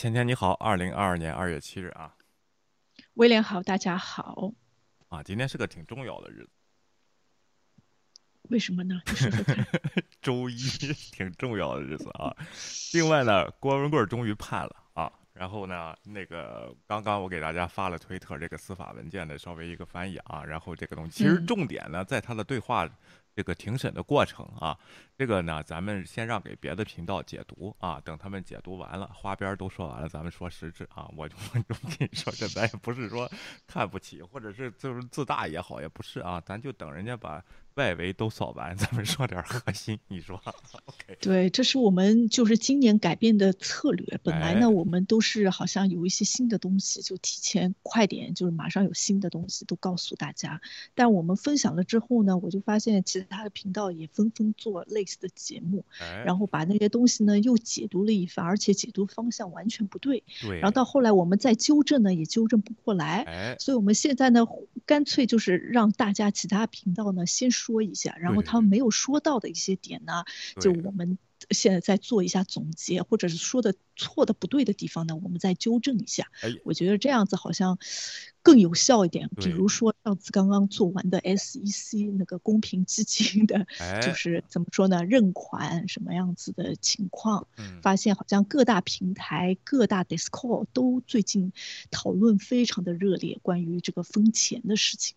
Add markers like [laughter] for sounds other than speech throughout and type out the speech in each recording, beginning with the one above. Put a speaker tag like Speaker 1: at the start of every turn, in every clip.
Speaker 1: 芊芊你好，二零二二年二月七日啊，
Speaker 2: 威廉好，大家好。
Speaker 1: 啊，今天是个挺重要的日子，
Speaker 2: 为什么呢？你说说看。[laughs]
Speaker 1: 周一，[laughs] 挺重要的日子啊。另外呢，郭文贵终于判了啊。然后呢，那个刚刚我给大家发了推特这个司法文件的稍微一个翻译啊。然后这个东西其实重点呢，在他的对话。这个庭审的过程啊，这个呢，咱们先让给别的频道解读啊，等他们解读完了，花边都说完了，咱们说实质啊。我就我就跟你说，这咱也不是说看不起，或者是就是自大也好，也不是啊，咱就等人家把。外围都扫完，咱们说点核心。你说？
Speaker 2: 对，这是我们就是今年改变的策略。本来呢，我们都是好像有一些新的东西，就提前快点，就是马上有新的东西都告诉大家。但我们分享了之后呢，我就发现其他的频道也纷纷做类似的节目，然后把那些东西呢又解读了一番，而且解读方向完全不对。
Speaker 1: 对。
Speaker 2: 然后到后来我们再纠正呢，也纠正不过来。所以我们现在呢，干脆就是让大家其他频道呢先。说一下，然后他们没有说到的一些点呢，就我们现在再做一下总结，或者是说的错的不对的地方呢，我们再纠正一下。我觉得这样子好像更有效一点。比如说上次刚刚做完的 SEC 那个公平基金的，就是怎么说呢，认款什么样子的情况，发现好像各大平台、各大 Discord 都最近讨论非常的热烈，关于这个封钱的事情。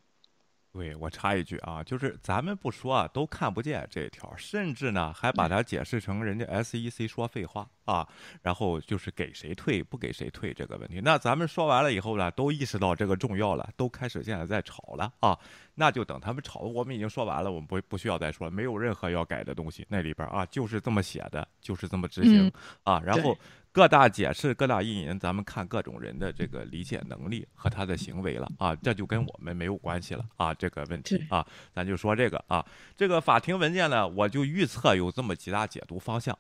Speaker 1: 对我插一句啊，就是咱们不说啊，都看不见这一条，甚至呢还把它解释成人家 SEC 说废话啊，然后就是给谁退不给谁退这个问题。那咱们说完了以后呢，都意识到这个重要了，都开始现在在吵了啊，那就等他们吵。我们已经说完了，我们不不需要再说，没有任何要改的东西，那里边啊就是这么写的，就是这么执行啊，然后。各大解释、各大意淫，咱们看各种人的这个理解能力和他的行为了啊，这就跟我们没有关系了啊，这个问题啊，咱就说这个啊，这个法庭文件呢，我就预测有这么几大解读方向。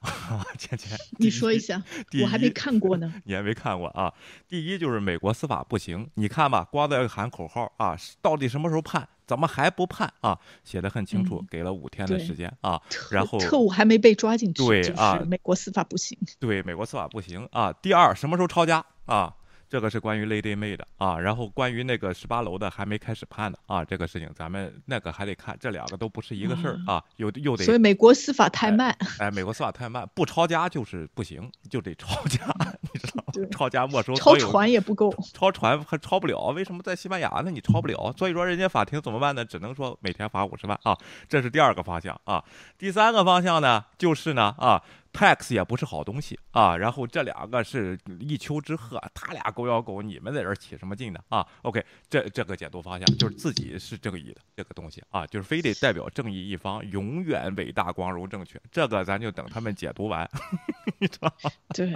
Speaker 1: 倩 [laughs] 倩，[laughs]
Speaker 2: 你说一下，我还没看过呢。[laughs]
Speaker 1: 你还没看过啊？第一就是美国司法不行，你看吧，光在喊口号啊，到底什么时候判？怎么还不判啊？写的很清楚，给了五天的时间啊。然后
Speaker 2: 特务还没被抓进去，
Speaker 1: 对啊，
Speaker 2: 美国司法不行。
Speaker 1: 对，美国司法不行啊。第二，什么时候抄家啊？这个是关于 Lady May 的啊，然后关于那个十八楼的还没开始判呢啊，这个事情咱们那个还得看，这两个都不是一个事儿啊，又又得。
Speaker 2: 所以美国司法太慢。
Speaker 1: 哎，美国司法太慢，不抄家就是不行，就得抄家，[laughs] 你知道吗？抄家没收。
Speaker 2: 抄船也不够。
Speaker 1: 抄船还抄不了，为什么在西班牙呢？你抄不了，所以说人家法庭怎么办呢？只能说每天罚五十万啊，这是第二个方向啊。第三个方向呢，就是呢啊。Tax 也不是好东西啊，然后这两个是一丘之貉，他俩狗咬狗，你们在这起什么劲呢啊？OK，这这个解读方向就是自己是正义的这个东西啊，就是非得代表正义一方，永远伟大、光荣、正确。这个咱就等他们解读完。[laughs]
Speaker 2: 对，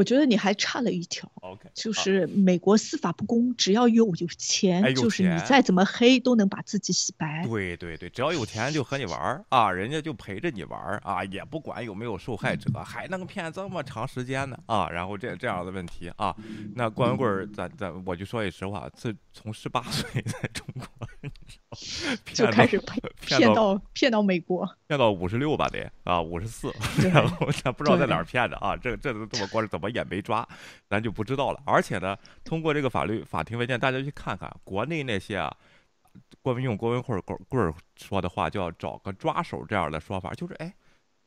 Speaker 2: 我觉得你还差了一条
Speaker 1: ，OK，
Speaker 2: 就是美国司法不公，只要有有钱，就是你再怎么黑都能把自己洗白。
Speaker 1: 对对对，只要有钱就和你玩啊，人家就陪着你玩啊，也不管有没有受害。者还能骗这么长时间呢啊！然后这这样的问题啊，那光棍儿，咱咱我就说句实话，自从十八岁在中国
Speaker 2: 就开始骗骗到骗到美国，
Speaker 1: 骗到五十六吧得啊五十四，然后咱不知道在哪儿骗的啊，这这都这么过，怎么也没抓，咱就不知道了。而且呢，通过这个法律法庭文件，大家去看看国内那些啊，郭文用郭文贵儿贵儿说的话，就要找个抓手这样的说法，就是哎。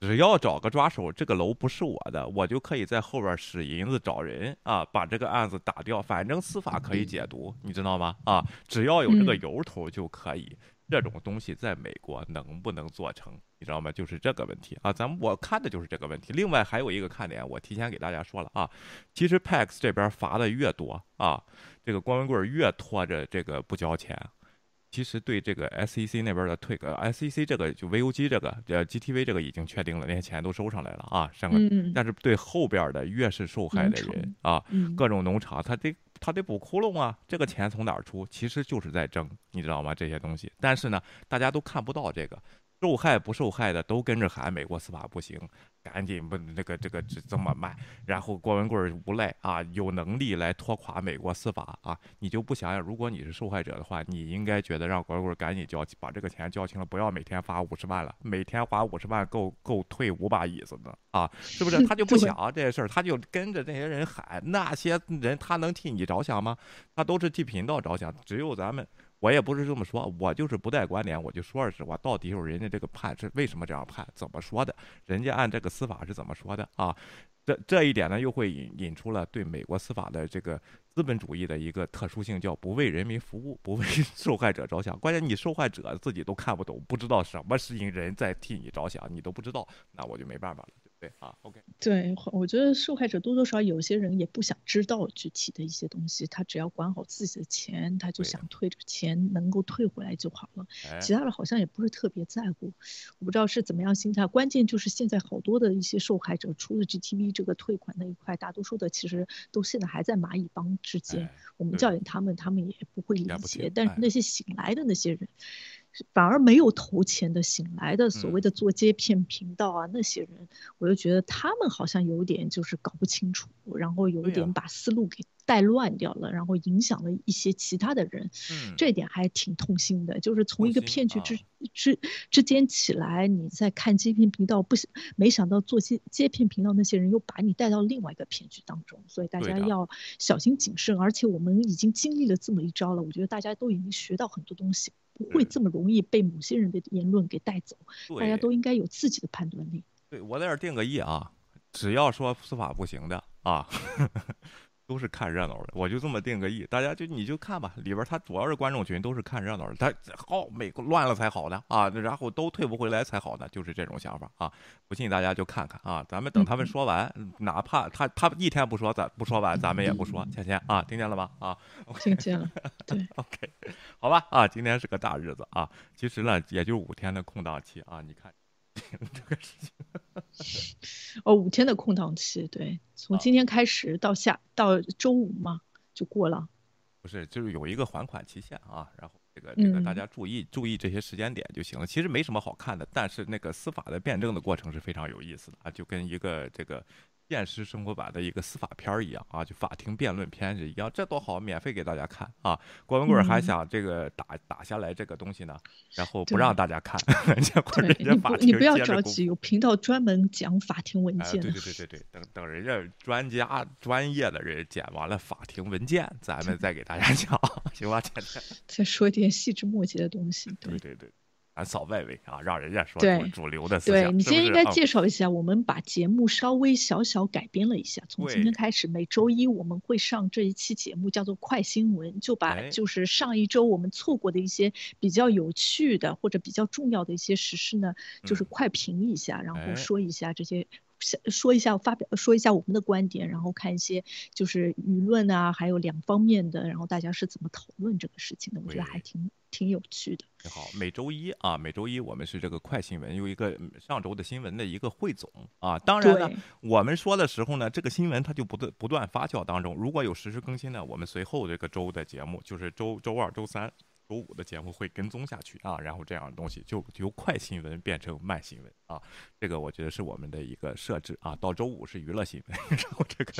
Speaker 1: 只要找个抓手，这个楼不是我的，我就可以在后边使银子找人啊，把这个案子打掉。反正司法可以解读，你知道吗？啊，只要有这个由头就可以。这种东西在美国能不能做成，你知道吗？就是这个问题啊。咱们我看的就是这个问题。另外还有一个看点，我提前给大家说了啊，其实 Pax 这边罚的越多啊，这个光文贵越拖着这个不交钱。其实对这个 SEC 那边的退个 SEC 这个就 VOG 这个呃 GTV 这个已经确定了，那些钱都收上来了啊，上个但是对后边的越是受害的人啊，各种农场他得他得补窟窿啊，这个钱从哪儿出？其实就是在挣，你知道吗？这些东西，但是呢，大家都看不到这个。受害不受害的都跟着喊美国司法不行，赶紧不那个这个这这么卖，然后郭文贵无赖啊，有能力来拖垮美国司法啊，你就不想想，如果你是受害者的话，你应该觉得让郭文贵赶紧交把这个钱交清了，不要每天发五十万了，每天花五十万够够退五把椅子的啊，是不是？[laughs] 他就不想这些事儿，他就跟着这些人喊，那些人他能替你着想吗？他都是替频道着想，只有咱们。我也不是这么说，我就是不带观点，我就说实话，到底有人家这个判是为什么这样判，怎么说的？人家按这个司法是怎么说的啊？这这一点呢，又会引引出了对美国司法的这个资本主义的一个特殊性，叫不为人民服务，不为受害者着想。关键你受害者自己都看不懂，不知道什么事情人在替你着想，你都不知道，那我就没办法了。对啊，OK。
Speaker 2: 对，我觉得受害者多多少少有些人也不想知道具体的一些东西，他只要管好自己的钱，他就想退这个钱能够退回来就好了。其他的好像也不是特别在乎，我不知道是怎么样心态。关键就是现在好多的一些受害者，除了 GTV 这个退款那一块，大多数的其实都现在还在蚂蚁帮之间。我们教育他们，他们也不会理解。但是那些醒来的那些人。反而没有投钱的醒来的所谓的做接片频道啊，那些人，我就觉得他们好像有点就是搞不清楚，然后有一点把思路给带乱掉了，然后影响了一些其他的人，这点还挺痛心的。就是从一个骗局之之之间起来，你在看接片频道，不想没想到做接接片频道那些人又把你带到另外一个骗局当中，所以大家要小心谨慎。而且我们已经经历了这么一招了，我觉得大家都已经学到很多东西。不会这么容易被某些人的言论给带走，大家都应该有自己的判断力。
Speaker 1: 对我在这儿定个义啊，只要说司法不行的啊。都是看热闹的，我就这么定个义，大家就你就看吧。里边他主要是观众群，都是看热闹的。他好，美国乱了才好呢啊，然后都退不回来才好呢，就是这种想法啊。不信大家就看看啊，咱们等他们说完，哪怕他他一天不说，咱不说完，咱们也不说。芊芊啊，听见了吧？啊，
Speaker 2: 听见了。[laughs] 对，[laughs]
Speaker 1: OK，好吧啊，今天是个大日子啊，其实呢，也就五天的空档期啊，你看。这个事
Speaker 2: 情，哦，五天的空档期，对，从今天开始到下到周五嘛，就过了。
Speaker 1: 不是，就是有一个还款期限啊，然后这个这个大家注意注意这些时间点就行了。其实没什么好看的，但是那个司法的辩证的过程是非常有意思的啊，就跟一个这个。现实生活版的一个司法片儿一样啊，就法庭辩论片是一样，这多好，免费给大家看啊！郭文贵还想这个打打下来这个东西呢，然后不让大家看，[laughs] 结果人家法庭
Speaker 2: 你不要着急，有频道专门讲法庭文件。
Speaker 1: 对对对对对，等等人家专家专业的人剪完了法庭文件，咱们再给大家讲，[laughs] 行吧？
Speaker 2: 再说一点细枝末节的东西。
Speaker 1: 对对对。咱扫外围啊，让人家说主主流的
Speaker 2: 思想。对你
Speaker 1: 今
Speaker 2: 天应该介绍一下，我们把节目稍微小小改编了一下。从今天开始，每周一我们会上这一期节目，叫做快新闻，就把就是上一周我们错过的一些比较有趣的或者比较重要的一些实事呢，就是快评一下，然后说一下这些。说一下发表，说一下我们的观点，然后看一些就是舆论啊，还有两方面的，然后大家是怎么讨论这个事情的，我觉得还挺挺有趣的。
Speaker 1: 好，每周一啊，每周一我们是这个快新闻，有一个上周的新闻的一个汇总啊。当然呢，我们说的时候呢，这个新闻它就不断不断发酵当中，如果有实时更新呢，我们随后这个周的节目就是周周二、周三。周五的节目会跟踪下去啊，然后这样的东西就由快新闻变成慢新闻啊，这个我觉得是我们的一个设置啊。到周五是娱乐新闻，[laughs] 然后这个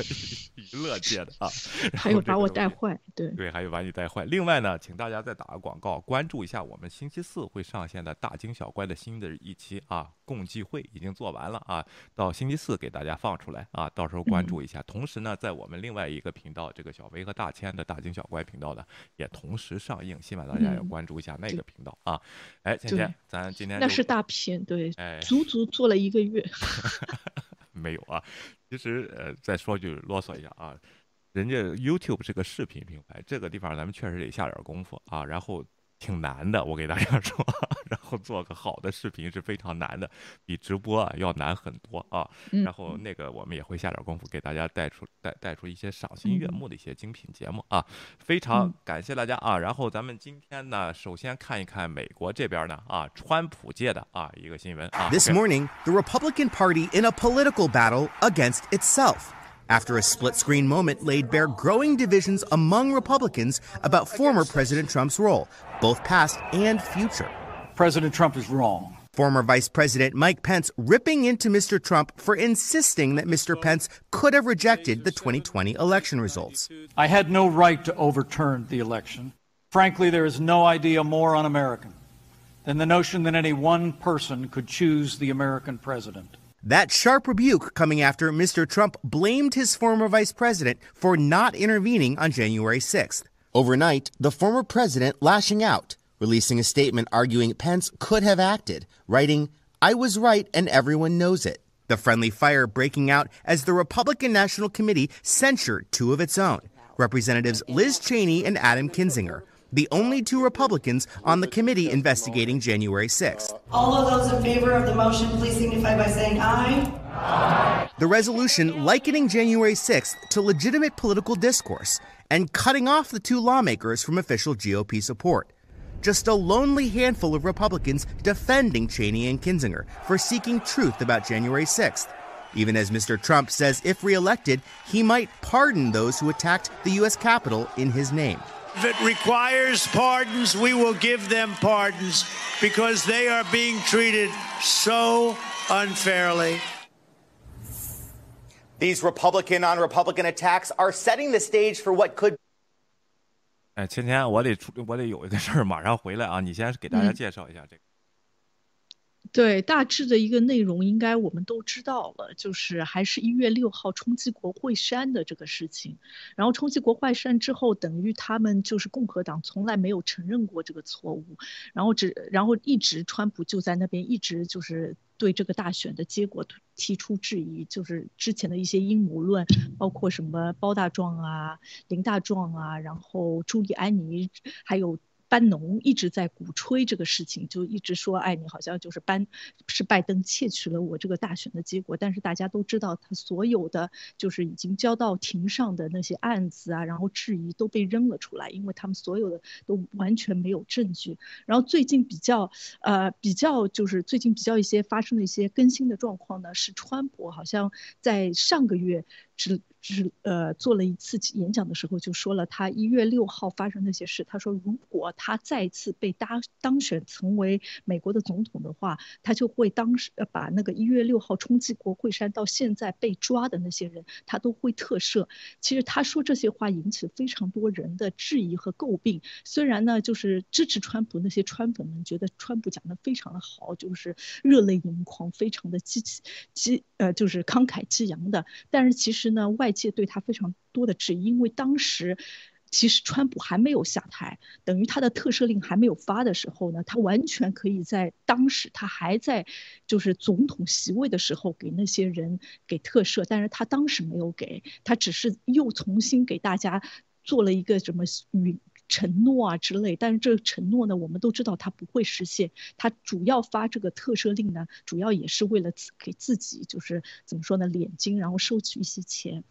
Speaker 1: 娱乐界的啊，
Speaker 2: 还有把我带坏，对
Speaker 1: 对，还有把你带坏。另外呢，请大家再打个广告，关注一下我们星期四会上线的大惊小怪的新的一期啊，共济会已经做完了啊，到星期四给大家放出来啊，到时候关注一下。同时呢，在我们另外一个频道，这个小薇和大千的大惊小怪频道呢，也同时上映，希望大家。要关注一下那个频道啊！哎，芊芊，咱今天
Speaker 2: 那是大片，对，足足做了一个月。[laughs]
Speaker 1: 没有啊，其实呃，再说句啰嗦一下啊，人家 YouTube 是个视频平台，这个地方咱们确实得下点功夫啊，然后。挺难的，我给大家说，然后做个好的视频是非常难的，比直播啊要难很多啊。然后那个我们也会下点功夫，给大家带出带带出一些赏心悦目的一些精品节目啊。非常感谢大家啊。然后咱们今天呢，首先看一看美国这边呢啊，川普界的啊一个新闻啊。
Speaker 3: This morning, the Republican Party in a political battle against itself. After a split screen moment laid bare growing divisions among Republicans about former President Trump's role, both past and future.
Speaker 4: President Trump is wrong.
Speaker 3: Former Vice President Mike Pence ripping into Mr. Trump for insisting that Mr. Pence could have rejected the 2020 election results.
Speaker 4: I had no right to overturn the election. Frankly, there is no idea more un American than the notion that any one person could choose the American president.
Speaker 3: That sharp rebuke coming after Mr. Trump blamed his former vice president for not intervening on January 6th. Overnight, the former president lashing out releasing a statement arguing Pence could have acted, writing, I was right and everyone knows it. The friendly fire breaking out as the Republican National Committee censured two of its own, Representatives Liz Cheney and Adam Kinzinger, the only two Republicans on the committee investigating January 6th.
Speaker 5: All of those in favor of the motion, please signify by saying aye.
Speaker 3: Aye. The resolution likening January 6th to legitimate political discourse and cutting off the two lawmakers from official GOP support just a lonely handful of Republicans defending Cheney and Kinzinger for seeking truth about January 6th. Even as Mr. Trump says if reelected, he might pardon those who attacked the U.S. Capitol in his name.
Speaker 6: If it requires pardons, we will give them pardons because they are being treated so unfairly.
Speaker 3: These Republican on Republican attacks are setting the stage for what could
Speaker 1: 哎，芊芊，我得出，我得有一个事儿，马上回来啊！你先给大家介绍一下这个。 [laughs]
Speaker 2: 对，大致的一个内容应该我们都知道了，就是还是一月六号冲击国会山的这个事情。然后冲击国会山之后，等于他们就是共和党从来没有承认过这个错误，然后只然后一直川普就在那边一直就是。对这个大选的结果提出质疑，就是之前的一些阴谋论，包括什么包大壮啊、林大壮啊，然后朱利安尼，还有。班农一直在鼓吹这个事情，就一直说，哎，你好像就是班，是拜登窃取了我这个大选的结果。但是大家都知道，他所有的就是已经交到庭上的那些案子啊，然后质疑都被扔了出来，因为他们所有的都完全没有证据。然后最近比较，呃，比较就是最近比较一些发生的一些更新的状况呢，是川普好像在上个月。只只呃做了一次演讲的时候，就说了他一月六号发生那些事。他说，如果他再次被当当选成为美国的总统的话，他就会当时把那个一月六号冲击国会山到现在被抓的那些人，他都会特赦。其实他说这些话引起非常多人的质疑和诟病。虽然呢，就是支持川普那些川粉们觉得川普讲的非常的好，就是热泪盈眶，非常的激激呃就是慷慨激昂的，但是其实。那，外界对他非常多的质疑，因为当时其实川普还没有下台，等于他的特赦令还没有发的时候呢，他完全可以在当时他还在就是总统席位的时候给那些人给特赦，但是他当时没有给，他只是又重新给大家做了一个什么允承诺啊之类，但是这个承诺呢，我们都知道它不会实现，他主要发这个特赦令呢，主要也是为了给自己就是怎么说呢，敛金，然后收取一些钱，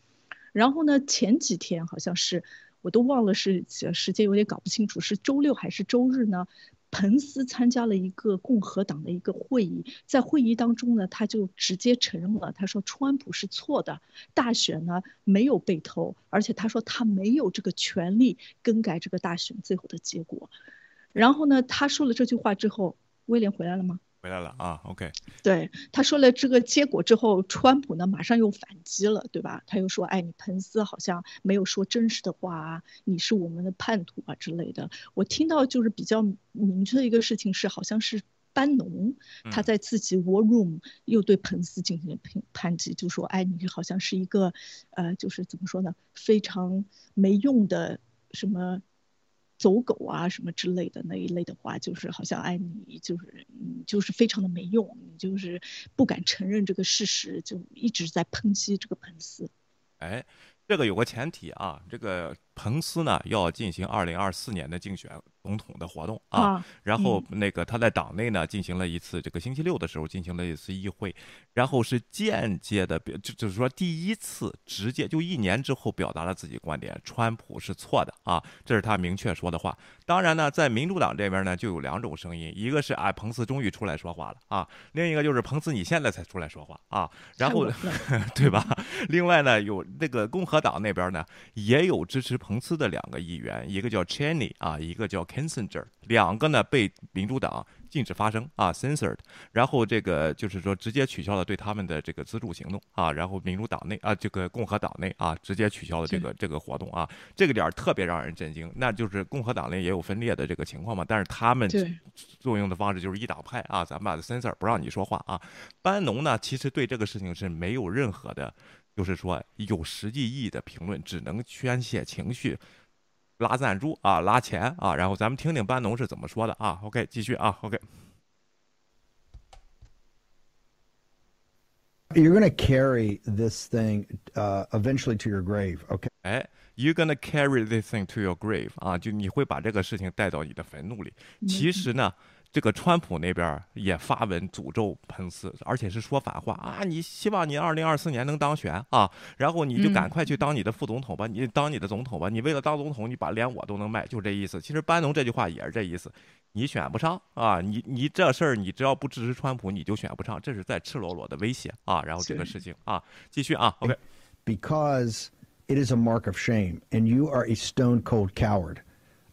Speaker 2: 然后呢，前几天好像是我都忘了是时间有点搞不清楚，是周六还是周日呢？彭斯参加了一个共和党的一个会议，在会议当中呢，他就直接承认了，他说川普是错的，大选呢没有被偷，而且他说他没有这个权利更改这个大选最后的结果。然后呢，他说了这句话之后，威廉回来了吗？
Speaker 1: 回来了啊，OK。
Speaker 2: 对，他说了这个结果之后，川普呢马上又反击了，对吧？他又说，哎，你彭斯好像没有说真实的话啊，你是我们的叛徒啊之类的。我听到就是比较明确的一个事情是，好像是班农他在自己 War Room 又对彭斯进行评抨击，就说，哎，你好像是一个，呃，就是怎么说呢，非常没用的什么。走狗啊什么之类的那一类的话，就是好像哎你就是你就是非常的没用，你就是不敢承认这个事实，就一直在抨击这个彭斯。
Speaker 1: 哎，这个有个前提啊，这个彭斯呢要进行二零二四年的竞选。总统的活动啊，然后那个他在党内呢进行了一次这个星期六的时候进行了一次议会，然后是间接的表就就是说第一次直接就一年之后表达了自己观点，川普是错的啊，这是他明确说的话。当然呢，在民主党这边呢就有两种声音，一个是啊彭斯终于出来说话了啊，另一个就是彭斯你现在才出来说话啊，然后 [laughs] 对吧？另外呢有那个共和党那边呢也有支持彭斯的两个议员，一个叫 Cheney 啊，一个叫。Kissinger 两个呢被民主党禁止发声啊，censored。然后这个就是说直接取消了对他们的这个资助行动啊。然后民主党内啊，这个共和党内啊，直接取消了这个这个活动啊。这个点儿特别让人震惊。那就是共和党内也有分裂的这个情况嘛，但是他们作用的方式就是一党派啊，咱们把 censor 不让你说话啊。班农呢，其实对这个事情是没有任何的，就是说有实际意义的评论，只能宣泄情绪。拉赞助啊，拉钱啊，然后咱们听听班农是怎么说的啊。OK，继续啊。OK。
Speaker 7: You're to carry this thing uh, eventually to your grave, okay?
Speaker 1: 哎，You're to carry this thing to your grave 啊，就你会把这个事情带到你的坟墓里。其实呢。这个川普那边也发文诅咒彭斯，而且是说反话啊！你希望你二零二四年能当选啊，然后你就赶快去当你的副总统吧，你当你的总统吧，你为了当总统，你把连我都能卖，就这意思。其实班农这句话也是这意思，你选不上啊，你你这事儿你只要不支持川普，你就选不上，这是在赤裸裸的威胁啊。然后这个事情啊，继续啊，OK。
Speaker 7: Because it is a mark of shame, and you are a stone cold coward,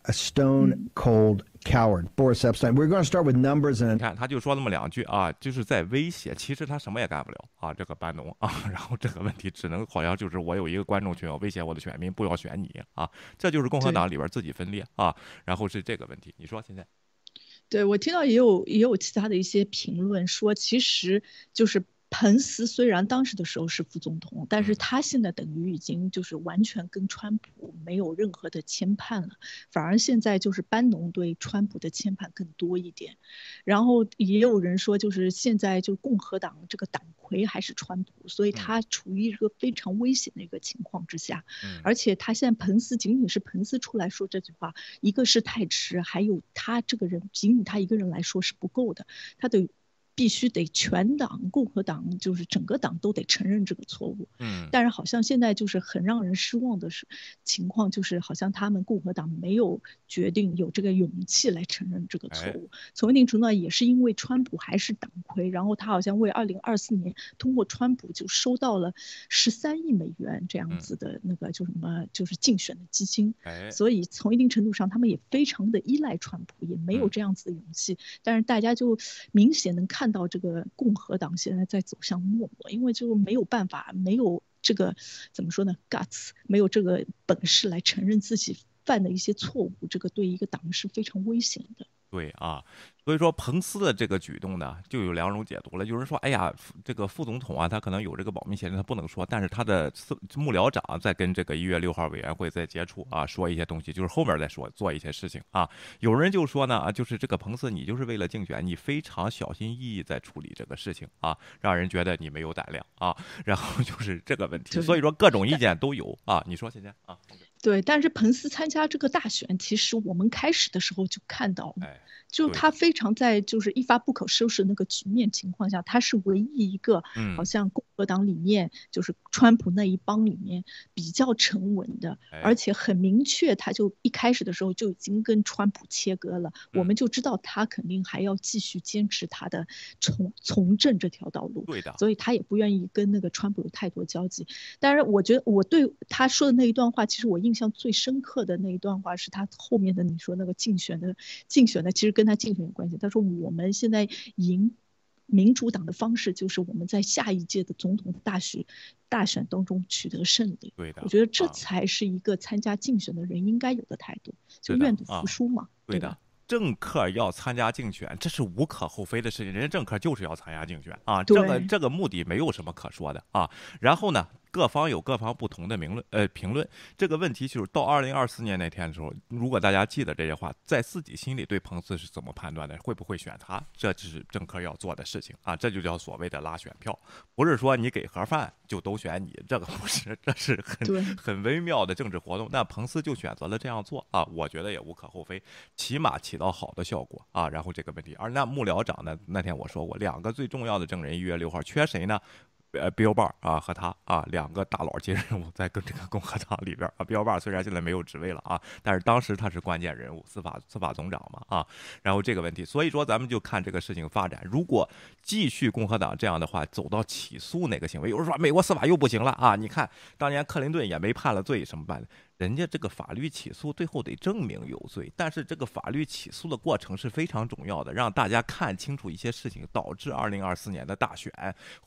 Speaker 7: a stone cold. Coward, Boris Epstein. We're going to start with numbers and
Speaker 1: 你看，他就说那么两句啊，就是在威胁。其实他什么也干不了啊，这个班农啊。[laughs] 然后这个问题只能好像就是我有一个观众群，我威胁我的选民不要选你啊。这就是共和党里边自己分裂啊。然后是这个问题，你说现在？
Speaker 2: 对我听到也有也有其他的一些评论说，其实就是。彭斯虽然当时的时候是副总统，但是他现在等于已经就是完全跟川普没有任何的牵绊了，反而现在就是班农对川普的牵绊更多一点。然后也有人说，就是现在就共和党这个党魁还是川普，所以他处于一个非常危险的一个情况之下。而且他现在彭斯仅仅是彭斯出来说这句话，一个是太迟，还有他这个人仅仅他一个人来说是不够的，他得。必须得全党共和党，就是整个党都得承认这个错误。嗯，但是好像现在就是很让人失望的是情况，就是好像他们共和党没有决定有这个勇气来承认这个错误。从一定程度上也是因为川普还是党魁，然后他好像为二零二四年通过川普就收到了十三亿美元这样子的那个就什么就是竞选的基金。哎所以从一定程度上他们也非常的依赖川普，也没有这样子的勇气。但是大家就明显能看。到这个共和党现在在走向没落，因为就没有办法，没有这个怎么说呢？guts，没有这个本事来承认自己犯的一些错误，这个对一个党是非常危险的。
Speaker 1: 对啊。所以说，彭斯的这个举动呢，就有两种解读了。有人说，哎呀，这个副总统啊，他可能有这个保密协定，他不能说。但是他的幕僚长在跟这个一月六号委员会在接触啊，说一些东西，就是后面再说做一些事情啊。有人就说呢，啊，就是这个彭斯，你就是为了竞选，你非常小心翼翼在处理这个事情啊，让人觉得你没有胆量啊。然后就是这个问题，所以说各种意见都有啊。你说现在啊？
Speaker 2: 对，但是彭斯参加这个大选，其实我们开始的时候就看到了，就他非常在就是一发不可收拾那个局面情况下，他是唯一一个，好像共和党里面就是川普那一帮里面比较沉稳的，而且很明确，他就一开始的时候就已经跟川普切割了，我们就知道他肯定还要继续坚持他的从从政这条道路，
Speaker 1: 对的，
Speaker 2: 所以他也不愿意跟那个川普有太多交集。但是我觉得我对他说的那一段话，其实我。印象最深刻的那一段话是他后面的，你说那个竞选的竞选的，其实跟他竞选有关系。他说我们现在赢民主党的方式，就是我们在下一届的总统大选大选当中取得胜利。
Speaker 1: 对的，
Speaker 2: 我觉得这才是一个参加竞选的人应该有的态度，就愿赌服输嘛。
Speaker 1: 对的，政客要参加竞选，这是无可厚非的事情。人家政客就是要参加竞选啊，这个这个目的没有什么可说的啊。然后呢？各方有各方不同的评论，呃，评论这个问题就是到二零二四年那天的时候，如果大家记得这些话，在自己心里对彭斯是怎么判断的，会不会选他，这就是政客要做的事情啊，这就叫所谓的拉选票，不是说你给盒饭就都选你，这个不是，[laughs] 这是很很微妙的政治活动。那彭斯就选择了这样做啊，我觉得也无可厚非，起码起到好的效果啊。然后这个问题，而那幕僚长呢，那天我说过，两个最重要的证人，一月六号缺谁呢？呃，Bill Barr 啊，和他啊，两个大佬接任务在跟这个共和党里边啊。Bill Barr 虽然现在没有职位了啊，但是当时他是关键人物，司法司法总长嘛啊。然后这个问题，所以说咱们就看这个事情发展。如果继续共和党这样的话，走到起诉哪个行为，有人说美国司法又不行了啊？你看当年克林顿也没判了罪，什么办？人家这个法律起诉最后得证明有罪，但是这个法律起诉的过程是非常重要的，让大家看清楚一些事情，导致二零二四年的大选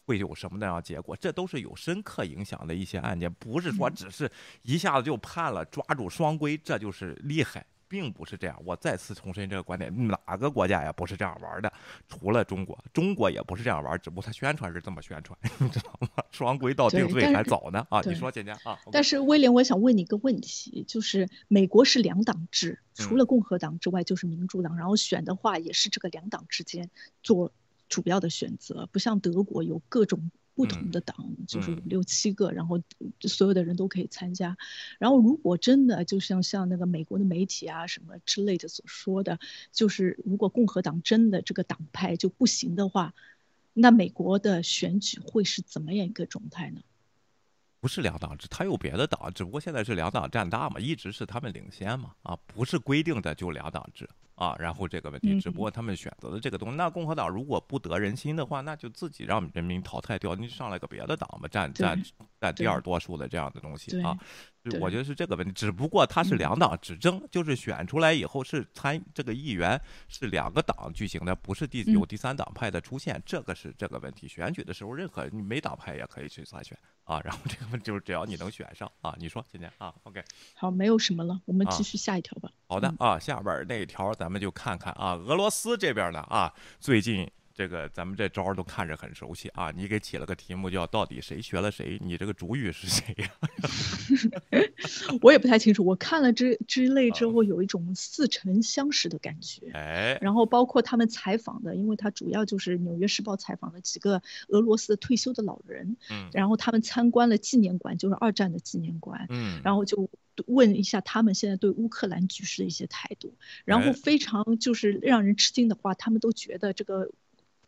Speaker 1: 会有什么那样结果，这都是有深刻影响的一些案件，不是说只是一下子就判了，抓住双规，这就是厉害。并不是这样，我再次重申这个观点，哪个国家也不是这样玩的，除了中国，中国也不是这样玩，只不过他宣传是这么宣传，[laughs] 你知道吗？双规到定罪还早呢啊！你说，姐姐啊？
Speaker 2: 但是威廉，我想问你一个问题，就是美国是两党制，除了共和党之外就是民主党，然后选的话也是这个两党之间做主要的选择，不像德国有各种。不同的党就是五六七个，然后所有的人都可以参加。然后如果真的就像像那个美国的媒体啊什么之类的所说的，就是如果共和党真的这个党派就不行的话，那美国的选举会是怎么样一个状态呢？
Speaker 1: 不是两党制，他有别的党，只不过现在是两党占大嘛，一直是他们领先嘛，啊，不是规定的就两党制。啊，然后这个问题，只不过他们选择的这个东西。那共和党如果不得人心的话，那就自己让人民淘汰掉，你上来个别的党吧，占占占第二多数的这样的东西啊。我觉得是这个问题，只不过他是两党执政，就是选出来以后是参这个议员是两个党举行的，不是第有第三党派的出现，这个是这个问题。选举的时候，任何你没党派也可以去参选啊。然后这个问就是只要你能选上啊，你说今天啊，OK，
Speaker 2: 好，没有什么了，我们继续下一条吧。
Speaker 1: 好的啊，下边那条咱们就看看啊，俄罗斯这边呢啊，最近这个咱们这招都看着很熟悉啊，你给起了个题目叫“到底谁学了谁”，你这个主语是谁呀？[laughs]
Speaker 2: 我也不太清楚，我看了这之类之后，有一种似曾相识的感觉。
Speaker 1: 哎，
Speaker 2: 然后包括他们采访的，因为他主要就是《纽约时报》采访的几个俄罗斯退休的老人，嗯，然后他们参观了纪念馆，就是二战的纪念馆，嗯，然后就。问一下他们现在对乌克兰局势的一些态度，然后非常就是让人吃惊的话，他们都觉得这个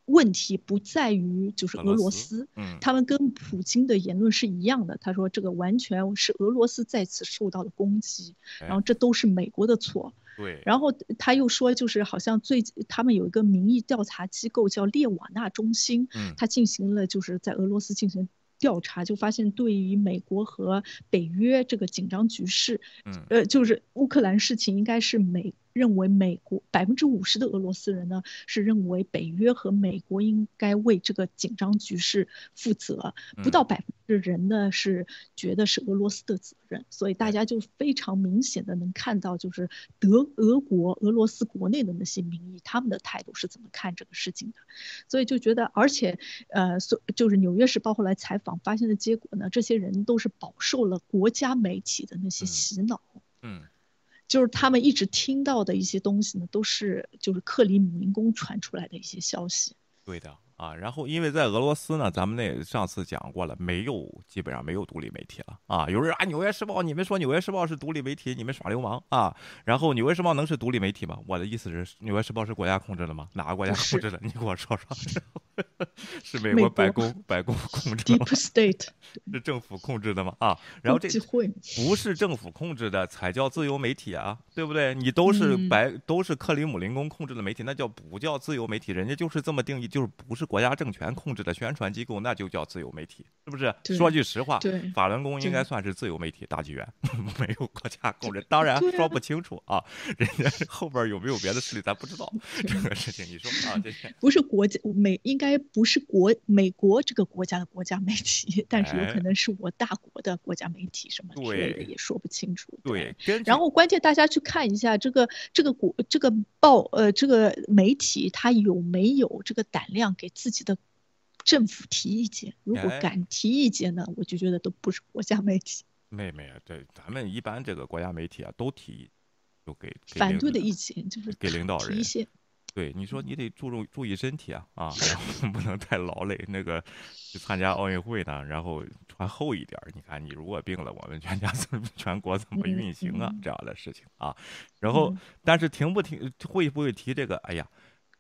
Speaker 2: 问题不在于就是俄罗斯，嗯，他们跟普京的言论是一样的。他说这个完全是俄罗斯再次受到了攻击，然后这都是美国的错。
Speaker 1: 对，
Speaker 2: 然后他又说就是好像最他们有一个民意调查机构叫列瓦纳中心，嗯，他进行了就是在俄罗斯进行。调查就发现，对于美国和北约这个紧张局势，嗯，呃，就是乌克兰事情，应该是美。认为美国百分之五十的俄罗斯人呢是认为北约和美国应该为这个紧张局势负责，不到百分之人呢是觉得是俄罗斯的责任，所以大家就非常明显的能看到，就是德俄国俄罗斯国内的那些民意，他们的态度是怎么看这个事情的，所以就觉得，而且呃，所就是《纽约时报》后来采访发现的结果呢，这些人都是饱受了国家媒体的那些洗脑，嗯。就是他们一直听到的一些东西呢，都是就是克里姆林宫传出来的一些消息。
Speaker 1: 对的啊，然后因为在俄罗斯呢，咱们那上次讲过了，没有基本上没有独立媒体了啊。有人啊，《纽约时报》，你们说《纽约时报》是独立媒体，你们耍流氓啊。然后《纽约时报》能是独立媒体吗？我的意思是，《纽约时报》是国家控制的吗？哪个国家控制的？你给我说说。[laughs] [laughs] 是美国白宫白宫控制
Speaker 2: ，Deep State [laughs]
Speaker 1: 是政府控制的吗？啊，然后这不是政府控制的才叫自由媒体啊，对不对？你都是白都是克里姆林宫控制的媒体，那叫不叫自由媒体？人家就是这么定义，就是不是国家政权控制的宣传机构，那就叫自由媒体，是不是？说句实话，法轮功应该算是自由媒体大纪元，[laughs] 没有国家控制。当然说不清楚啊，人家后边有没有别的势力，咱不知道这个事情。你说啊，这些
Speaker 2: 不是国家美应该。应该不是国美国这个国家的国家媒体，但是有可能是我大国的国家媒体，什么之类的也说不清楚。
Speaker 1: 对，
Speaker 2: 然后关键大家去看一下这个这个国这个报呃这个媒体，他有没有这个胆量给自己的政府提意见？如果敢提意见呢，我就觉得都不是国家媒体。
Speaker 1: 妹妹啊，对，咱们一般这个国家媒体啊，都提，就给
Speaker 2: 反对的意见，就是
Speaker 1: 给领导人
Speaker 2: 提一些。
Speaker 1: 对，你说你得注重注意身体啊啊，然 [laughs] 后不能太劳累。那个去参加奥运会呢，然后穿厚一点。你看，你如果病了，我们全家怎么全国怎么运行啊？这样的事情啊。然后，但是停不停会不会提这个？哎呀。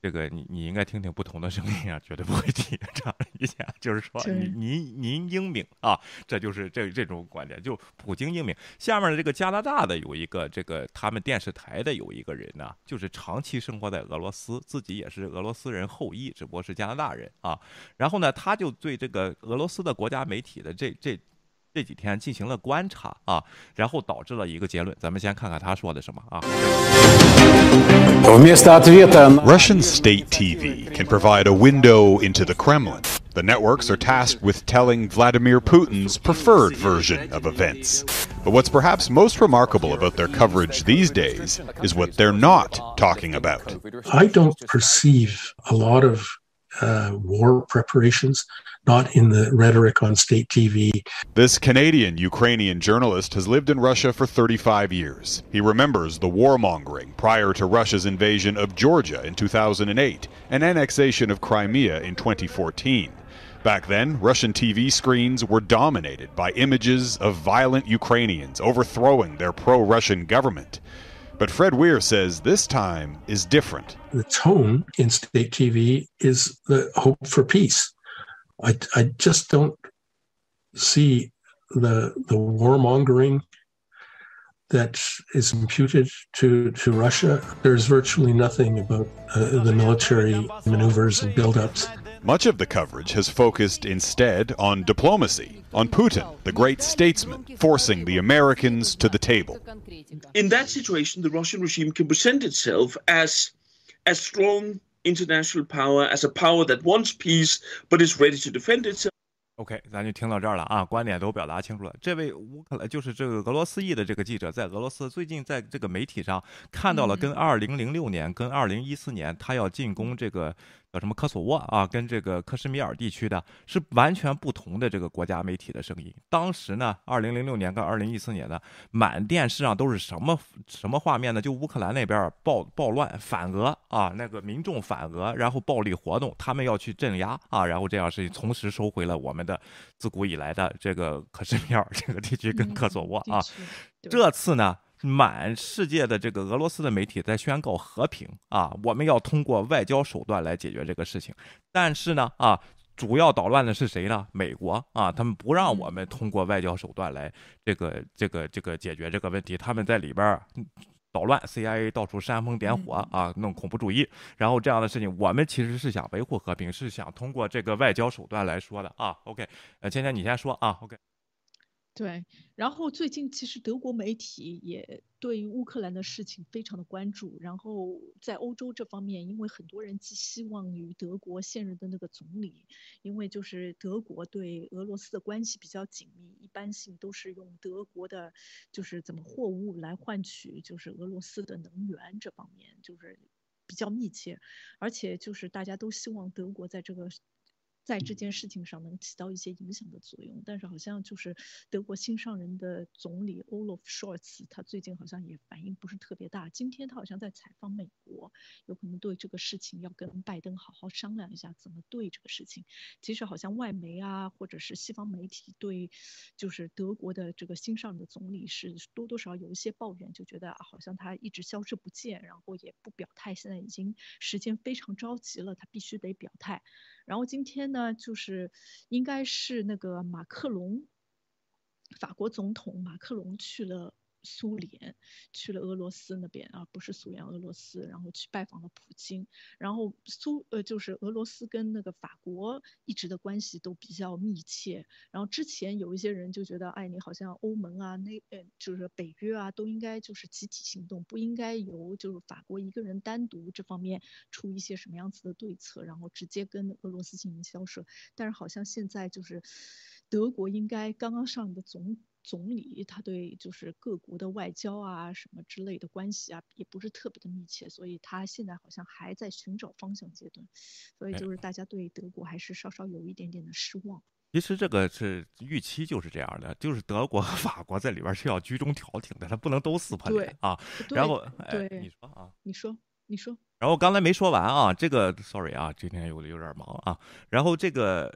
Speaker 1: 这个你你应该听听不同的声音啊，绝对不会提这样的意见。就是说，您您您英明啊，这就是这这种观点，就普京英明。下面的这个加拿大的有一个这个他们电视台的有一个人呢，就是长期生活在俄罗斯，自己也是俄罗斯人后裔，只不过是加拿大人啊。然后呢，他就对这个俄罗斯的国家媒体的这这这几天进行了观察啊，然后导致了一个结论。咱们先看看他说的什么啊。
Speaker 8: Russian state TV can provide a window into the Kremlin. The networks are tasked with telling Vladimir Putin's preferred version of events. But what's perhaps most remarkable about their coverage these days is what they're not talking about.
Speaker 9: I don't perceive a lot of uh, war preparations not in the rhetoric on state TV.
Speaker 8: This Canadian Ukrainian journalist has lived in Russia for 35 years. He remembers the warmongering prior to Russia's invasion of Georgia in 2008 and annexation of Crimea in 2014. Back then, Russian TV screens were dominated by images of violent Ukrainians overthrowing their pro Russian government. But Fred Weir says this time is different.
Speaker 9: The tone in state TV is the hope for peace. I, I just don't see the the warmongering that is imputed to, to Russia. There's virtually nothing about uh, the military maneuvers and buildups.
Speaker 8: Much of the coverage has focused instead on diplomacy, on Putin, the great statesman, forcing the Americans to the table.
Speaker 10: In that situation, the Russian regime can present itself as a strong international power, as a power that wants peace but is ready to defend itself.
Speaker 1: OK，咱就听到这儿了啊，观点都表达清楚了。这位乌克兰就是这个俄罗斯裔的这个记者，在俄罗斯最近在这个媒体上看到了跟2006年、跟2014年他要进攻这个。 叫什么科索沃啊，跟这个克什米尔地区的是完全不同的这个国家媒体的声音。当时呢，二零零六年跟二零一四年呢满电视上都是什么什么画面呢？就乌克兰那边暴暴乱反俄啊，那个民众反俄，然后暴力活动，他们要去镇压啊，然后这样是同时收回了我们的自古以来的这个克什米尔这个地区跟科索沃啊。这次呢？满世界的这个俄罗斯的媒体在宣告和平啊，我们要通过外交手段来解决这个事情。但是呢，啊，主要捣乱的是谁呢？美国啊，他们不让我们通过外交手段来这个这个这个解决这个问题。他们在里边捣乱，CIA 到处煽风点火啊，弄恐怖主义。然后这样的事情，我们其实是想维护和平，是想通过这个外交手段来说的啊。OK，呃，芊芊你先说啊。OK。
Speaker 2: 对，然后最近其实德国媒体也对乌克兰的事情非常的关注。然后在欧洲这方面，因为很多人寄希望于德国现任的那个总理，因为就是德国对俄罗斯的关系比较紧密，一般性都是用德国的，就是怎么货物来换取就是俄罗斯的能源这方面就是比较密切，而且就是大家都希望德国在这个。在这件事情上能起到一些影响的作用，但是好像就是德国新上任的总理 Olaf Scholz，他最近好像也反应不是特别大。今天他好像在采访美国，有可能对这个事情要跟拜登好好商量一下怎么对这个事情。其实好像外媒啊，或者是西方媒体对，就是德国的这个新上任的总理是多多少有一些抱怨，就觉得好像他一直消失不见，然后也不表态，现在已经时间非常着急了，他必须得表态。然后今天呢，就是应该是那个马克龙，法国总统马克龙去了。苏联去了俄罗斯那边啊，不是苏联，俄罗斯，然后去拜访了普京。然后苏呃，就是俄罗斯跟那个法国一直的关系都比较密切。然后之前有一些人就觉得，哎，你好像欧盟啊，那呃，就是北约啊，都应该就是集体行动，不应该由就是法国一个人单独这方面出一些什么样子的对策，然后直接跟俄罗斯进行交涉。但是好像现在就是德国应该刚刚上的总。总理他对就是各国的外交啊什么之类的关系啊也不是特别的密切，所以他现在好像还在寻找方向阶段，所以就是大家对德国还是稍稍有一点点的失望。
Speaker 1: 其实这个是预期就是这样的，就是德国和法国在里边是要居中调停的，他不能都撕破脸啊。然后，
Speaker 2: 对，
Speaker 1: 你说啊，
Speaker 2: 你说，你说。
Speaker 1: 然后刚才没说完啊，这个 sorry 啊，今天有有点忙啊。然后这个。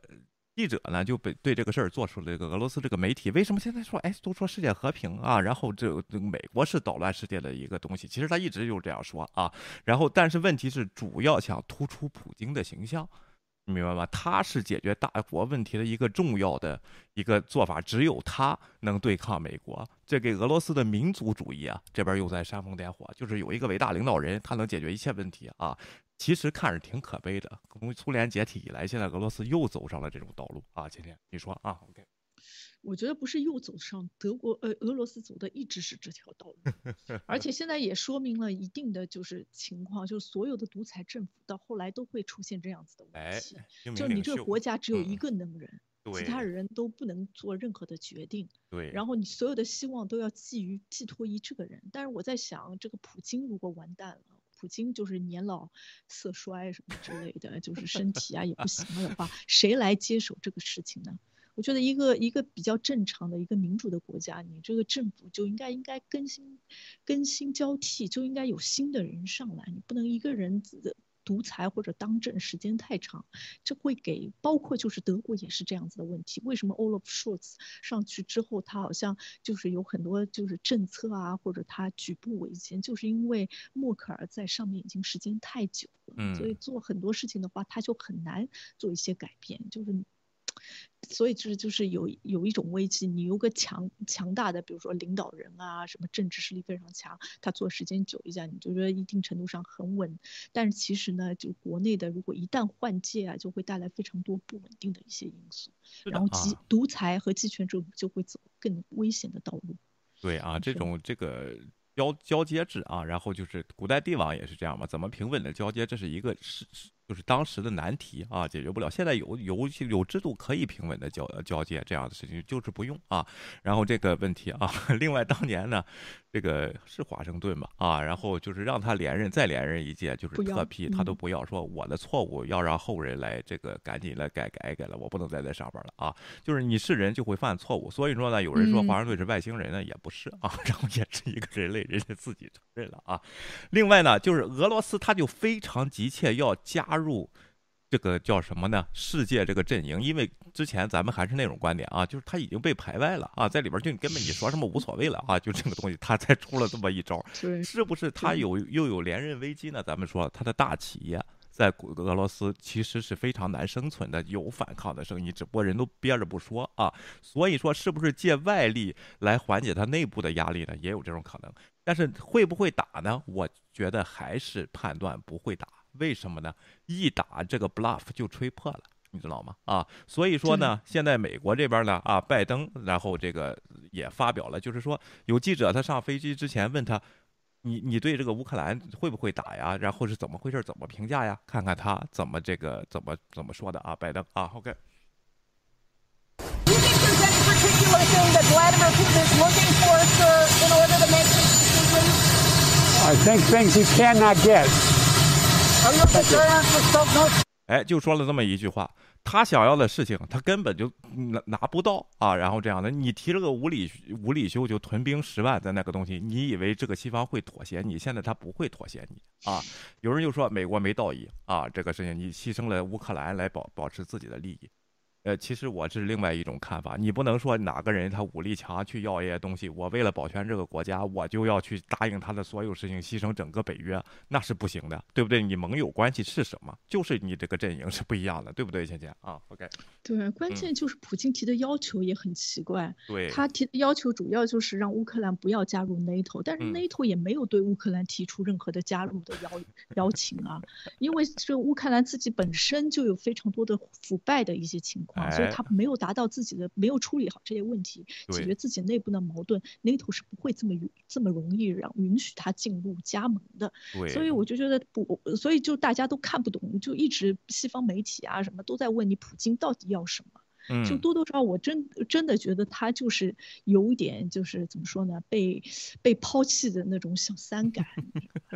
Speaker 1: 记者呢就被对这个事儿做出了这个俄罗斯这个媒体为什么现在说哎都说世界和平啊，然后这这美国是捣乱世界的一个东西，其实他一直就是这样说啊，然后但是问题是主要想突出普京的形象。明白吗？他是解决大国问题的一个重要的一个做法，只有他能对抗美国。这给俄罗斯的民族主义啊，这边又在煽风点火。就是有一个伟大领导人，他能解决一切问题啊。其实看着挺可悲的。从苏联解体以来，现在俄罗斯又走上了这种道路啊。今天你说啊，OK。
Speaker 2: 我觉得不是又走上德国呃俄罗斯走的一直是这条道路，[laughs] 而且现在也说明了一定的就是情况，就是所有的独裁政府到后来都会出现这样子的问题，就你这个国家只有一个能人，其他人都不能做任何的决定，
Speaker 1: 对，
Speaker 2: 然后你所有的希望都要寄于寄托于这个人。但是我在想，这个普京如果完蛋了，普京就是年老色衰什么之类的，就是身体啊也不行了的话，谁来接手这个事情呢？我觉得一个一个比较正常的一个民主的国家，你这个政府就应该应该更新更新交替，就应该有新的人上来，你不能一个人独裁或者当政时间太长，这会给包括就是德国也是这样子的问题。为什么 Olaf Scholz 上去之后，他好像就是有很多就是政策啊，或者他举步维艰，就是因为默克尔在上面已经时间太久了，所以做很多事情的话，他就很难做一些改变，就是。所以就是就是有有一种危机，你有个强强大的，比如说领导人啊，什么政治实力非常强，他做时间久一下，你就觉得一定程度上很稳。但是其实呢，就国内的，如果一旦换届啊，就会带来非常多不稳定的一些因素，然后集独裁和集权政府就会走更危险的道路。
Speaker 1: 对啊，这种这个交交接制啊，然后就是古代帝王也是这样嘛，怎么平稳的交接，这是一个是是。就是当时的难题啊，解决不了。现在有有有制度可以平稳的交交接这样的事情，就是不用啊。然后这个问题啊，[laughs] 另外当年呢，这个是华盛顿吧啊，然后就是让他连任再连任一届，就是特批他都不要，说我的错误要让后人来这个赶紧来改改改了，我不能再在上边了啊。就是你是人就会犯错误，所以说呢，有人说华盛顿是外星人呢，也不是啊，[laughs] 然后也是一个人类，人家自己承认了啊。另外呢，就是俄罗斯他就非常急切要加。入这个叫什么呢？世界这个阵营，因为之前咱们还是那种观点啊，就是他已经被排外了啊，在里边就根本你说什么无所谓了啊，就这个东西他才出了这么一招，是不是他有又有连任危机呢？咱们说他的大企业在俄罗斯其实是非常难生存的，有反抗的声音，只不过人都憋着不说啊，所以说是不是借外力来缓解他内部的压力呢？也有这种可能，但是会不会打呢？我觉得还是判断不会打。为什么呢？一打这个 bluff 就吹破了，你知道吗？啊，所以说呢，现在美国这边呢，啊，拜登，然后这个也发表了，就是说有记者他上飞机之前问他，你你对这个乌克兰会不会打呀？然后是怎么回事？怎么评价呀？看看他怎么这个怎么怎么说的啊？拜登啊，OK。
Speaker 11: I think things he cannot get.
Speaker 1: 哎，就说了这么一句话，他想要的事情，他根本就拿拿不到啊。然后这样的，你提了个无理无理修，就屯兵十万的那个东西，你以为这个西方会妥协？你现在他不会妥协你啊。有人就说美国没道义啊，这个事情你牺牲了乌克兰来保保持自己的利益。呃，其实我是另外一种看法，你不能说哪个人他武力强去要一些东西，我为了保全这个国家，我就要去答应他的所有事情，牺牲整个北约，那是不行的，对不对？你盟友关系是什么？就是你这个阵营是不一样的，对不对，倩倩啊？OK，
Speaker 2: 对，关键就是普京提的要求也很奇怪，
Speaker 1: 对，
Speaker 2: 他提的要求主要就是让乌克兰不要加入 NATO，但是 NATO 也没有对乌克兰提出任何的加入的邀邀请啊，因为这乌克兰自己本身就有非常多的腐败的一些情。所以他没有达到自己的，没有处理好这些问题，解决自己内部的矛盾，NATO 是不会这么这么容易让允许他进入加盟的。所以我就觉得不，所以就大家都看不懂，就一直西方媒体啊什么都在问你普京到底要什么。就多多少少，我真真的觉得他就是有点，就是怎么说呢，被被抛弃的那种小三感，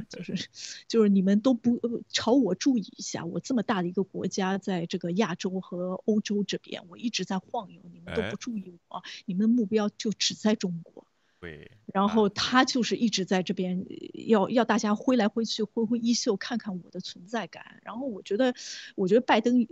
Speaker 2: 就是就是你们都不朝我注意一下，我这么大的一个国家，在这个亚洲和欧洲这边，我一直在晃悠，你们都不注意我，你们的目标就只在中国。
Speaker 1: 对。
Speaker 2: 然后他就是一直在这边要要大家挥来挥去，挥挥衣袖，看看我的存在感。然后我觉得，我觉得拜登。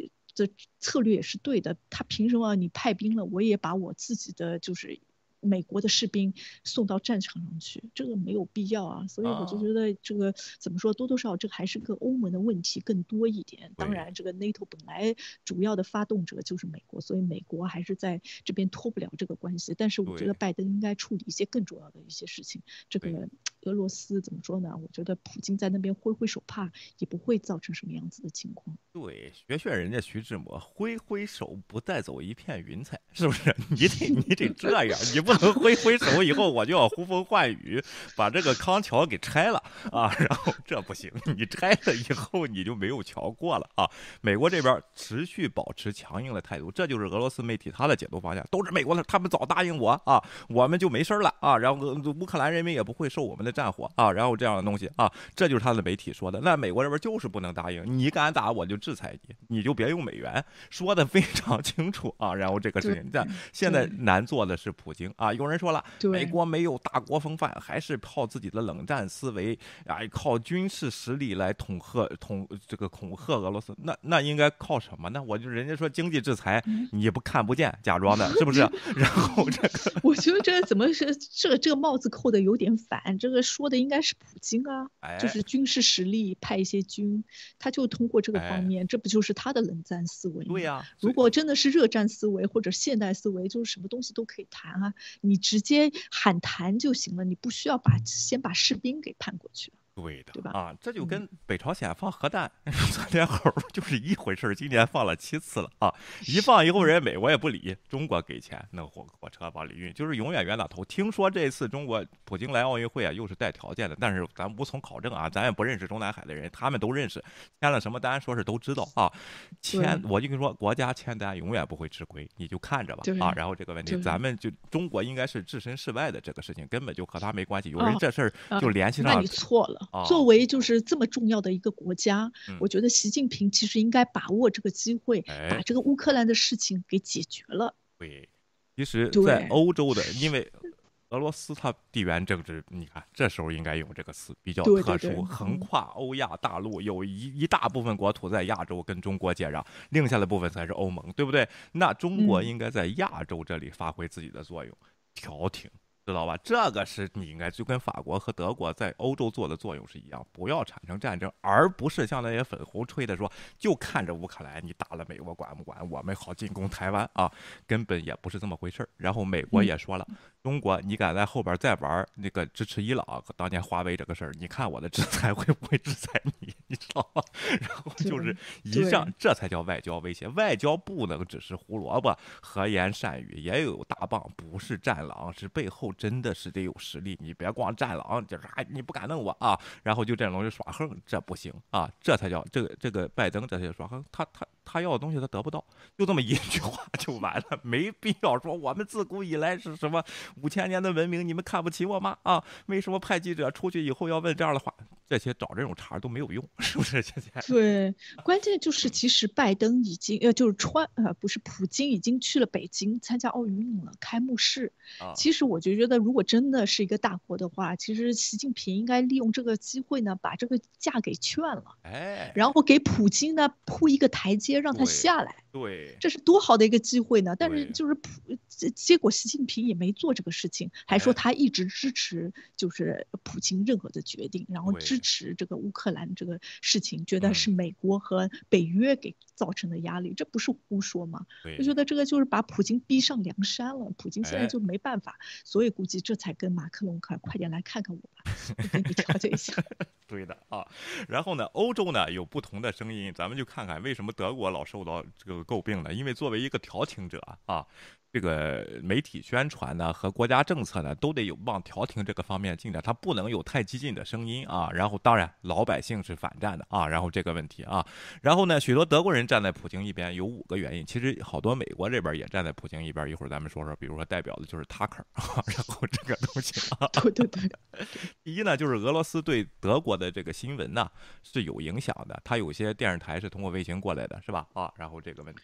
Speaker 2: 这策略也是对的。他凭什么你派兵了，我也把我自己的就是美国的士兵送到战场上去，这个没有必要啊。所以我就觉得这个怎么说，多多少少这还是个欧盟的问题更多一点。当然，这个 NATO 本来主要的发动者就是美国，所以美国还是在这边脱不了这个关系。但是我觉得拜登应该处理一些更重要的一些事情。这个 [tsk] 俄罗斯怎么说呢？我觉得普京在那边挥挥手帕也不会造成什么样子的情况。
Speaker 1: 对，学学人家徐志摩，挥挥手不带走一片云彩，是不是？[laughs] 你得你得这样，你不能挥挥手以后我就要呼风唤雨，把这个康桥给拆了啊！然后这不行，你拆了以后你就没有桥过了啊！美国这边持续保持强硬的态度，这就是俄罗斯媒体他的解读方向，都是美国的，他们早答应我啊，我们就没事了啊，然后乌克兰人民也不会受我们的战火啊，然后这样的东西啊，这就是他的媒体说的。那美国这边就是不能答应，你敢打我就制裁你，你就别用美元，说的非常清楚啊。然后这个事情，这现在难做的是普京啊。有人说了，美国没有大国风范，还是靠自己的冷战思维啊，靠军事实力来恐吓统这个恐吓俄罗斯。那那应该靠什么呢？我就人家说经济制裁，你不看不见，假装的，是不是？[laughs] 然后这个，[laughs]
Speaker 2: 我觉得这怎么是这个这个帽子扣的有点反，这个说的应该是普京啊，就是军事实力派一些军，他就通过这个方面，这不就是他的冷战思维吗？
Speaker 1: 对呀，
Speaker 2: 如果真的是热战思维或者现代思维，就是什么东西都可以谈啊，你直接喊谈就行了，你不需要把先把士兵给判过去。
Speaker 1: 对的，
Speaker 2: 对吧？
Speaker 1: 啊，这就跟北朝鲜放核弹、[laughs] 窜天猴就是一回事儿。今年放了七次了啊！一放以后，人美国也不理，中国给钱弄火火车往里运，就是永远冤大头。听说这次中国普京来奥运会啊，又是带条件的，但是咱无从考证啊，咱也不认识中南海的人，他们都认识，签了什么单，说是都知道啊。签，我就跟你说，国家签单永远不会吃亏，你就看着吧啊。然后这个问题，咱们就中国应该是置身事外的，这个事情根本就和他没关系。有人这事儿就联系上，
Speaker 2: 那你错了。作为就是这么重要的一个国家，我觉得习近平其实应该把握这个机会，把这个乌克兰的事情给解决了。
Speaker 1: 对，其实，在欧洲的，因为俄罗斯它地缘政治，你看这时候应该用这个词比较特殊，横跨欧亚大陆，有一一大部分国土在亚洲跟中国接壤，剩下的部分才是欧盟，对不对？那中国应该在亚洲这里发挥自己的作用，调停。知道吧？这个是你应该就跟法国和德国在欧洲做的作用是一样，不要产生战争，而不是像那些粉红吹的说，就看着乌克兰你打了美国管不管，我们好进攻台湾啊，根本也不是这么回事儿。然后美国也说了。中国，你敢在后边再玩那个支持伊朗当年华为这个事儿？你看我的制裁会不会制裁你？[laughs] 你知道吗？[laughs] 然后就是一上，这才叫外交威胁。外交不能只是胡萝卜、和言善语，也有大棒，不是战狼，是背后真的是得有实力。你别光战狼，就是哎，你不敢弄我啊！然后就这种就耍横，这不行啊！这才叫这个这个拜登，这才叫耍横。他他他要的东西他得不到，就这么一句话 [laughs] 就完了，没必要说我们自古以来是什么。五千年的文明，你们看不起我吗？啊，为什么派记者出去以后要问这样的话？这些找这种茬都没有用，是不是？现在
Speaker 2: 对，关键就是其实拜登已经呃，就是川呃，不是普京已经去了北京参加奥运了开幕式。其实我就觉得，如果真的是一个大国的话，其实习近平应该利用这个机会呢，把这个架给劝了，哎，然后给普京呢铺一个台阶，让他下来。
Speaker 1: 对，
Speaker 2: 这是多好的一个机会呢！但是就是普结果，习近平也没做这个事情，还说他一直支持就是普京任何的决定，然后支持这个乌克兰这个事情，觉得是美国和北约给造成的压力，这不是胡说吗？我觉得这个就是把普京逼上梁山了，普京现在就没办法，所以估计这才跟马克龙快快点来看看我吧，给你调解一下。[laughs]
Speaker 1: 对的啊，然后呢，欧洲呢有不同的声音，咱们就看看为什么德国老受到这个诟病的？因为作为一个调情者啊。这个媒体宣传呢和国家政策呢都得有往调停这个方面进展，它不能有太激进的声音啊。然后当然老百姓是反战的啊。然后这个问题啊，然后呢许多德国人站在普京一边有五个原因，其实好多美国这边也站在普京一边。一会儿咱们说说，比如说代表的就是 Tucker 啊，然后这个东西啊，
Speaker 2: 对对对。
Speaker 1: 第一呢就是俄罗斯对德国的这个新闻呢是有影响的，它有些电视台是通过卫星过来的，是吧？啊，然后这个问题。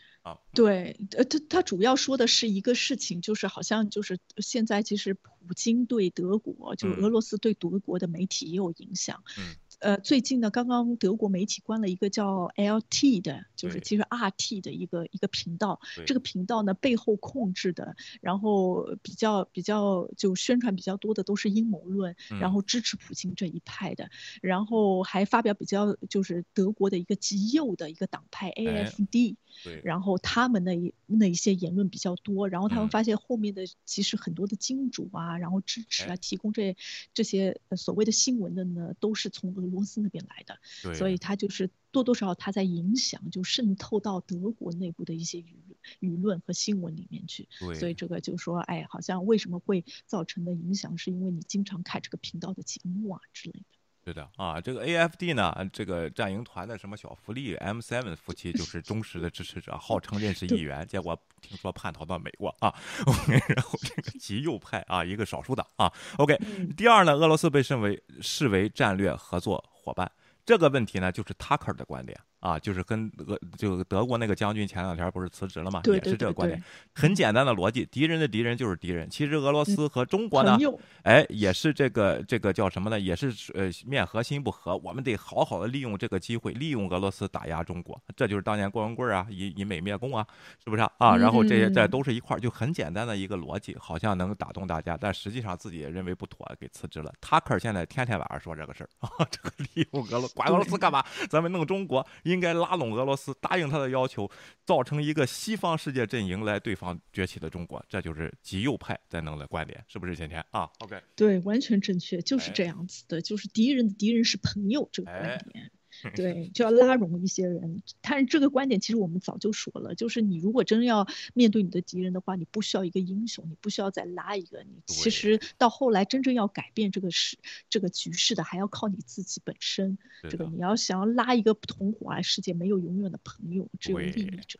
Speaker 2: 对，呃，他他主要说的是一个事情，就是好像就是现在其实普京对德国，就俄罗斯对德国的媒体也有影响。嗯，呃，最近呢，刚刚德国媒体关了一个叫 LT 的，就是其实 RT 的一个一个频道。这个频道呢，背后控制的，然后比较比较就宣传比较多的都是阴谋论，然后支持普京这一派的，然后还发表比较就是德国的一个极右的一个党派 AFD，然后他们那那一些言论比较多，然后他们发现后面的其实很多的金主啊，然后支持啊，提供这这些所谓的新闻的呢，都是从俄罗斯那边来的，所以他就是多多少少他在影响，就渗透到德国内部的一些舆舆论和新闻里面去。所以这个就说，哎，好像为什么会造成的影响，是因为你经常看这个频道的节目啊之类的。
Speaker 1: 是的啊，这个 AFD 呢，这个战营团的什么小福利 M7 夫妻就是忠实的支持者，号称认识议员，结果听说叛逃到美国啊。[laughs] 然后这个极右派啊，一个少数党啊。OK，第二呢，俄罗斯被视为视为战略合作伙伴，这个问题呢，就是 Tucker 的观点。啊，就是跟俄就德国那个将军前两天不是辞职了吗？也是这个观点，很简单的逻辑，敌人的敌人就是敌人。其实俄罗斯和中国呢，哎，也是这个这个叫什么呢？也是呃面和心不和。我们得好好的利用这个机会，利用俄罗斯打压中国。这就是当年郭文贵啊，以以美灭共啊，是不是啊？然后这些这都是一块儿，就很简单的一个逻辑，好像能打动大家，但实际上自己也认为不妥，给辞职了。塔克现在天天晚上说这个事儿啊，[laughs] 这个利用俄罗管俄罗斯干嘛？咱们弄中国。应该拉拢俄罗斯，答应他的要求，造成一个西方世界阵营来对方崛起的中国，这就是极右派在弄的观点，是不是？今天啊，OK，
Speaker 2: 对，完全正确，就是这样子的，就是敌人的敌人是朋友这个观点。[laughs] 对，就要拉拢一些人。但是这个观点其实我们早就说了，就是你如果真要面对你的敌人的话，你不需要一个英雄，你不需要再拉一个。你其实到后来真正要改变这个事、这个局势的，还要靠你自己本身。这个你要想要拉一个同伙啊，世界没有永远的朋友，只有利益者。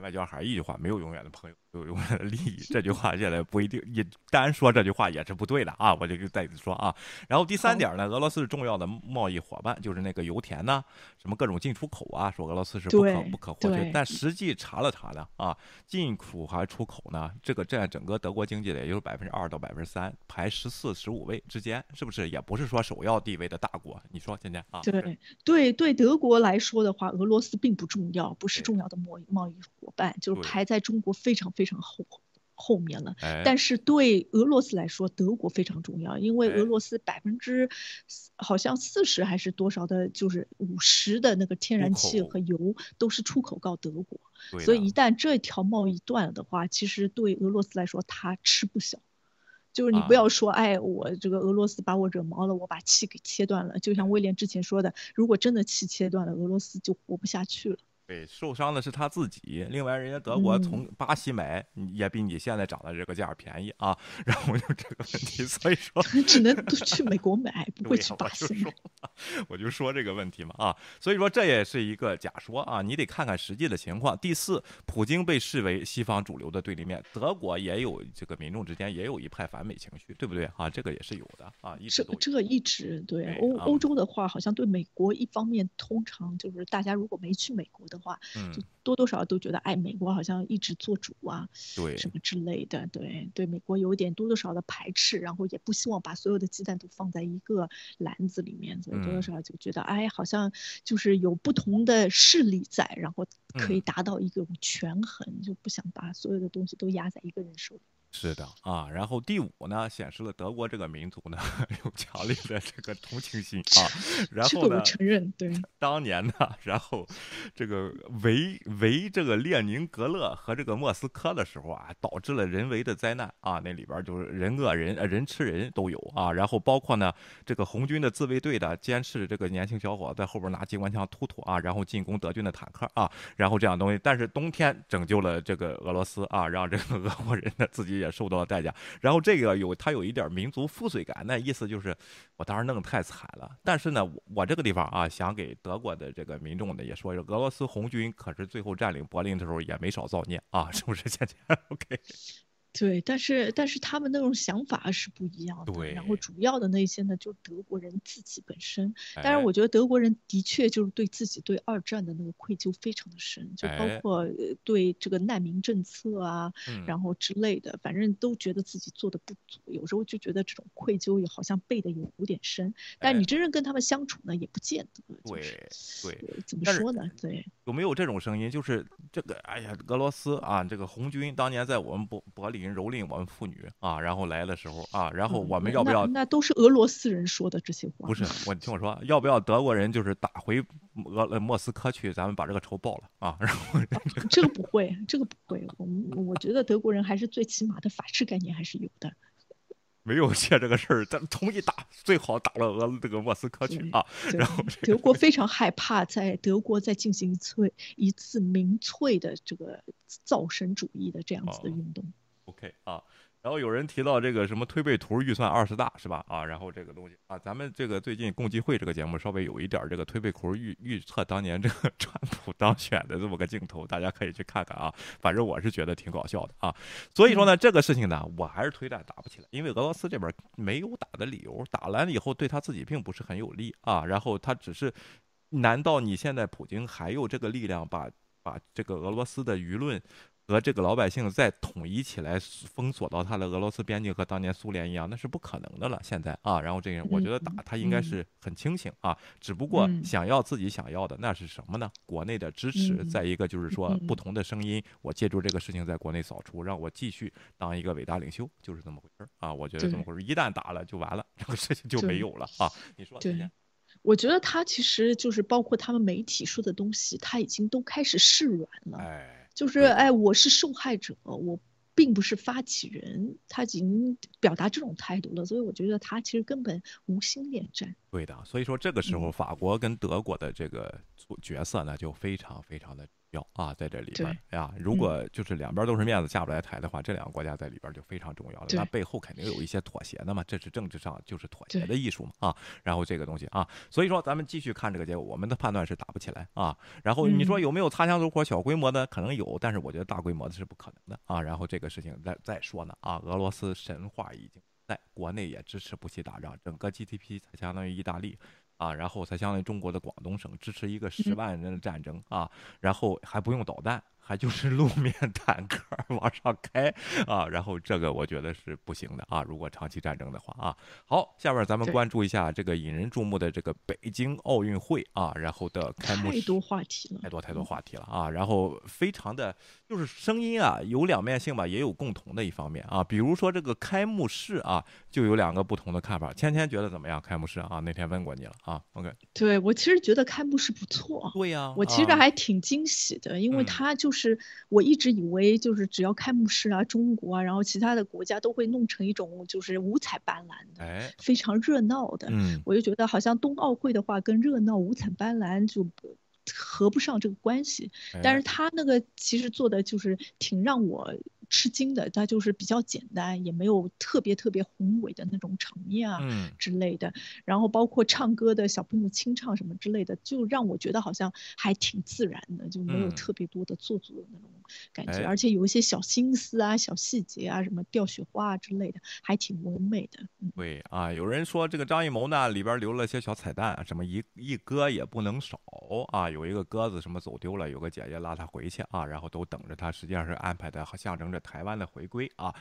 Speaker 1: 外交还是一句话，没有永远的朋友。有永远的利益，这句话现在不一定，你单说这句话也是不对的啊！我就再说啊。然后第三点呢，俄罗斯是重要的贸易伙伴，就是那个油田呐，什么各种进出口啊，说俄罗斯是不可不可或缺。但实际查了查呢，啊，进口还出口呢，这个占整个德国经济的也就是百分之二到百分之三，排十四十五位之间，是不是？也不是说首要地位的大国。你说今天啊？
Speaker 2: 对对对，德国来说的话，俄罗斯并不重要，不是重要的贸易贸易伙伴，就是排在中国非常非常。非常后后面了，但是对俄罗斯来说，德国非常重要，因为俄罗斯百分之好像四十还是多少的，就是五十的那个天然气和油都是出口到德国，所以一旦这条贸易断了的话，其实对俄罗斯来说，它吃不消。就是你不要说，哎，我这个俄罗斯把我惹毛了，我把气给切断了。就像威廉之前说的，如果真的气切断了，俄罗斯就活不下去了。
Speaker 1: 对，受伤的是他自己。另外，人家德国从巴西买也比你现在涨的这个价便宜啊。然后就这个问题，所以说
Speaker 2: 只能去美国买，[laughs] 不会去巴西
Speaker 1: 买。我就说这个问题嘛啊，所以说这也是一个假说啊，你得看看实际的情况。第四，普京被视为西方主流的对立面，德国也有这个民众之间也有一派反美情绪，对不对啊？这个也是有的啊。
Speaker 2: 一直这这一直对欧欧洲的话，好像对美国一方面通常就是大家如果没去美国。的话，就多多少少都觉得，哎，美国好像一直做主啊，
Speaker 1: 对，
Speaker 2: 什么之类的，对对，美国有一点多多少少的排斥，然后也不希望把所有的鸡蛋都放在一个篮子里面，所以多多少少就觉得，哎，好像就是有不同的势力在，然后可以达到一种权衡，就不想把所有的东西都压在一个人手里。
Speaker 1: 是的啊，然后第五呢，显示了德国这个民族呢 [laughs] 有强烈的这个同情心啊。然后呢，
Speaker 2: 承认对
Speaker 1: 当年呢，然后这个围围这个列宁格勒和这个莫斯科的时候啊，导致了人为的灾难啊，那里边就是人饿人呃人吃人都有啊。然后包括呢这个红军的自卫队的监视这个年轻小伙在后边拿机关枪突突啊，然后进攻德军的坦克啊，然后这样东西。但是冬天拯救了这个俄罗斯啊，让这个俄国人呢自己。也受到了代价，然后这个有他有一点民族负罪感，那意思就是我当时弄得太惨了。但是呢，我这个地方啊，想给德国的这个民众呢也说一说，俄罗斯红军可是最后占领柏林的时候也没少造孽啊，是不是？倩倩？[laughs] OK。
Speaker 2: 对，但是但是他们那种想法是不一样的。
Speaker 1: 对。
Speaker 2: 然后主要的那些呢，就德国人自己本身。但是，我觉得德国人的确就是对自己对二战的那个愧疚非常的深，就包括对这个难民政策啊，然后之类的，反正都觉得自己做的不足。有时候就觉得这种愧疚也好像背的有有点深。但你真正跟他们相处呢，也不见得。
Speaker 1: 对对。
Speaker 2: 怎么说呢？对。
Speaker 1: 有没有这种声音？就是这个，哎呀，俄罗斯啊，这个红军当年在我们柏柏林。蹂躏我们妇女啊，然后来的时候啊，然后我们要不要？
Speaker 2: 那都是俄罗斯人说的这些话。
Speaker 1: 不是，我听我说，要不要德国人就是打回俄莫斯科去，咱们把这个仇报了啊？然后
Speaker 2: 这个不会，这个不会。我们我觉得德国人还是最起码的法治概念还是有的。[laughs]
Speaker 1: 没有借这个事儿，咱同意打，最好打了俄这个莫斯科去啊。然后
Speaker 2: 德国非常害怕在德国再进行一次一次民粹的这个造神主义的这样子的运动。
Speaker 1: OK 啊，然后有人提到这个什么推背图预算二十大是吧？啊，然后这个东西啊，咱们这个最近共济会这个节目稍微有一点这个推背图预预测当年这个 [laughs] 川普当选的这么个镜头，大家可以去看看啊。反正我是觉得挺搞笑的啊。所以说呢，这个事情呢，我还是推断打不起来，因为俄罗斯这边没有打的理由，打完了以后对他自己并不是很有利啊。然后他只是，难道你现在普京还有这个力量把把这个俄罗斯的舆论？和这个老百姓再统一起来，封锁到他的俄罗斯边境，和当年苏联一样，那是不可能的了。现在啊，然后这个，我觉得打他应该是很清醒啊，只不过想要自己想要的那是什么呢？国内的支持，再一个就是说不同的声音，我借助这个事情在国内扫除，让我继续当一个伟大领袖，就是这么回事儿啊。我觉得这么回事儿，一旦打了就完了，这个事情就没有了啊。你说？
Speaker 2: 对，我觉得他其实就是包括他们媒体说的东西，他已经都开始示软了。
Speaker 1: 哎。
Speaker 2: 就是哎，我是受害者，我并不是发起人，他已经表达这种态度了，所以我觉得他其实根本无心恋战。
Speaker 1: 对的，所以说这个时候法国跟德国的这个角色呢，就非常非常的。要啊，在这里边呀，如果就是两边都是面子下不来台的话，这两个国家在里边就非常重要了。那背后肯定有一些妥协的嘛，这是政治上就是妥协的艺术嘛啊。然后这个东西啊，所以说咱们继续看这个结果，我们的判断是打不起来啊。然后你说有没有擦枪走火小规模的？可能有，但是我觉得大规模的是不可能的啊。然后这个事情再再说呢啊，俄罗斯神话已经在国内也支持不起打仗，整个 GDP 才相当于意大利。啊，然后才相当于中国的广东省支持一个十万人的战争啊，然后还不用导弹。还就是路面坦克往上开啊，然后这个我觉得是不行的啊。如果长期战争的话啊，好，下面咱们关注一下这个引人注目的这个北京奥运会啊，然后的开幕
Speaker 2: 太多话题了，
Speaker 1: 太多太多话题了啊。然后非常的就是声音啊，有两面性吧，也有共同的一方面啊。比如说这个开幕式啊，就有两个不同的看法。芊芊觉得怎么样？开幕式啊，那天问过你了啊。OK，
Speaker 2: 对我其实觉得开幕式不错，
Speaker 1: 对呀，
Speaker 2: 我其实还挺惊喜的，因为他就。是我一直以为，就是只要开幕式啊，中国啊，然后其他的国家都会弄成一种就是五彩斑斓的，非常热闹的。嗯，我就觉得好像冬奥会的话，跟热闹五彩斑斓就合不上这个关系。但是他那个其实做的就是挺让我。吃惊的，它就是比较简单，也没有特别特别宏伟的那种场面啊之类的。然后包括唱歌的小朋友清唱什么之类的，就让我觉得好像还挺自然的，就没有特别多的做作的那种感觉。而且有一些小心思啊、小细节啊，什么掉雪花啊之类的，还挺唯美的。
Speaker 1: 对啊，有人说这个张艺谋呢，里边留了些小彩蛋，什么一一歌也不能少啊。有一个鸽子什么走丢了，有个姐姐拉他回去啊，然后都等着他，实际上是安排的，象征着。台湾的回归啊。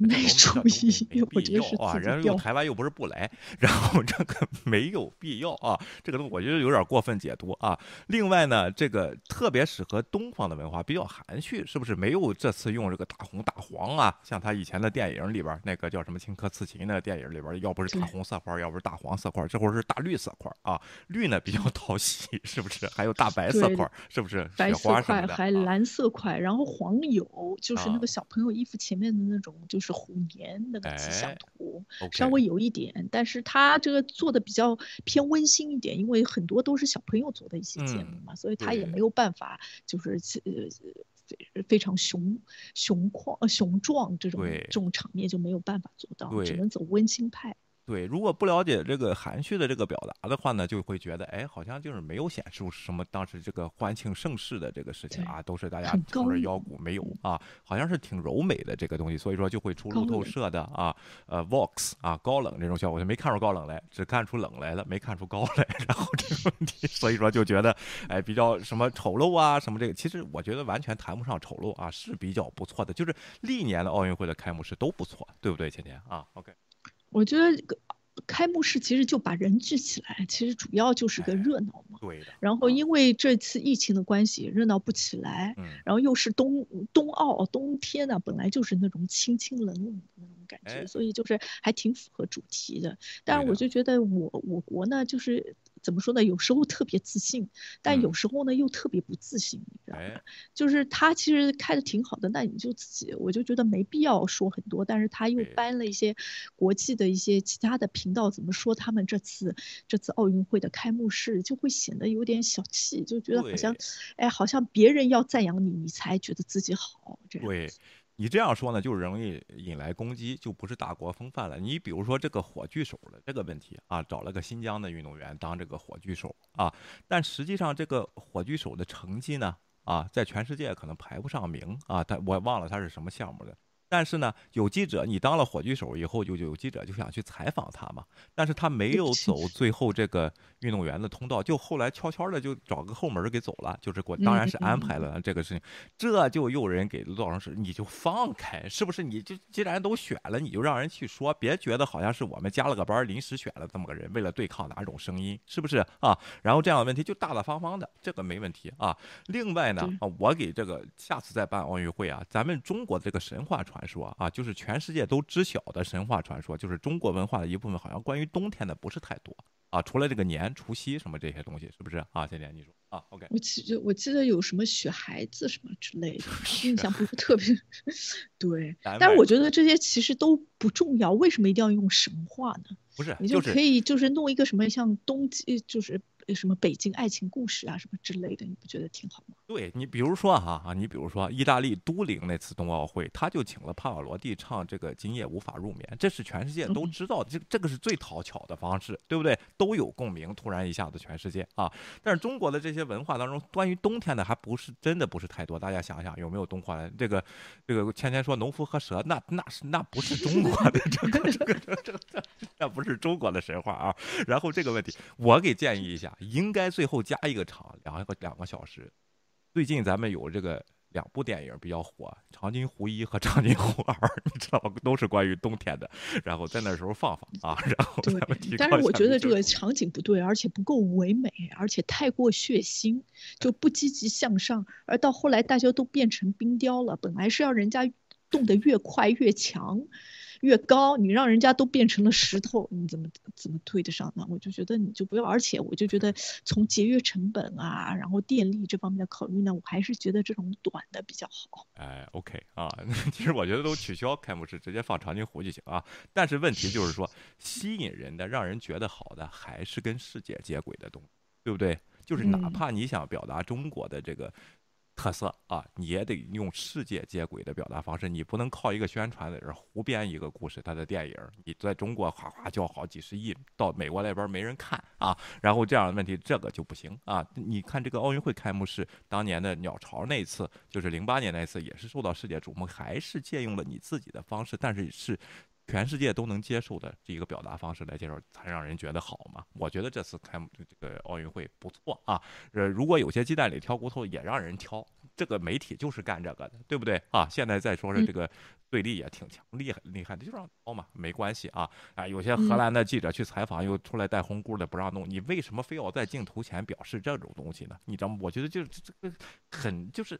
Speaker 2: 没注意，
Speaker 1: 我觉得是啊，人家台湾又不是不来，然后这个 [laughs] 没有必要啊，这个东我觉得有点过分解读啊。另外呢，这个特别适合东方的文化，比较含蓄，是不是？没有这次用这个大红大黄啊，像他以前的电影里边那个叫什么《青稞刺秦》那个电影里边，要不是大红色块，要不是大黄色块，这会儿是大绿色块啊。绿呢比较 [laughs] 讨喜，是不是？还有大白色块，是不是？
Speaker 2: 白色块还蓝色块，然后黄有就是那个小朋友衣服前面的那种，就是。虎年那个吉祥图，稍微有一点，但是他这个做的比较偏温馨一点，因为很多都是小朋友做的一些节目嘛，所以他也没有办法，就是呃非非常雄雄旷雄壮这种这种场面就没有办法做到，只能走温馨派。
Speaker 1: 对，如果不了解这个含蓄的这个表达的话呢，就会觉得，哎，好像就是没有显示出什么当时这个欢庆盛世的这个事情啊，都是大家冲着腰鼓，没有啊，好像是挺柔美的这个东西，所以说就会出路透社的啊，呃，Vox 啊，高冷这种效果，就没看出高冷来，只看出冷来了，没看出高来，[laughs] 然后这个问题，所以说就觉得，哎，比较什么丑陋啊，什么这个，其实我觉得完全谈不上丑陋啊，是比较不错的，就是历年的奥运会的开幕式都不错，对不对，芊芊啊？OK。
Speaker 2: 我觉得开幕式其实就把人聚起来，其实主要就是个热闹嘛。
Speaker 1: 对的。
Speaker 2: 然后因为这次疫情的关系，热闹不起来。嗯。然后又是冬冬奥冬天呢，本来就是那种清清冷冷的那种感觉，所以就是还挺符合主题的。但是我就觉得我我国呢，就是。怎么说呢？有时候特别自信，但有时候呢又特别不自信，你知道吗？就是他其实开的挺好的，那你就自己，我就觉得没必要说很多。但是他又搬了一些国际的一些其他的频道，怎么说他们这次这次奥运会的开幕式，就会显得有点小气，就觉得好像，哎，好像别人要赞扬你，你才觉得自己好这样。
Speaker 1: 你这样说呢，就容易引来攻击，就不是大国风范了。你比如说这个火炬手的这个问题啊，找了个新疆的运动员当这个火炬手啊，但实际上这个火炬手的成绩呢，啊，在全世界可能排不上名啊，他我忘了他是什么项目的。但是呢，有记者，你当了火炬手以后，就有记者就想去采访他嘛。但是他没有走最后这个运动员的通道，就后来悄悄的就找个后门给走了。就是我当然是安排了这个事情，这就有人给造成是，你就放开，是不是？你就既然都选了，你就让人去说，别觉得好像是我们加了个班临时选了这么个人，为了对抗哪种声音，是不是啊？然后这样的问题就大大方方的，这个没问题啊。另外呢，啊，我给这个下次再办奥运会啊，咱们中国这个神话传。传说啊，就是全世界都知晓的神话传说，就是中国文化的一部分。好像关于冬天的不是太多啊，除了这个年除夕什么这些东西，是不是啊？这点你说啊？OK，
Speaker 2: 我记我记得有什么雪孩子什么之类的，[laughs] 印象不是特别。[laughs] 对，但是我觉得这些其实都不重要。为什么一定要用神话呢？
Speaker 1: 不是，
Speaker 2: 你就可以就是弄一个什么像冬季就是。什么北京爱情故事啊，什么之类的，你不觉得挺好吗？
Speaker 1: 对你，比如说哈啊，你比如说意大利都灵那次冬奥会，他就请了帕瓦罗蒂唱这个《今夜无法入眠》，这是全世界都知道的，这这个是最讨巧的方式，对不对？都有共鸣，突然一下子全世界啊！但是中国的这些文化当中，关于冬天的还不是真的不是太多，大家想想有没有冬话？这个这个芊芊说农夫和蛇，那那是那不是中国的这个这个这个，那不是中国的神话啊！然后这个问题，我给建议一下。应该最后加一个场，两个两个小时。最近咱们有这个两部电影比较火，《长津湖一》和《长津湖二》，你知道吗？都是关于冬天的。然后在那时候放放啊，然后咱们提
Speaker 2: 但是我觉得这个场景不对，而且不够唯美，而且太过血腥，就不积极向上。而到后来大家都变成冰雕了，本来是要人家动得越快越强。越高，你让人家都变成了石头，你怎么怎么对得上呢？我就觉得你就不要，而且我就觉得从节约成本啊，然后电力这方面的考虑呢，我还是觉得这种短的比较好。
Speaker 1: 哎，OK 啊，[laughs] 其实我觉得都取消开幕式，直接放长津湖就行啊。但是问题就是说，吸引人的、让人觉得好的，还是跟世界接轨的东西，对不对？就是哪怕你想表达中国的这个。特色啊，你也得用世界接轨的表达方式，你不能靠一个宣传在这胡编一个故事。他的电影儿，你在中国哗哗叫好几十亿，到美国那边没人看啊，然后这样的问题，这个就不行啊。你看这个奥运会开幕式，当年的鸟巢那次，就是零八年那次，也是受到世界瞩目，还是借用了你自己的方式，但是是。全世界都能接受的这一个表达方式来介绍，才让人觉得好嘛？我觉得这次开幕这个奥运会不错啊。呃，如果有些鸡蛋里挑骨头，也让人挑。这个媒体就是干这个的，对不对啊？现在再说是这个对立也挺强，厉害厉害的，就让挑嘛，没关系啊。啊，有些荷兰的记者去采访，又出来带红箍的不让弄，你为什么非要在镜头前表示这种东西呢？你知道吗？我觉得就是这个很就是。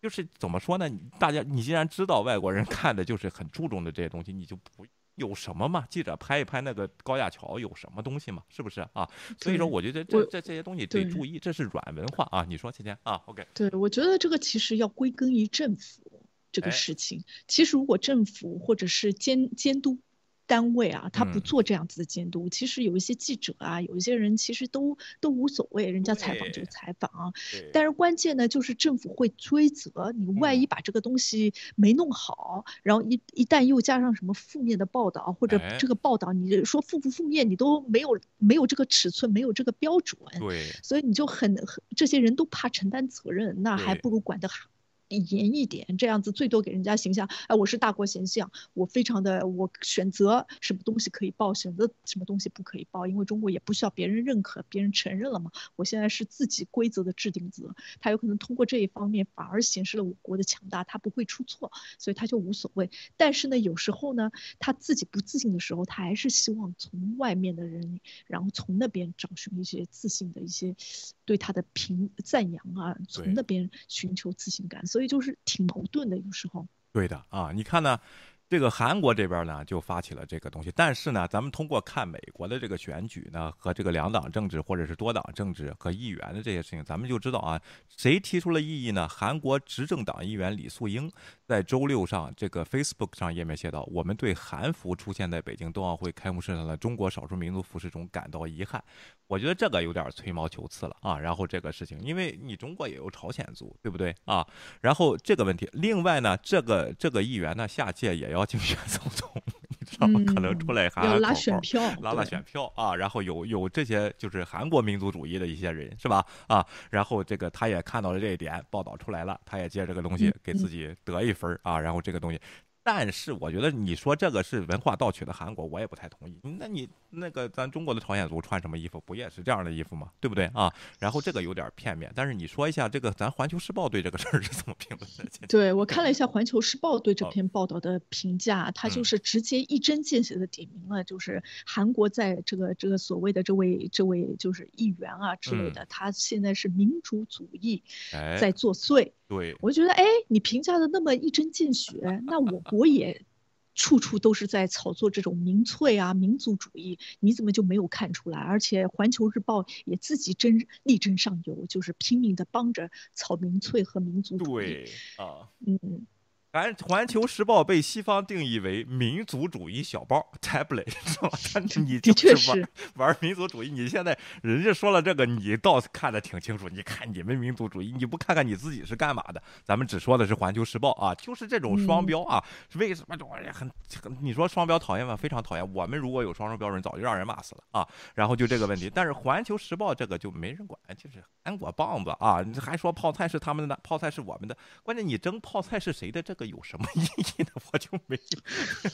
Speaker 1: 就是怎么说呢？大家，你既然知道外国人看的就是很注重的这些东西，你就不有什么嘛？记者拍一拍那个高架桥有什么东西嘛？是不是啊？所以说，我觉得这这这些东西得注意，这是软文化啊。你说，芊芊啊？OK。
Speaker 2: 对，我觉得这个其实要归根于政府这个事情。其实如果政府或者是监监督单位啊，他不做这样子的监督。其实有一些记者啊，有一些人其实都都无所谓，人家采访就采访。但是关键呢，就是政府会追责你，万一把这个东西没弄好，然后一一旦又加上什么负面的报道，或者这个报道你说负不负面，你都没有没有这个尺寸，没有这个标准。
Speaker 1: 对，
Speaker 2: 所以你就很很这些人都怕承担责任，那还不如管得好。严一点，这样子最多给人家形象。哎，我是大国形象，我非常的，我选择什么东西可以报，选择什么东西不可以报，因为中国也不需要别人认可，别人承认了嘛。我现在是自己规则的制定者，他有可能通过这一方面反而显示了我国的强大，他不会出错，所以他就无所谓。但是呢，有时候呢，他自己不自信的时候，他还是希望从外面的人，然后从那边找寻一些自信的一些对他的评赞扬啊，从那边寻求自信感。所以就是挺矛盾的，有时候。
Speaker 1: 对的啊，你看呢？这个韩国这边呢，就发起了这个东西，但是呢，咱们通过看美国的这个选举呢，和这个两党政治或者是多党政治和议员的这些事情，咱们就知道啊，谁提出了异议呢？韩国执政党议员李素英在周六上这个 Facebook 上页面写道：“我们对韩服出现在北京冬奥会开幕式上的中国少数民族服饰中感到遗憾。”我觉得这个有点吹毛求疵了啊。然后这个事情，因为你中国也有朝鲜族，对不对啊？然后这个问题，另外呢，这个这个议员呢，下届也要。要竞选总统，你知道吗？可能出来还
Speaker 2: 拉选票，
Speaker 1: 拉拉选票啊！然后有有这些就是韩国民族主义的一些人，是吧？啊，然后这个他也看到了这一点，报道出来了，他也借这个东西给自己得一分啊！然后这个东西。但是我觉得你说这个是文化盗取的韩国，我也不太同意。那你那个咱中国的朝鲜族穿什么衣服，不也是这样的衣服吗？对不对啊？然后这个有点片面。但是你说一下这个，咱环球时报对这个事儿是怎么评论的？[laughs]
Speaker 2: 对我看了一下环球时报对这篇报道的评价，他就是直接一针见血的点明了，就是韩国在这个这个所谓的这位这位就是议员啊之类的，他现在是民主主义在作祟。
Speaker 1: 对，
Speaker 2: 我觉得，哎，你评价的那么一针见血，那我 [laughs] 国也处处都是在炒作这种民粹啊、民族主义，你怎么就没有看出来？而且《环球日报》也自己争力争上游，就是拼命的帮着炒民粹和民族主义。
Speaker 1: 对
Speaker 2: 啊，嗯。
Speaker 1: 环环球时报被西方定义为民族主义小报 tablet，是吧？[laughs] 你就是玩玩民族主义。你现在人家说了这个，你倒看得挺清楚。你看你们民族主义，你不看看你自己是干嘛的？咱们只说的是环球时报啊，就是这种双标啊。为什么我也很很？你说双标讨厌吗？非常讨厌。我们如果有双重标准，早就让人骂死了啊。然后就这个问题，但是环球时报这个就没人管，就是韩国棒子啊！还说泡菜是他们的，泡菜是我们的。关键你争泡菜是谁的这个？有什么意义呢？我就没有。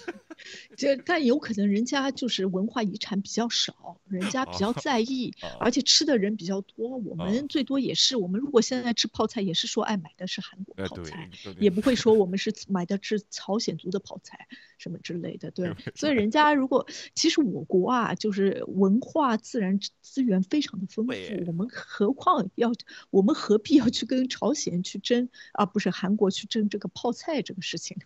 Speaker 1: [laughs]
Speaker 2: 这但有可能人家就是文化遗产比较少，人家比较在意，而且吃的人比较多。我们最多也是，我们如果现在吃泡菜，也是说爱买的是韩国泡菜，也不会说我们是买的是朝鲜族的泡菜什么之类的。对，所以人家如果其实我国啊，就是文化自然资源非常的丰富，我们何况要我们何必要去跟朝鲜去争啊？不是韩国去争这个泡菜？这个事情，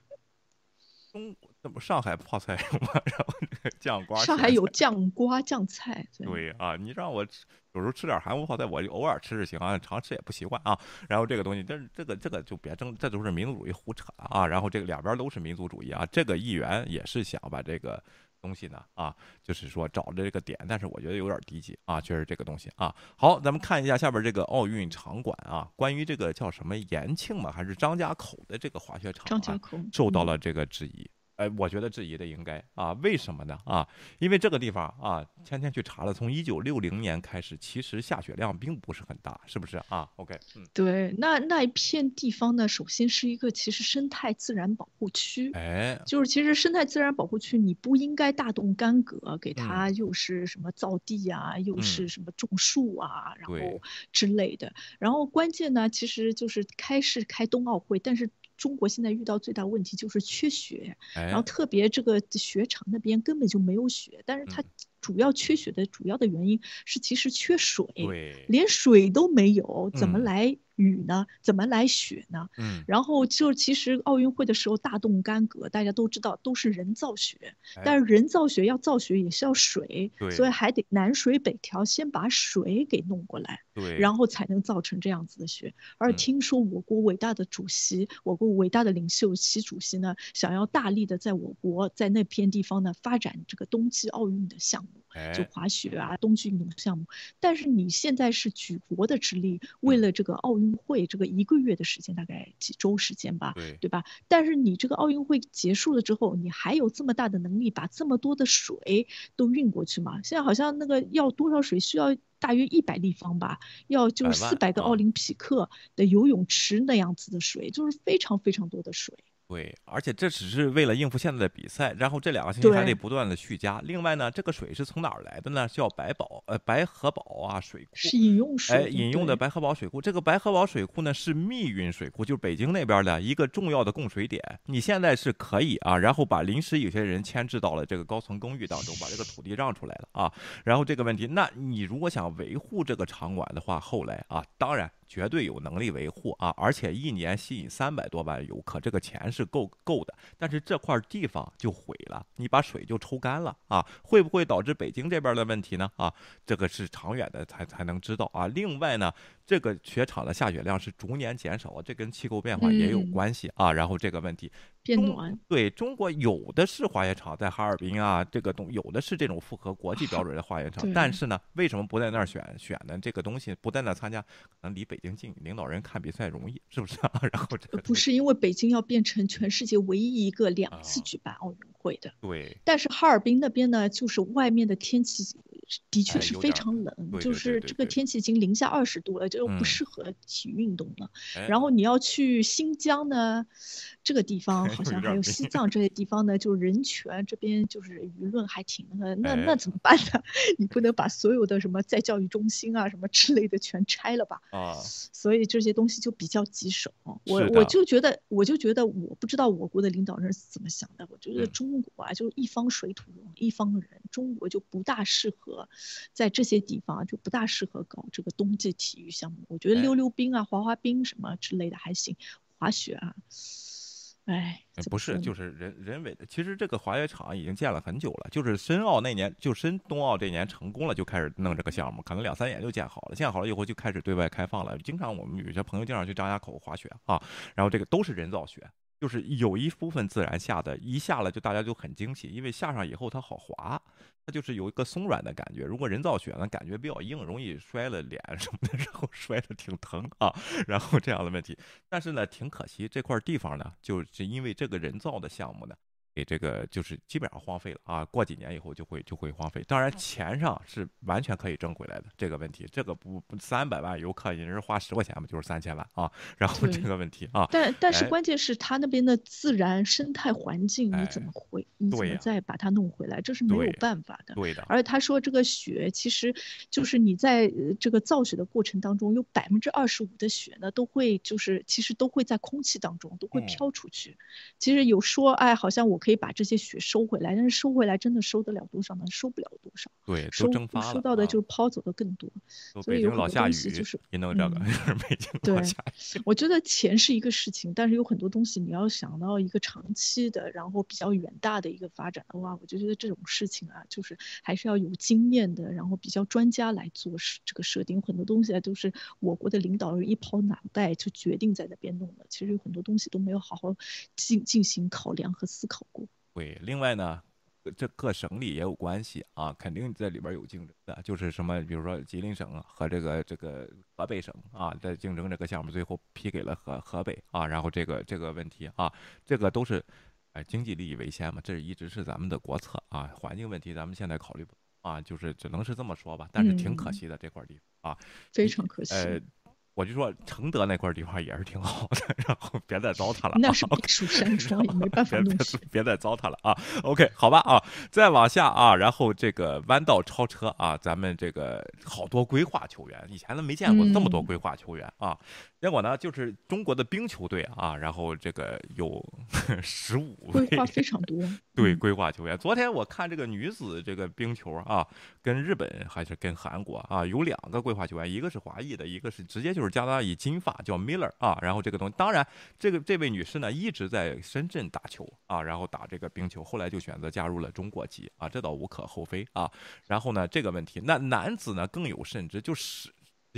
Speaker 2: [laughs]
Speaker 1: 中怎么上海泡菜有吗？[laughs] 然后酱瓜，
Speaker 2: 上海有酱瓜酱菜。
Speaker 1: 对啊，你让我有时候吃点韩国泡菜，我就偶尔吃吃行啊，常吃也不习惯啊。然后这个东西，但是这个这个就别争，这都是民族主义胡扯啊。然后这个两边都是民族主义啊，这个议员也是想把这个。东西呢啊，就是说找着这个点，但是我觉得有点低级啊，确实这个东西啊。好，咱们看一下下边这个奥运场馆啊，关于这个叫什么延庆嘛，还是张家口的这个滑雪场啊，受到了这个质疑。哎，我觉得质疑的应该啊，为什么呢？啊，因为这个地方啊，天天去查了，从一九六零年开始，其实下雪量并不是很大，是不是啊？OK，
Speaker 2: 嗯，对，那那一片地方呢，首先是一个其实生态自然保护区，
Speaker 1: 哎，
Speaker 2: 就是其实生态自然保护区，你不应该大动干戈，给它又是什么造地啊，又是什么种树啊，然后之类的。然后关键呢，其实就是开是开冬奥会，但是。中国现在遇到最大问题就是缺雪，然后特别这个雪场那边根本就没有雪，但是它。主要缺血的主要的原因是其实缺水，连水都没有，怎么来？雨呢？怎么来雪呢？嗯，然后就其实奥运会的时候大动干戈，大家都知道都是人造雪，但是人造雪要造雪也是要水，所以还得南水北调，先把水给弄过来，
Speaker 1: 对，
Speaker 2: 然后才能造成这样子的雪。而听说我国伟大的主席，我国伟大的领袖习主席呢，想要大力的在我国在那片地方呢发展这个冬季奥运的项目。就滑雪啊，冬季运动项目。但是你现在是举国的之力，为了这个奥运会，这个一个月的时间，大概几周时间吧，
Speaker 1: 对
Speaker 2: 对吧？但是你这个奥运会结束了之后，你还有这么大的能力把这么多的水都运过去吗？现在好像那个要多少水，需要大约一百立方吧，要就是四百个奥林匹克的游泳池那样子的水，就是非常非常多的水。
Speaker 1: 对，而且这只是为了应付现在的比赛，然后这两个星期还得不断的续加。另外呢，这个水是从哪儿来的呢？叫白宝呃白河堡啊水库，
Speaker 2: 是饮用水。
Speaker 1: 哎，饮用的白河堡水库，这个白河堡水库呢是密云水库，就是北京那边的一个重要的供水点。你现在是可以啊，然后把临时有些人牵制到了这个高层公寓当中，把这个土地让出来了啊。然后这个问题，那你如果想维护这个场馆的话，后来啊，当然。绝对有能力维护啊，而且一年吸引三百多万游客，这个钱是够够的。但是这块地方就毁了，你把水就抽干了啊，会不会导致北京这边的问题呢？啊，这个是长远的才才能知道啊。另外呢。这个雪场的下雪量是逐年减少，这跟气候变化也有关系啊。然后这个问题
Speaker 2: 变暖，
Speaker 1: 对中国有的是滑雪场在哈尔滨啊，这个东有的是这种符合国际标准的滑雪场，但是呢，为什么不在那儿选选呢？这个东西不在那儿参加，可能离北京近，领导人看比赛容易，是不是啊？[laughs] 然后这个
Speaker 2: 不是因为北京要变成全世界唯一一个两次举办奥运会的，
Speaker 1: 对。
Speaker 2: 但是哈尔滨那边呢，就是外面的天气。的确是非常冷，就是这个天气已经零下二十度了，就不适合体育运动了。然后你要去新疆呢，这个地 [laughs] 方好像还有西藏这些地方呢，[laughs] 就是人权这边就是舆论还挺那个，那那怎么办呢？[laughs] 你不能把所有的什么在教育中心啊什么之类的全拆了吧？啊，所以这些东西就比较棘手。我我就觉得，我就觉得，我不知道我国的领导人是怎么想的。我觉得中国啊，就是一方水土养一方人，中国就不大适合。在这些地方就不大适合搞这个冬季体育项目。我觉得溜溜冰啊、滑滑冰什么之类的还行，滑雪啊，哎，
Speaker 1: 不是，就是人人为的。其实这个滑雪场已经建了很久了，就是申奥那年，就申冬奥这年成功了，就开始弄这个项目，可能两三年就建好了。建好了以后就开始对外开放了。经常我们有些朋友经常去张家口滑雪啊，然后这个都是人造雪。就是有一部分自然下的，一下了就大家就很惊喜，因为下上以后它好滑，它就是有一个松软的感觉。如果人造雪呢，感觉比较硬，容易摔了脸什么的，[laughs] 然后摔的挺疼啊，然后这样的问题。但是呢，挺可惜这块地方呢，就是因为这个人造的项目呢。给这个就是基本上荒废了啊，过几年以后就会就会荒废。当然钱上是完全可以挣回来的，这个问题，这个不三百万游客，你是花十块钱嘛，就是三千万啊。然后这个问题啊，
Speaker 2: 但但是关键是他那边的自然生态环境你怎么回，你怎么再把它弄回来，这是没有办法的。
Speaker 1: 对的。
Speaker 2: 而且他说这个雪，其实就是你在这个造雪的过程当中，有百分之二十五的雪呢，都会就是其实都会在空气当中都会飘出去。其实有说哎，好像我。可以把这些血收回来，但是收回来真的收得了多少呢？收不了多少。
Speaker 1: 对，
Speaker 2: 收
Speaker 1: 收
Speaker 2: 到的就是抛走的更多。所以有很多东西就是
Speaker 1: 也能这个，[laughs] 北京
Speaker 2: 对，我觉得钱是一个事情，但是有很多东西你要想到一个长期的，然后比较远大的一个发展的话，我就觉得这种事情啊，就是还是要有经验的，然后比较专家来做这个设定。很多东西啊，都是我国的领导人一抛脑袋就决定在那边弄的，其实有很多东西都没有好好进进行考量和思考。
Speaker 1: 对，另外呢，这各省里也有关系啊，肯定在里边有竞争的，就是什么，比如说吉林省和这个这个河北省啊，在竞争这个项目，最后批给了河河北啊，然后这个这个问题啊，这个都是，哎，经济利益为先嘛，这一直是咱们的国策啊，环境问题咱们现在考虑不啊，就是只能是这么说吧，但是挺可惜的这块地方啊，
Speaker 2: 非常可惜。
Speaker 1: 我就说承德那块地方也是挺好的，[laughs] 然后别再糟蹋了。
Speaker 2: 那是避暑山庄，也没办法弄
Speaker 1: 别别再糟蹋了啊。OK，好吧啊，再往下啊，然后这个弯道超车啊，咱们这个好多规划球员，以前都没见过这么多规划球员啊。结果呢，就是中国的冰球队啊，然后这个有 [laughs] 十五
Speaker 2: 规划非常多，
Speaker 1: 对规划球员。昨天我看这个女子这个冰球啊，跟日本还是跟韩国啊，有两个规划球员，一个是华裔的，一个是直接就是。加拿大以金发叫 Miller 啊，然后这个东西，当然这个这位女士呢一直在深圳打球啊，然后打这个冰球，后来就选择加入了中国籍啊，这倒无可厚非啊。然后呢，这个问题，那男子呢更有甚者，就是。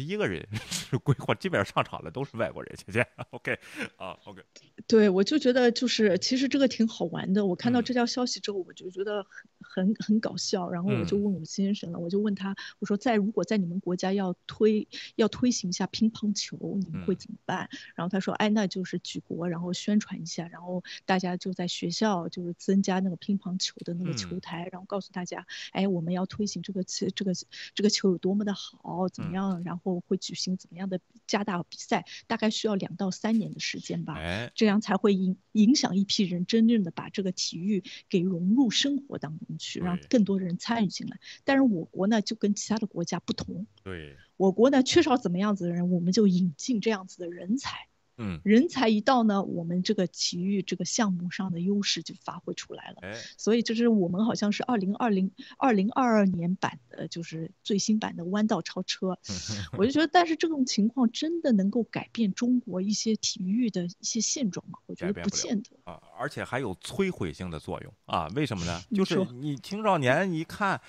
Speaker 1: 一个人 [laughs] 是规划，基本上上场的都是外国人，姐姐。OK，啊，OK。
Speaker 2: 对，我就觉得就是其实这个挺好玩的。我看到这条消息之后，我就觉得很很很搞笑。然后我就问我先生了，我就问他，我说在如果在你们国家要推要推行一下乒乓球，你们会怎么办？然后他说，哎，那就是举国然后宣传一下，然后大家就在学校就是增加那个乒乓球的那个球台，然后告诉大家，哎，我们要推行这个这这个这个球有多么的好，怎么样？然后。会举行怎么样的加大比赛？大概需要两到三年的时间吧，这样才会影影响一批人真正的把这个体育给融入生活当中去，让更多的人参与进来。但是我国呢，就跟其他的国家不同，
Speaker 1: 对
Speaker 2: 我国呢缺少怎么样子的人，我们就引进这样子的人才。
Speaker 1: 嗯，
Speaker 2: 人才一到呢，我们这个体育这个项目上的优势就发挥出来了。哎，所以就是我们好像是二零二零二零二二年版的，就是最新版的弯道超车。[laughs] 我就觉得，但是这种情况真的能够改变中国一些体育的一些现状吗？我觉得不见得
Speaker 1: 啊，而且还有摧毁性的作用啊。为什么呢？[laughs] 就是你青少年一看。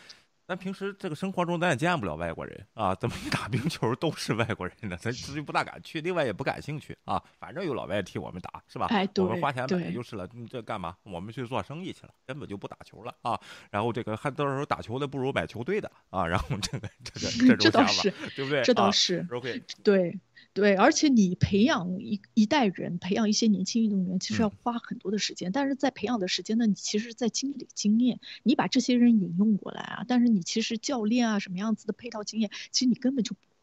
Speaker 1: 咱平时这个生活中，咱也见不了外国人啊，怎么一打冰球都是外国人呢？咱自己不大敢去，另外也不感兴趣啊。反正有老外替我们打，是吧？
Speaker 2: 哎，
Speaker 1: 我们花钱买就是了。你这干嘛？我们去做生意去了，根本就不打球了啊。然后这个还到时候打球的不如买球队的啊。然后这个这个这
Speaker 2: 种 [laughs] 想法，
Speaker 1: 对不对？
Speaker 2: 这倒是。
Speaker 1: OK，
Speaker 2: 对。对，而且你培养一一代人，培养一些年轻运动员，其实要花很多的时间。但是在培养的时间呢，你其实在积累经验，你把这些人引用过来啊。但是你其实教练啊，什么样子的配套经验，其实你根本就不会。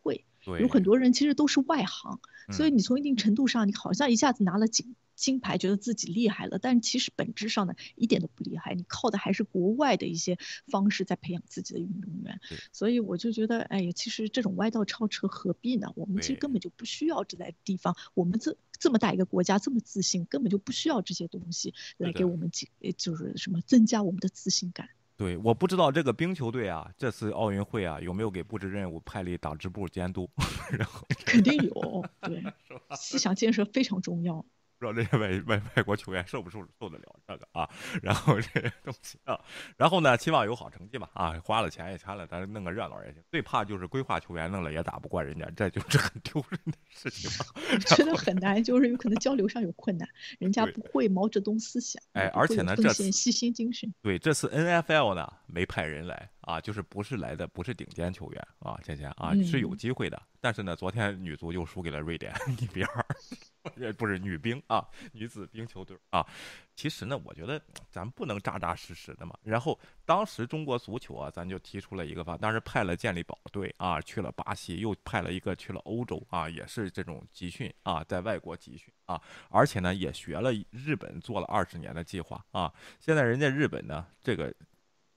Speaker 2: 有很多人其实都是外行，所以你从一定程度上，你好像一下子拿了金金牌，觉得自己厉害了，但其实本质上呢，一点都不厉害。你靠的还是国外的一些方式在培养自己的运动员。所以我就觉得，哎呀，其实这种歪道超车何必呢？我们其实根本就不需要这在地方。我们这这么大一个国家，这么自信，根本就不需要这些东西来给我们几，就是什么增加我们的自信感。
Speaker 1: 对，我不知道这个冰球队啊，这次奥运会啊，有没有给布置任务派了党支部监督？[laughs] 然后
Speaker 2: 肯定有，对，[laughs] 思想建设非常重要。
Speaker 1: 不知道这些外 [laughs] 外外国球员受不受受得了这个啊？然后这些东西啊，然后呢，期望有好成绩吧啊，花了钱也钱了，咱弄个热闹也行。最怕就是规划球员弄了也打不过人家，这就是很丢人的事情。
Speaker 2: 觉得很难，就是有可能交流上有困难，人家不会毛泽东思想，
Speaker 1: 哎，而且呢，这
Speaker 2: 细心精神。
Speaker 1: 对，这次 N F L 呢没派人来啊，就是不是来的不是顶尖球员啊，倩倩啊是有机会的，但是呢，昨天女足又输给了瑞典一比二。不是女兵啊，女子冰球队啊。其实呢，我觉得咱不能扎扎实实的嘛。然后当时中国足球啊，咱就提出了一个方，当时派了健力宝队啊去了巴西，又派了一个去了欧洲啊，也是这种集训啊，在外国集训啊，而且呢也学了日本做了二十年的计划啊。现在人家日本呢，这个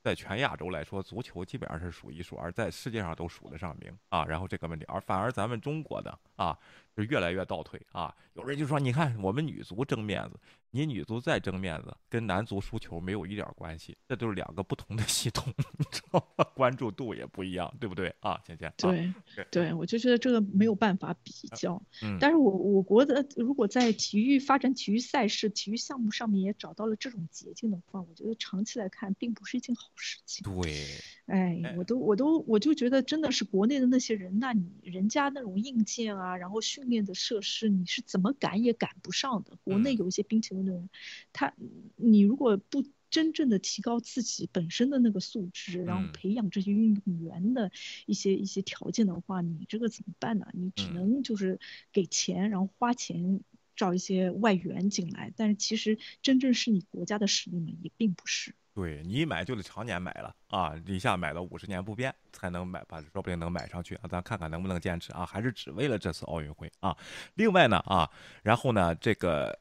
Speaker 1: 在全亚洲来说，足球基本上是数一数二，在世界上都数得上名啊。然后这个问题，而反而咱们中国的啊。就越来越倒退啊！有人就说：“你看，我们女足争面子，你女足再争面子，跟男足输球没有一点关系，这就是两个不同的系统，[laughs] 你知道吗？关注度也不一样，对不对啊？”芊芊，
Speaker 2: 对对，我就觉得这个没有办法比较。嗯，但是我我国的如果在体育发展、体育赛事、体育项目上面也找到了这种捷径的话，我觉得长期来看并不是一件好事情。
Speaker 1: 对，
Speaker 2: 哎，我都我都我就觉得真的是国内的那些人，那你人家那种硬件啊，然后训练的设施你是怎么赶也赶不上的。国内有一些冰球他你如果不真正的提高自己本身的那个素质，然后培养这些运动员的一些一些条件的话，你这个怎么办呢？你只能就是给钱，然后花钱找一些外援进来，但是其实真正是你国家的实力呢，也并不是。
Speaker 1: 对你一买就得常年买了啊，一下买到五十年不变才能买，把说不定能买上去啊。咱看看能不能坚持啊，还是只为了这次奥运会啊。另外呢啊，然后呢这个，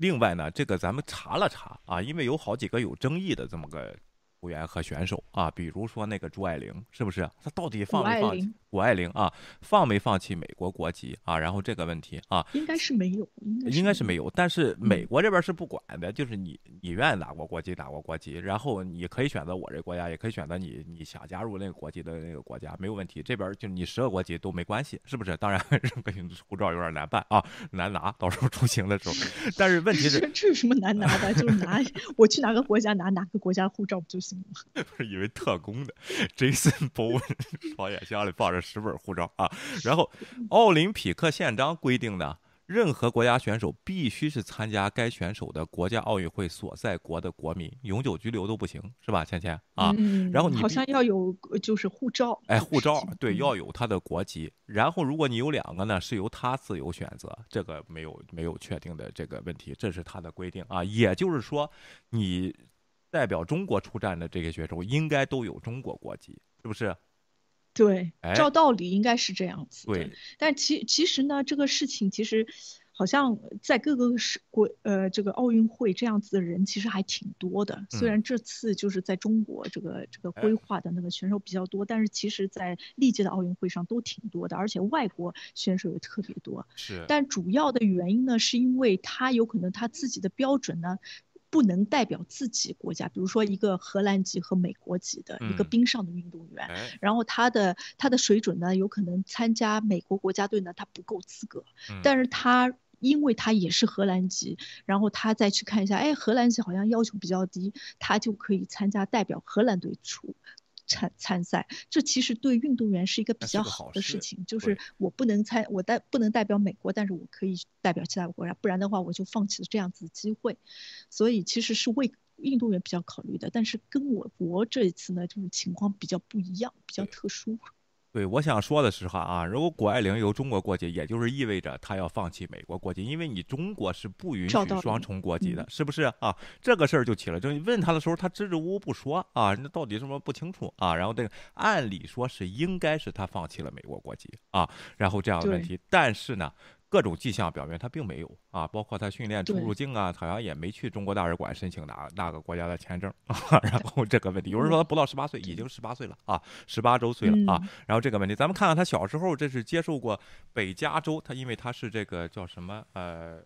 Speaker 1: 另外呢这个咱们查了查啊，因为有好几个有争议的这么个。球员和选手啊，比如说那个朱爱玲，是不是？他到底放没放弃？谷爱凌啊，放没放弃美国国籍啊？然后这个问题啊，
Speaker 2: 应该是没有，
Speaker 1: 应该是没有。但是美国这边是不管的，就是你你愿意哪国国籍哪国国籍，然后你可以选择我这国家，也可以选择你你想加入那个国籍的那个国家，没有问题。这边就你十个国籍都没关系，是不是？当然，[laughs] 护照有点难办啊，难拿，到时候出行的时候。[laughs] 但是问题是，
Speaker 2: 这有什么难拿的？[laughs] 就是拿我去哪个国家拿哪个国家护照不就行
Speaker 1: 了？不是以为特工的，Jason Bowen 保险箱里放着。十本护照啊，然后奥林匹克宪章规定呢，任何国家选手必须是参加该选手的国家奥运会所在国的国民，永久居留都不行，是吧？倩倩啊，然后你
Speaker 2: 好像要有就是护照，
Speaker 1: 哎，护照对，要有他的国籍。然后如果你有两个呢，是由他自由选择，这个没有没有确定的这个问题，这是他的规定啊。也就是说，你代表中国出战的这个选手应该都有中国国籍，是不是？
Speaker 2: 对，照道理应该是这样子。
Speaker 1: 对，
Speaker 2: 但其其实呢，这个事情其实好像在各个是国呃这个奥运会这样子的人其实还挺多的。虽然这次就是在中国这个这个规划的那个选手比较多，但是其实在历届的奥运会上都挺多的，而且外国选手也特别多。
Speaker 1: 是。
Speaker 2: 但主要的原因呢，是因为他有可能他自己的标准呢。不能代表自己国家，比如说一个荷兰籍和美国籍的一个冰上的运动员，然后他的他的水准呢，有可能参加美国国家队呢，他不够资格，但是他因为他也是荷兰籍，然后他再去看一下，哎，荷兰籍好像要求比较低，他就可以参加代表荷兰队出。参参赛，这其实对运动员是一个比较好的事情。就是我不能参，我代不能代表美国，但是我可以代表其他国家，不然的话我就放弃了这样子的机会。所以其实是为运动员比较考虑的，但是跟我国这一次呢，就是情况比较不一样，比较特殊。
Speaker 1: 对，我想说的是哈啊，如果谷爱凌由中国国籍，也就是意味着她要放弃美国国籍，因为你中国是不允许双重国籍的，是不是啊？这个事儿就起了争议。问他的时候，他支支吾吾不说啊，那到底什么不清楚啊？然后这个按理说是应该是他放弃了美国国籍啊，然后这样的问题，但是呢？各种迹象表明他并没有啊，包括他训练出入境啊，好像也没去中国大使馆申请哪那个国家的签证 [laughs] 啊。然后这个问题，有人说他不到十八岁，已经十八岁了啊，十八周岁了啊。然后这个问题，咱们看看他小时候，这是接受过北加州，他因为他是这个叫什么呃。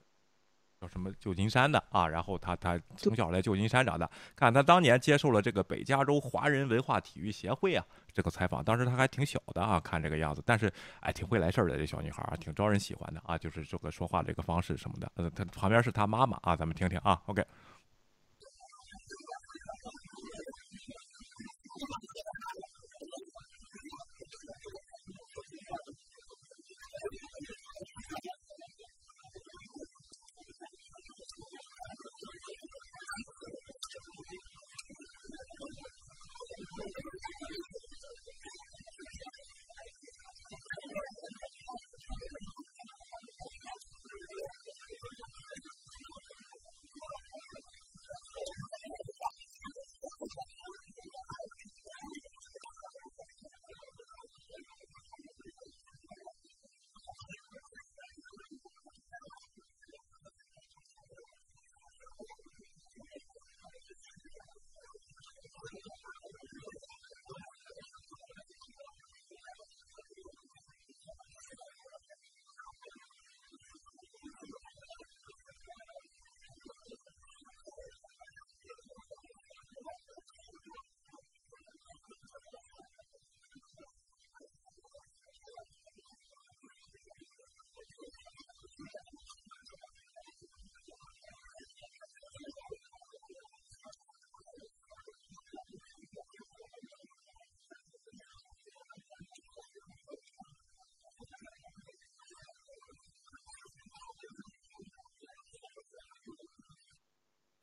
Speaker 1: 叫什么旧金山的啊？然后他他从小在旧金山长大。看他当年接受了这个北加州华人文化体育协会啊这个采访，当时他还挺小的啊，看这个样子，但是哎挺会来事儿的这小女孩啊，挺招人喜欢的啊，就是这个说话这个方式什么的。呃，他旁边是他妈妈啊，咱们听听啊。OK。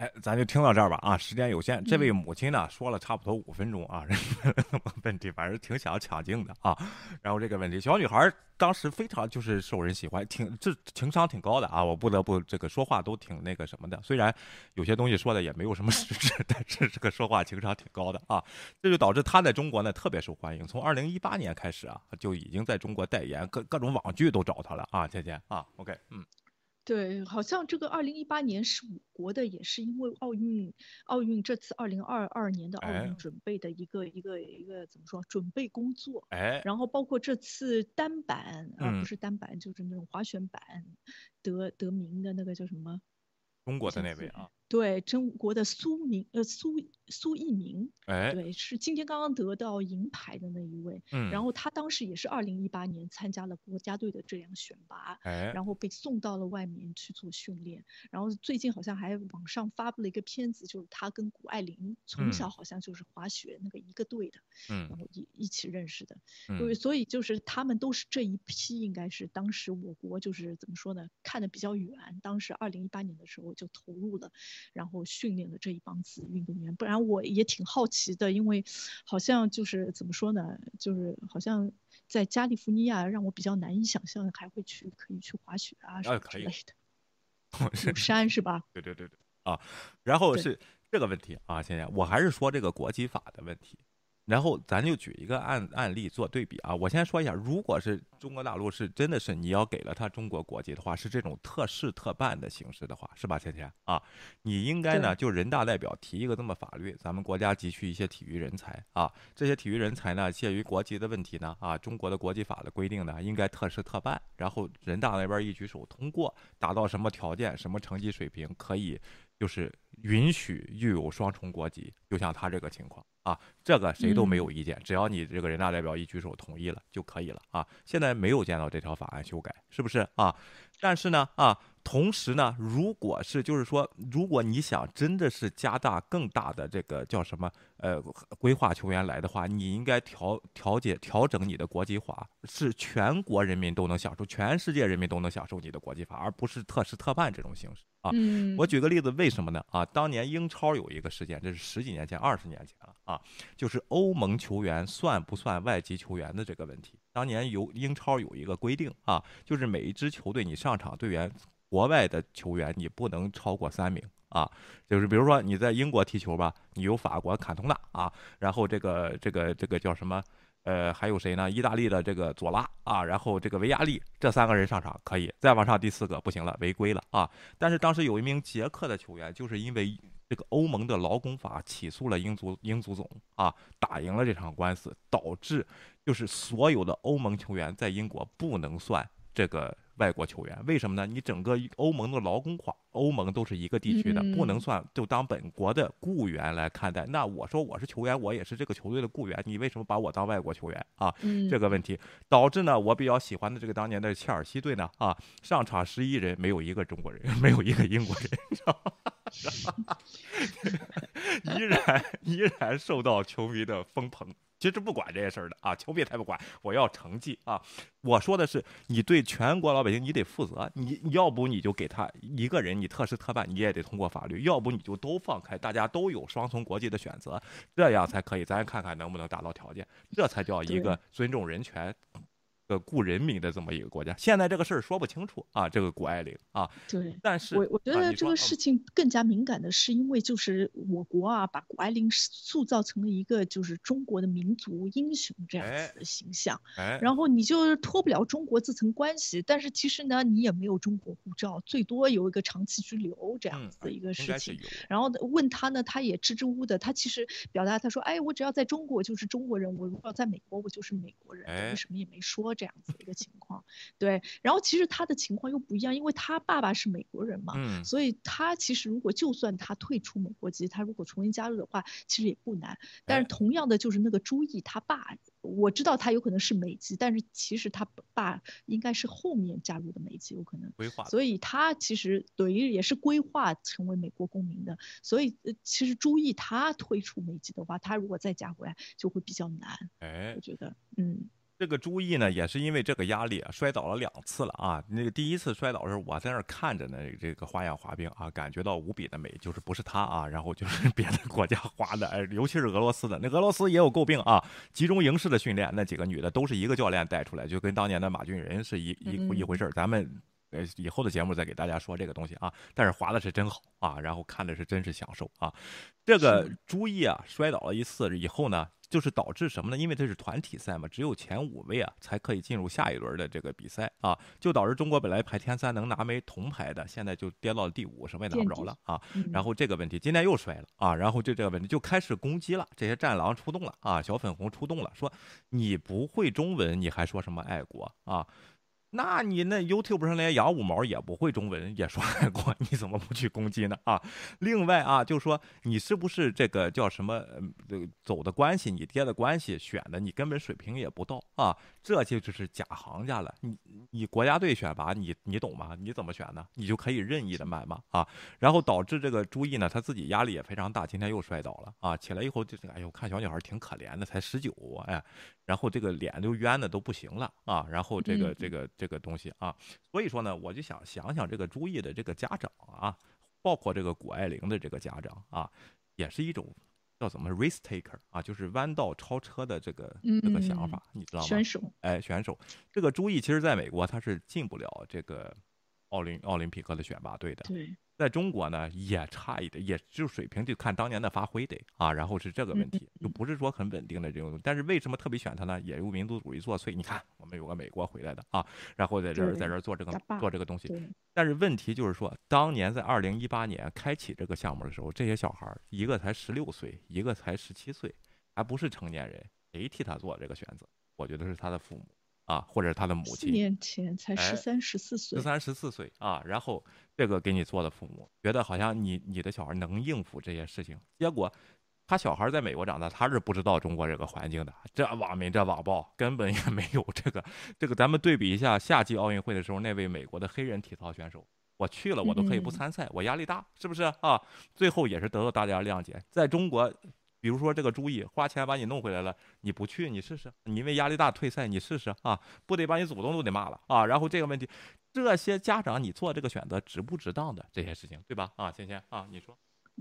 Speaker 1: 哎，咱就听到这儿吧啊，时间有限。这位母亲呢说了差不多五分钟啊，问题反正挺想抢镜的啊。然后这个问题，小女孩当时非常就是受人喜欢，挺这情商挺高的啊。我不得不这个说话都挺那个什么的，虽然有些东西说的也没有什么实质，[laughs] 但是这个说话情商挺高的啊。这就导致她在中国呢特别受欢迎，从二零一八年开始啊就已经在中国代言，各各种网剧都找她了啊。芊芊啊，OK，嗯。
Speaker 2: 对，好像这个二零一八年是我国的，也是因为奥运，奥运这次二零二二年的奥运准备的一个一个一个怎么说准备工作，
Speaker 1: 哎，
Speaker 2: 然后包括这次单板啊，不是单板，就是那种滑雪板得得名的那个叫什么？
Speaker 1: 中国的那位啊。
Speaker 2: 对中国的苏明呃苏苏翊鸣，
Speaker 1: 哎，
Speaker 2: 对，是今天刚刚得到银牌的那一位。嗯，然后他当时也是二零一八年参加了国家队的这样选拔，
Speaker 1: 哎，
Speaker 2: 然后被送到了外面去做训练。然后最近好像还网上发布了一个片子，就是他跟谷爱凌从小好像就是滑雪那个一个队的，嗯，然后一一起认识的。嗯，所以就是他们都是这一批，应该是当时我国就是怎么说呢，看的比较远。当时二零一八年的时候就投入了。然后训练的这一帮子运动员，不然我也挺好奇的，因为好像就是怎么说呢，就是好像在加利福尼亚让我比较难以想象还会去可以去滑雪啊什么之类的。有山是吧？
Speaker 1: 对对对对啊，然后是这个问题啊，现在我还是说这个国籍法的问题。然后咱就举一个案案例做对比啊，我先说一下，如果是中国大陆是真的是你要给了他中国国籍的话，是这种特事特办的形式的话，是吧，芊芊啊？你应该呢就人大代表提一个这么法律，咱们国家急需一些体育人才啊，这些体育人才呢，鉴于国籍的问题呢，啊，中国的国际法的规定呢，应该特事特办，然后人大那边一举手通过，达到什么条件、什么成绩水平可以。就是允许又有双重国籍，就像他这个情况啊，这个谁都没有意见，只要你这个人大代表一举手同意了就可以了啊。现在没有见到这条法案修改，是不是啊？但是呢，啊。同时呢，如果是就是说，如果你想真的是加大更大的这个叫什么呃规划球员来的话，你应该调调节调整你的国际化，是全国人民都能享受，全世界人民都能享受你的国际法，而不是特事特办这种形式啊。我举个例子，为什么呢？啊，当年英超有一个事件，这是十几年前、二十年前了啊，就是欧盟球员算不算外籍球员的这个问题。当年有英超有一个规定啊，就是每一支球队你上场队员。国外的球员你不能超过三名啊，就是比如说你在英国踢球吧，你有法国坎通纳啊，然后这个这个这个叫什么？呃，还有谁呢？意大利的这个佐拉啊，然后这个维亚利，这三个人上场可以，再往上第四个不行了，违规了啊。但是当时有一名捷克的球员，就是因为这个欧盟的劳工法起诉了英足英足总啊，打赢了这场官司，导致就是所有的欧盟球员在英国不能算这个。外国球员为什么呢？你整个欧盟的劳工化，欧盟都是一个地区的，不能算就当本国的雇员来看待。那我说我是球员，我也是这个球队的雇员，你为什么把我当外国球员啊？这个问题导致呢，我比较喜欢的这个当年的切尔西队呢，啊，上场十一人没有一个中国人，[laughs] 没有一个英国人，[laughs] [laughs] 依然依然受到球迷的疯捧。其实不管这些事儿的啊，球迷才不管，我要成绩啊！我说的是，你对全国老百姓你得负责，你要不你就给他一个人，你特事特办，你也得通过法律；要不你就都放开，大家都有双重国籍的选择，这样才可以。咱看看能不能达到条件，这才叫一个尊重人权。个顾人民的这么一个国家，现在这个事儿说不清楚啊。这个谷爱凌啊，
Speaker 2: 对，
Speaker 1: 但是
Speaker 2: 我我觉得这个事情更加敏感的是，因为就是我国啊，把谷爱凌塑造成了一个就是中国的民族英雄这样子的形象，然后你就脱不了中国这层关系。但是其实呢，你也没有中国护照，最多有一个长期居留这样子的一个事情。然后问他呢，他也支支吾吾的，他其实表达他说，哎，我只要在中国就是中国人，我如果要在美国，我就是美国人，为什么也没说。这样子的一个情况，对，然后其实他的情况又不一样，因为他爸爸是美国人嘛，嗯，所以他其实如果就算他退出美国籍，他如果重新加入的话，其实也不难。但是同样的，就是那个朱毅他爸，我知道他有可能是美籍，但是其实他爸应该是后面加入的美籍，有可能
Speaker 1: 规划，
Speaker 2: 所以他其实等于也是规划成为美国公民的。所以其实朱毅他退出美籍的话，他如果再加回来就会比较难。哎，我觉得，嗯。
Speaker 1: 这个朱毅呢，也是因为这个压力啊，摔倒了两次了啊。那个第一次摔倒的时候，我在那儿看着呢，这个花样滑冰啊，感觉到无比的美，就是不是他啊，然后就是 [laughs] 别的国家滑的，哎，尤其是俄罗斯的，那俄罗斯也有诟病啊，集中营式的训练，那几个女的都是一个教练带出来，就跟当年的马俊仁是一一一回事儿。咱们呃以后的节目再给大家说这个东西啊，但是滑的是真好啊，然后看的是真是享受啊。这个朱毅啊，摔倒了一次以后呢。就是导致什么呢？因为这是团体赛嘛，只有前五位啊才可以进入下一轮的这个比赛啊，就导致中国本来排前三能拿枚铜牌的，现在就跌到了第五，什么也拿不着了啊。然后这个问题今天又摔了啊，然后就这个问题就开始攻击了，这些战狼出动了啊，小粉红出动了，说你不会中文，你还说什么爱国啊？那你那 YouTube 上连杨五毛也不会中文，也说爱国，[laughs] 你怎么不去攻击呢？啊，另外啊，就说你是不是这个叫什么走的关系，你爹的关系选的，你根本水平也不到啊，这就就是假行家了。你你国家队选拔，你你懂吗？你怎么选呢？你就可以任意的买吗？啊，然后导致这个朱毅呢，他自己压力也非常大，今天又摔倒了啊，起来以后就是哎呦，看小女孩挺可怜的，才十九哎，然后这个脸就冤的都不行了啊，然后这个这个。这个东西啊，所以说呢，我就想想想这个朱毅的这个家长啊，包括这个谷爱凌的这个家长啊，也是一种叫什么 race taker 啊，就是弯道超车的这个这个想法，你知道吗？
Speaker 2: 选手，
Speaker 1: 哎，选手，这个朱毅其实在美国他是进不了这个奥林奥林匹克的选拔队的。
Speaker 2: 对。
Speaker 1: 在中国呢，也差一点，也就水平就看当年的发挥得啊，然后是这个问题，就不是说很稳定的这种。但是为什么特别选他呢？也由民族主义作祟。你看，我们有个美国回来的啊，然后在这儿在这儿做这个做这个东西。但是问题就是说，当年在二零一八年开启这个项目的时候，这些小孩儿一个才十六岁，一个才十七岁，还不是成年人，谁替他做这个选择？我觉得是他的父母。啊，或者是他的母亲，四
Speaker 2: 年前才十三十四岁，
Speaker 1: 十三十四岁啊，然后这个给你做的父母觉得好像你你的小孩能应付这些事情，结果他小孩在美国长大，他是不知道中国这个环境的，这网民这网暴根本也没有这个这个，咱们对比一下夏季奥运会的时候那位美国的黑人体操选手，我去了我都可以不参赛，我压力大是不是啊？最后也是得到大家谅解，在中国。比如说这个朱毅花钱把你弄回来了，你不去，你试试。你因为压力大退赛，你试试啊，不得把你祖宗都得骂了啊。然后这个问题，这些家长你做这个选择值不值当的这些事情，对吧？啊，芊芊啊，你说。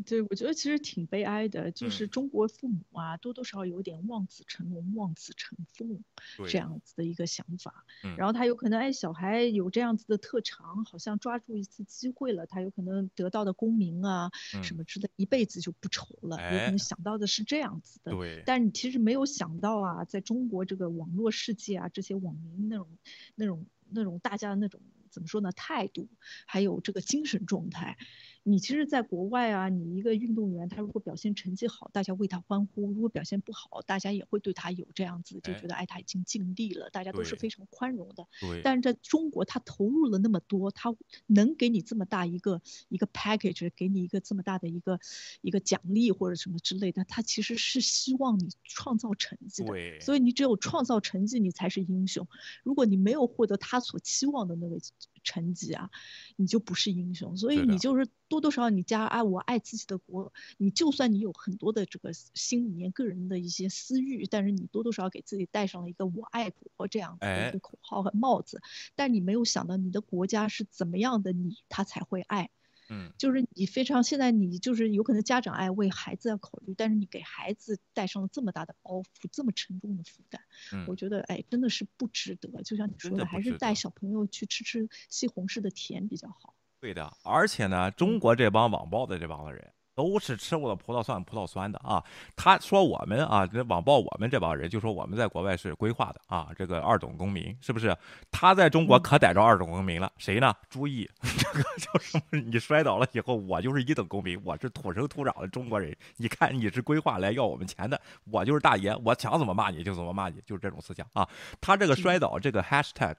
Speaker 2: 对，我觉得其实挺悲哀的，就是中国父母啊，多多少少有点望子成龙、望子成凤这样子的一个想法。然后他有可能，哎，小孩有这样子的特长，好像抓住一次机会了，他有可能得到的功名啊什么之类，一辈子就不愁了。有可能想到的是这样子的。
Speaker 1: 对。
Speaker 2: 但你其实没有想到啊，在中国这个网络世界啊，这些网民那种、那种、那种大家的那种怎么说呢？态度，还有这个精神状态。你其实，在国外啊，你一个运动员，他如果表现成绩好，大家为他欢呼；如果表现不好，大家也会对他有这样子，就觉得哎，他已经尽力了，大家都是非常宽容的。
Speaker 1: 对。
Speaker 2: 但是在中国，他投入了那么多，他能给你这么大一个一个 package，给你一个这么大的一个一个奖励或者什么之类的，他其实是希望你创造成绩的。
Speaker 1: 对。
Speaker 2: 所以你只有创造成绩，你才是英雄。如果你没有获得他所期望的那个。成绩啊，你就不是英雄，所以你就是多多少少你加爱我爱自己的国，你就算你有很多的这个心里面个人的一些私欲，但是你多多少少给自己戴上了一个我爱国这样的一个口号和帽子，但你没有想到你的国家是怎么样的，你他才会爱。
Speaker 1: 嗯，
Speaker 2: 就是你非常现在你就是有可能家长爱为孩子要考虑，但是你给孩子带上了这么大的包袱，这么沉重的负担，我觉得哎真的是不值得。就像你说的，还是带小朋友去吃吃西红柿的甜比较好。
Speaker 1: 对的，而且呢，中国这帮网暴的这帮子人。都是吃过的葡萄算葡萄酸的啊！他说我们啊，这网暴我们这帮人，就说我们在国外是规划的啊，这个二等公民是不是？他在中国可逮着二等公民了，谁呢？朱毅，[laughs] 这个叫什么？你摔倒了以后，我就是一等公民，我是土生土长的中国人。你看你是规划来要我们钱的，我就是大爷，我想怎么骂你就怎么骂你，就是这种思想啊！他这个摔倒这个 hashtag。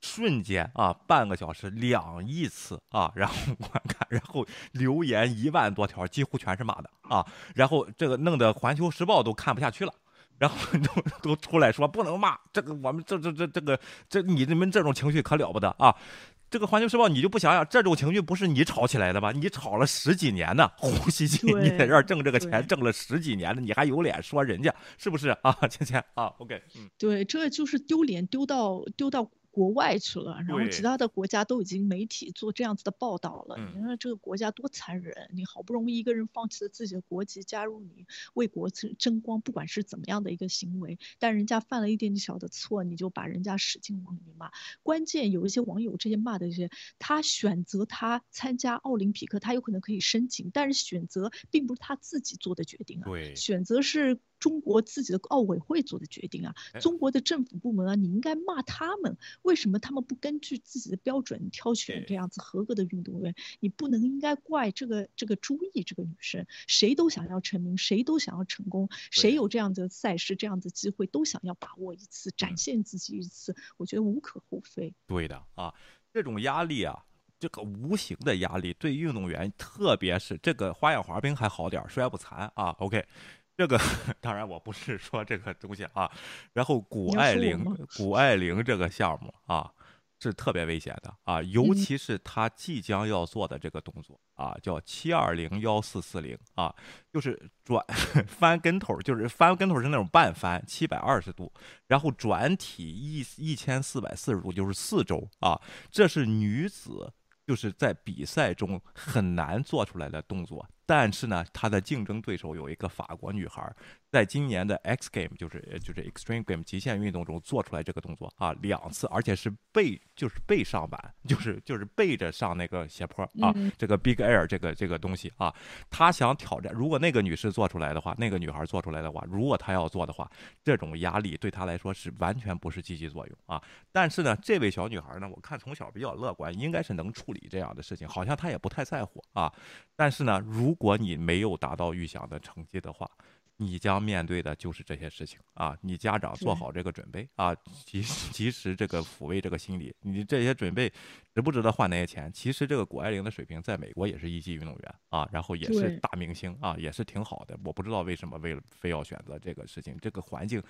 Speaker 1: 瞬间啊，半个小时两亿次啊，[laughs] 然后观看，然后留言一万多条，几乎全是骂的啊，然后这个弄得《环球时报》都看不下去了，然后都都出来说不能骂这个，我们这这这这个这你你们这种情绪可了不得啊！这个《环球时报》，你就不想想，这种情绪不是你炒起来的吗？你炒了十几年呢，呼吸机，你在这儿挣这个钱，挣了十几年了，你还有脸说人家是不是啊？芊芊啊，OK，嗯，
Speaker 2: 对，这就是丢脸丢到丢到。国外去了，然后其他的国家都已经媒体做这样子的报道了。你看这个国家多残忍！你好不容易一个人放弃了自己的国籍，加入你为国争光，不管是怎么样的一个行为，但人家犯了一点点小的错，你就把人家使劲往里面骂。关键有一些网友这些骂的这些，他选择他参加奥林匹克，他有可能可以申请，但是选择并不是他自己做的决定啊。
Speaker 1: 对，
Speaker 2: 选择是。中国自己的奥委会做的决定啊，中国的政府部门啊，你应该骂他们，为什么他们不根据自己的标准挑选这样子合格的运动员？你不能应该怪这个这个朱毅这个女生，谁都想要成名，谁都想要成功，谁有这样的赛事这样的机会都想要把握一次，展现自己一次，我觉得无可厚非。
Speaker 1: 对的啊，这种压力啊，这个无形的压力对运动员，特别是这个花样滑冰还好点，摔不残啊。OK。这个 [laughs] 当然我不是说这个东西啊，然后谷爱凌，谷爱凌这个项目啊是特别危险的啊，尤其是她即将要做的这个动作啊，叫七二零幺四四零啊，就是转 [laughs] 翻跟头，就是翻跟头是那种半翻七百二十度，然后转体一一千四百四十度，就是四周啊，这是女子就是在比赛中很难做出来的动作。但是呢，他的竞争对手有一个法国女孩，在今年的 X Game，就是就是 Extreme Game 极限运动中做出来这个动作啊，两次，而且是背就是背上板，就是就是背着上那个斜坡啊，这个 Big Air 这个这个东西啊，他想挑战，如果那个女士做出来的话，那个女孩做出来的话，如果她要做的话，这种压力对她来说是完全不是积极作用啊。但是呢，这位小女孩呢，我看从小比较乐观，应该是能处理这样的事情，好像她也不太在乎啊。但是呢，如果你没有达到预想的成绩的话，你将面对的就是这些事情啊！你家长做好这个准备啊，及及时这个抚慰这个心理。你这些准备值不值得换那些钱？其实这个谷爱凌的水平在美国也是一级运动员啊，然后也是大明星啊，也是挺好的。我不知道为什么为了非要选择这个事情，这个环境，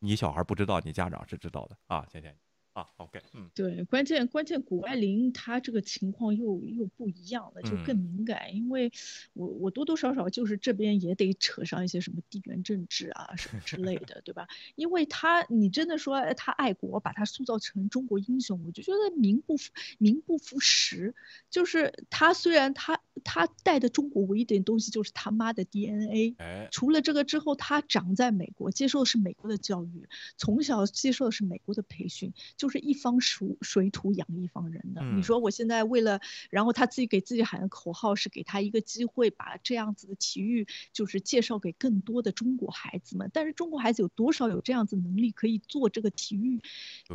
Speaker 1: 你小孩不知道，你家长是知道的啊，倩倩。啊，OK，嗯，
Speaker 2: 对，关键关键，谷爱凌她这个情况又又不一样了，就更敏感，因为我我多多少少就是这边也得扯上一些什么地缘政治啊什么之类的，对吧？因为她你真的说她爱国，把她塑造成中国英雄，我就觉得名不名不符实。就是她虽然她她带的中国唯一点东西就是他妈的 DNA，除了这个之后，她长在美国，接受的是美国的教育，从小接受的是美国的培训。就是一方水水土养一方人的。你说我现在为了，然后他自己给自己喊的口号是给他一个机会，把这样子的体育就是介绍给更多的中国孩子们。但是中国孩子有多少有这样子能力可以做这个体育，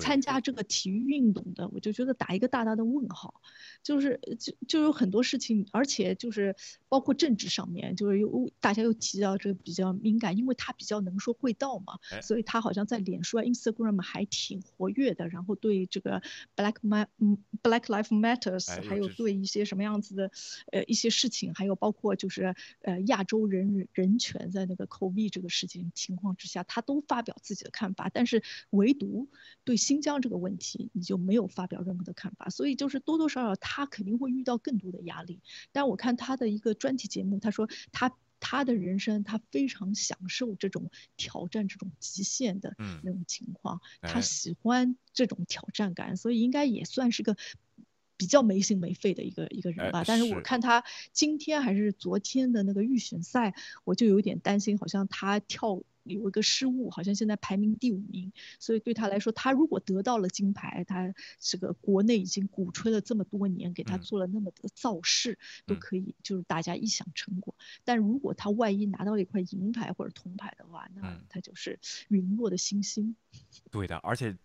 Speaker 2: 参加这个体育运动的？我就觉得打一个大大的问号。就是就就有很多事情，而且就是包括政治上面，就是又大家又提到这个比较敏感，因为他比较能说会道嘛，所以他好像在脸书啊、Instagram 还挺活跃的。然后对这个 Black Ma 嗯 Black Life Matters，还有对一些什么样子的呃一些事情，还有包括就是呃亚洲人人权在那个 COVID 这个事情情况之下，他都发表自己的看法。但是唯独对新疆这个问题，你就没有发表任何的看法。所以就是多多少少他肯定会遇到更多的压力。但我看他的一个专题节目，他说他。他的人生，他非常享受这种挑战、这种极限的那种情况，他喜欢这种挑战感，所以应该也算是个比较没心没肺的一个一个人吧。但是我看他今天还是昨天的那个预选赛，我就有点担心，好像他跳。有一个失误，好像现在排名第五名，所以对他来说，他如果得到了金牌，他这个国内已经鼓吹了这么多年，给他做了那么多造势，都可以就是大家一想成果。但如果他万一拿到了一块银牌或者铜牌的话，那他就是陨落的星星。[laughs]
Speaker 1: 对的，而且。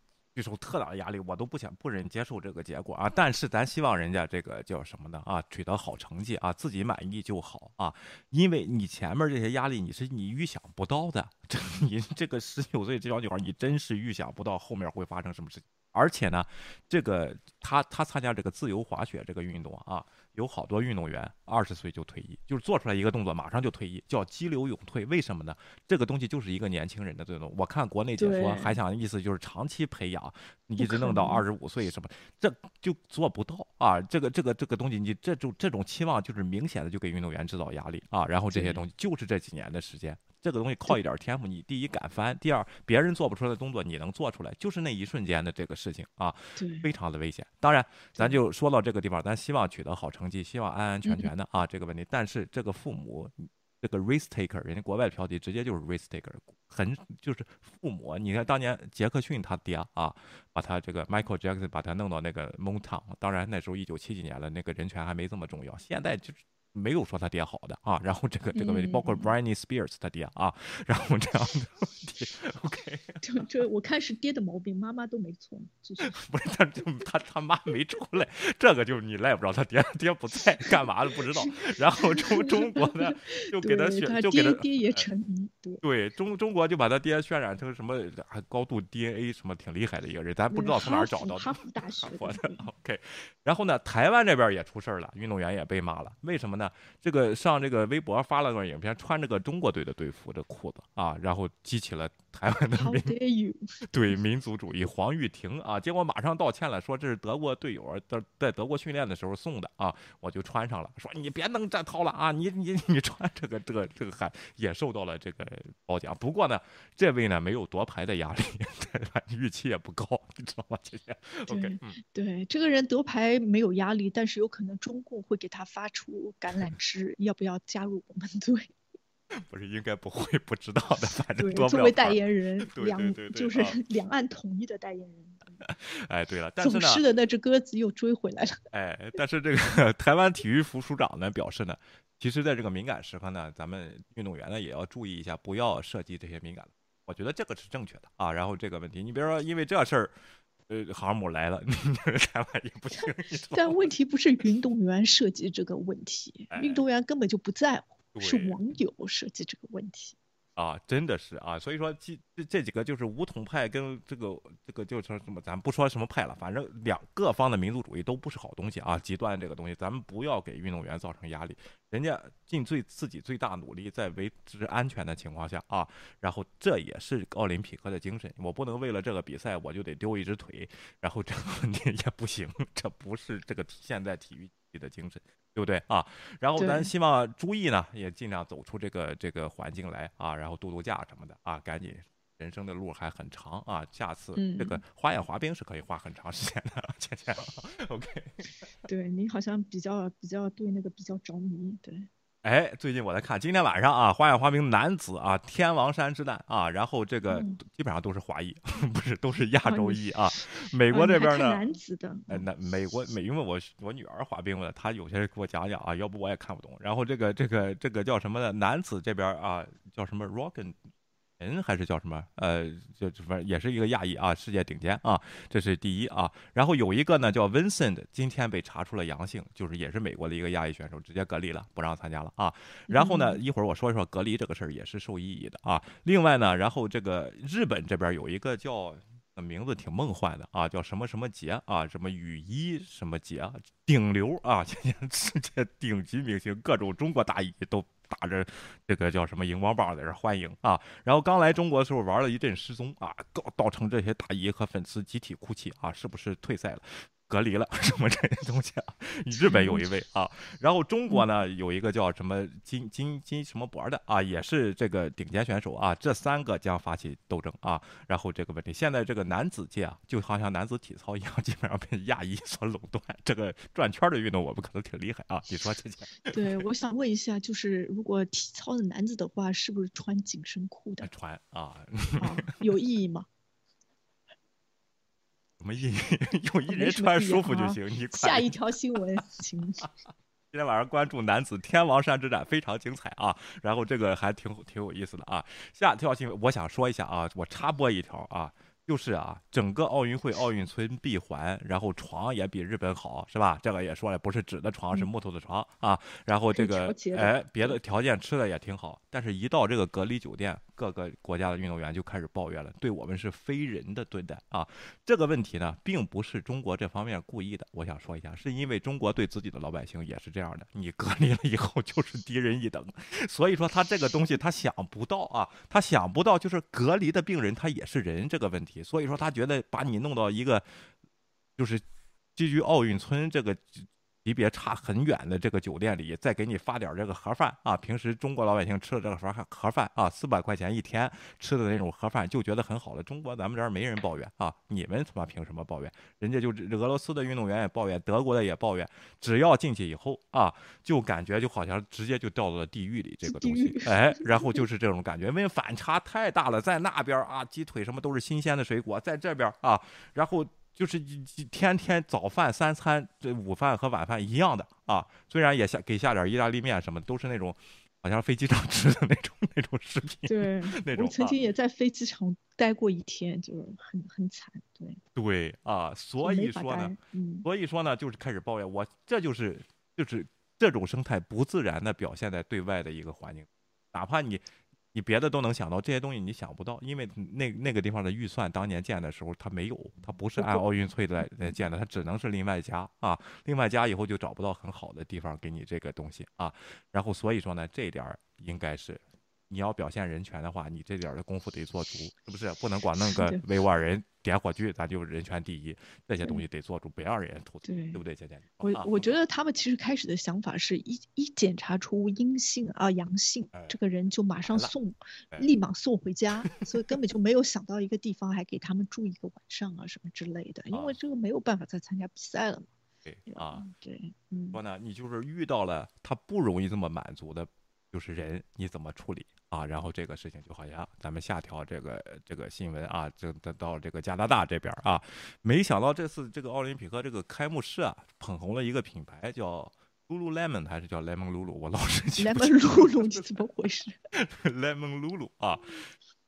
Speaker 1: 受特大的压力，我都不想不忍接受这个结果啊！但是咱希望人家这个叫什么呢？啊，取得好成绩啊，自己满意就好啊！因为你前面这些压力，你是你预想不到的。这 [laughs] 你这个十九岁这小女孩，你真是预想不到后面会发生什么事情。而且呢，这个他他参加这个自由滑雪这个运动啊。有好多运动员二十岁就退役，就是做出来一个动作马上就退役，叫激流勇退。为什么呢？这个东西就是一个年轻人的这种。我看国内解说还想意思就是长期培养你一直弄到二十五岁什么，这就做不到啊！这个这个这个东西，你这种这种期望就是明显的就给运动员制造压力啊！然后这些东西就是这几年的时间，这个东西靠一点天赋，你第一敢翻，第二别人做不出来的动作你能做出来，就是那一瞬间的这个事情啊，非常的危险。当然，咱就说到这个地方，咱希望取得好成绩，希望安安全全的啊这个问题。但是这个父母。这个 risk taker，人家国外的标题直接就是 risk taker，很就是父母。你看当年杰克逊他爹啊，把他这个 Michael Jackson 把他弄到那个 Montown，当然那时候一九七几年了，那个人权还没这么重要。现在就是。没有说他爹好的啊，然后这个这个问题包括 Britney Spears 他爹啊，然后这样的问题，OK，
Speaker 2: 这这我看是爹的毛病，妈妈都没错，[laughs]
Speaker 1: 不是他就他他妈没出来，这个就是你赖不着他爹，爹不在干嘛的不知道，然后中中国的 [laughs] 就给他选就给他
Speaker 2: 爹也沉迷，对。[laughs]
Speaker 1: 对中中国就把他爹渲染成什么还高度 DNA 什么挺厉害的一个人，咱不知道从哪儿找到的，
Speaker 2: 哈佛大学
Speaker 1: 的 OK，然后呢，台湾这边也出事了，运动员也被骂了，为什么呢？这个上这个微博发了段影片，穿着个中国队的队服这裤子啊，然后激起了台湾的民对民族主义。黄玉婷啊，结果马上道歉了，说这是德国队友在在德国训练的时候送的啊，我就穿上了。说你别弄这套了啊，你你你穿这个这个这个还也受到了这个褒奖。不过呢，这位呢没有夺牌的压力，[laughs] 预期也不高，你知道吗？姐姐，OK，
Speaker 2: 对，这个人夺牌没有压力，但是有可能中共会给他发出橄榄枝。要不要加入我们队？
Speaker 1: 不是，应该不会不知道的。反正
Speaker 2: 作为代言人，两就是 [laughs] 两岸统一的代言人。[laughs]
Speaker 1: 哎，对了，但是
Speaker 2: 呢，走失的那只鸽子又追回来了。
Speaker 1: 哎，但是这个 [laughs] 台湾体育副署长呢表示呢，其实在这个敏感时刻呢，咱们运动员呢也要注意一下，不要涉及这些敏感。我觉得这个是正确的啊。然后这个问题，你比如说，因为这事儿。呃，航母来了，台湾也不行。
Speaker 2: 但问题不是运动员涉及这个问题，运动员根本就不在乎，是网友设计这个问题。
Speaker 1: 啊，真的是啊，所以说这这这几个就是武统派跟这个这个就是什么，咱不说什么派了，反正两各方的民族主义都不是好东西啊，极端这个东西，咱们不要给运动员造成压力，人家尽最自己最大努力在维持安全的情况下啊，然后这也是奥林匹克的精神，我不能为了这个比赛我就得丢一只腿，然后这个问题也不行，这不是这个体现在体育的精神。对不对啊？然后咱希望朱毅呢也尽量走出这个这个环境来啊，然后度度假什么的啊，赶紧，人生的路还很长啊，下次这个花样滑冰是可以花很长时间的，[laughs] 倩倩。[laughs] OK，
Speaker 2: 对你好像比较比较对那个比较着迷，对。
Speaker 1: 哎，最近我在看，今天晚上啊，花样滑冰男子啊，天王山之战啊，然后这个基本上都是华裔，[laughs] 不是都是亚洲裔啊。美国这边呢，
Speaker 2: 男子的，
Speaker 1: 哎，那美国美，因为我我女儿滑冰的，她有些给我讲讲啊，要不我也看不懂。然后这个这个这个叫什么的，男子这边啊，叫什么 Rockin。人还是叫什么？呃，就反正也是一个亚裔啊，世界顶尖啊，这是第一啊。然后有一个呢叫 Vincent，今天被查出了阳性，就是也是美国的一个亚裔选手，直接隔离了，不让参加了啊。然后呢，一会儿我说一说隔离这个事儿也是受意义的啊。另外呢，然后这个日本这边有一个叫名字挺梦幻的啊，叫什么什么节啊，什么雨衣什么节，顶流啊，[laughs] 世界顶级明星，各种中国大衣都。打着这个叫什么荧光棒在这欢迎啊，然后刚来中国的时候玩了一阵失踪啊，造成这些大姨和粉丝集体哭泣啊，是不是退赛了？隔离了 [laughs] 什么这些东西啊？日本有一位啊，然后中国呢有一个叫什么金金金什么博的啊，也是这个顶尖选手啊。这三个将发起斗争啊。然后这个问题，现在这个男子界啊，就好像男子体操一样，基本上被亚裔所垄断。这个转圈的运动，我们可能挺厉害啊。[laughs] 你说，这些？
Speaker 2: 对，我想问一下，就是如果体操的男子的话，是不是穿紧身裤的？
Speaker 1: 穿啊，
Speaker 2: 有意义吗？[laughs] [laughs]
Speaker 1: 什么意义？用一人穿舒服就行。你
Speaker 2: 下一条新闻，请。[laughs]
Speaker 1: 今天晚上关注男子天王山之战，非常精彩啊！然后这个还挺挺有意思的啊。下条新闻，我想说一下啊，我插播一条啊。就是啊，整个奥运会奥运村闭环，然后床也比日本好，是吧？这个也说了，不是纸的床，是木头的床啊。然后这个哎，别的条件吃的也挺好，但是一到这个隔离酒店，各个国家的运动员就开始抱怨了，对我们是非人的对待啊。这个问题呢，并不是中国这方面故意的，我想说一下，是因为中国对自己的老百姓也是这样的，你隔离了以后就是低人一等，所以说他这个东西他想不到啊，他想不到就是隔离的病人他也是人这个问题。所以说他觉得把你弄到一个就是基于奥运村这个。级别差很远的这个酒店里，再给你发点这个盒饭啊！平时中国老百姓吃的这个盒盒饭啊，四百块钱一天吃的那种盒饭，就觉得很好了。中国咱们这儿没人抱怨啊，你们他妈凭什么抱怨？人家就俄罗斯的运动员也抱怨，德国的也抱怨。只要进去以后啊，就感觉就好像直接就掉到了地狱里，这个东西，哎，然后就是这种感觉，因为反差太大了，在那边啊，鸡腿什么都是新鲜的水果，在这边啊，然后。就是天天早饭三餐，这午饭和晚饭一样的啊。虽然也下给下点意大利面什么，都是那种好像飞机上 [laughs] 吃的那种那种食品。
Speaker 2: 对，[laughs]
Speaker 1: 那种。
Speaker 2: 我曾经也在飞机场待过一天，就是很很惨。对。
Speaker 1: 对啊，所以说呢，所以说呢，就是开始抱怨我，这就是就是这种生态不自然的表现在对外的一个环境，哪怕你。你别的都能想到，这些东西你想不到，因为那那个地方的预算当年建的时候它没有，它不是按奥运村来来建的，它只能是另外加啊，另外加以后就找不到很好的地方给你这个东西啊，然后所以说呢，这点儿应该是。你要表现人权的话，你这点的功夫得做足，是不是？不能光弄个维吾尔人点火炬，咱就人权第一。这些东西得做足，不让人吐槽，对不对，姐姐？
Speaker 2: 我我觉得他们其实开始的想法是一一检查出阴性啊阳性，这个人就马上送，立马送回家，[laughs] 所以根本就没有想到一个地方还给他们住一个晚上啊什么之类的，因为这个没有办法再参加比赛了嘛。
Speaker 1: 对啊，
Speaker 2: 对，嗯，
Speaker 1: 说呢，你就是遇到了他不容易这么满足的，就是人，你怎么处理？啊，然后这个事情就好像咱们下调这个这个新闻啊，就到到这个加拿大这边啊，没想到这次这个奥林匹克这个开幕式啊，捧红了一个品牌叫 Lululemon 还是叫 Lemon Lulu，我老是记不
Speaker 2: Lemon Lulu，你怎么回事？[laughs]
Speaker 1: Lemon Lulu 啊。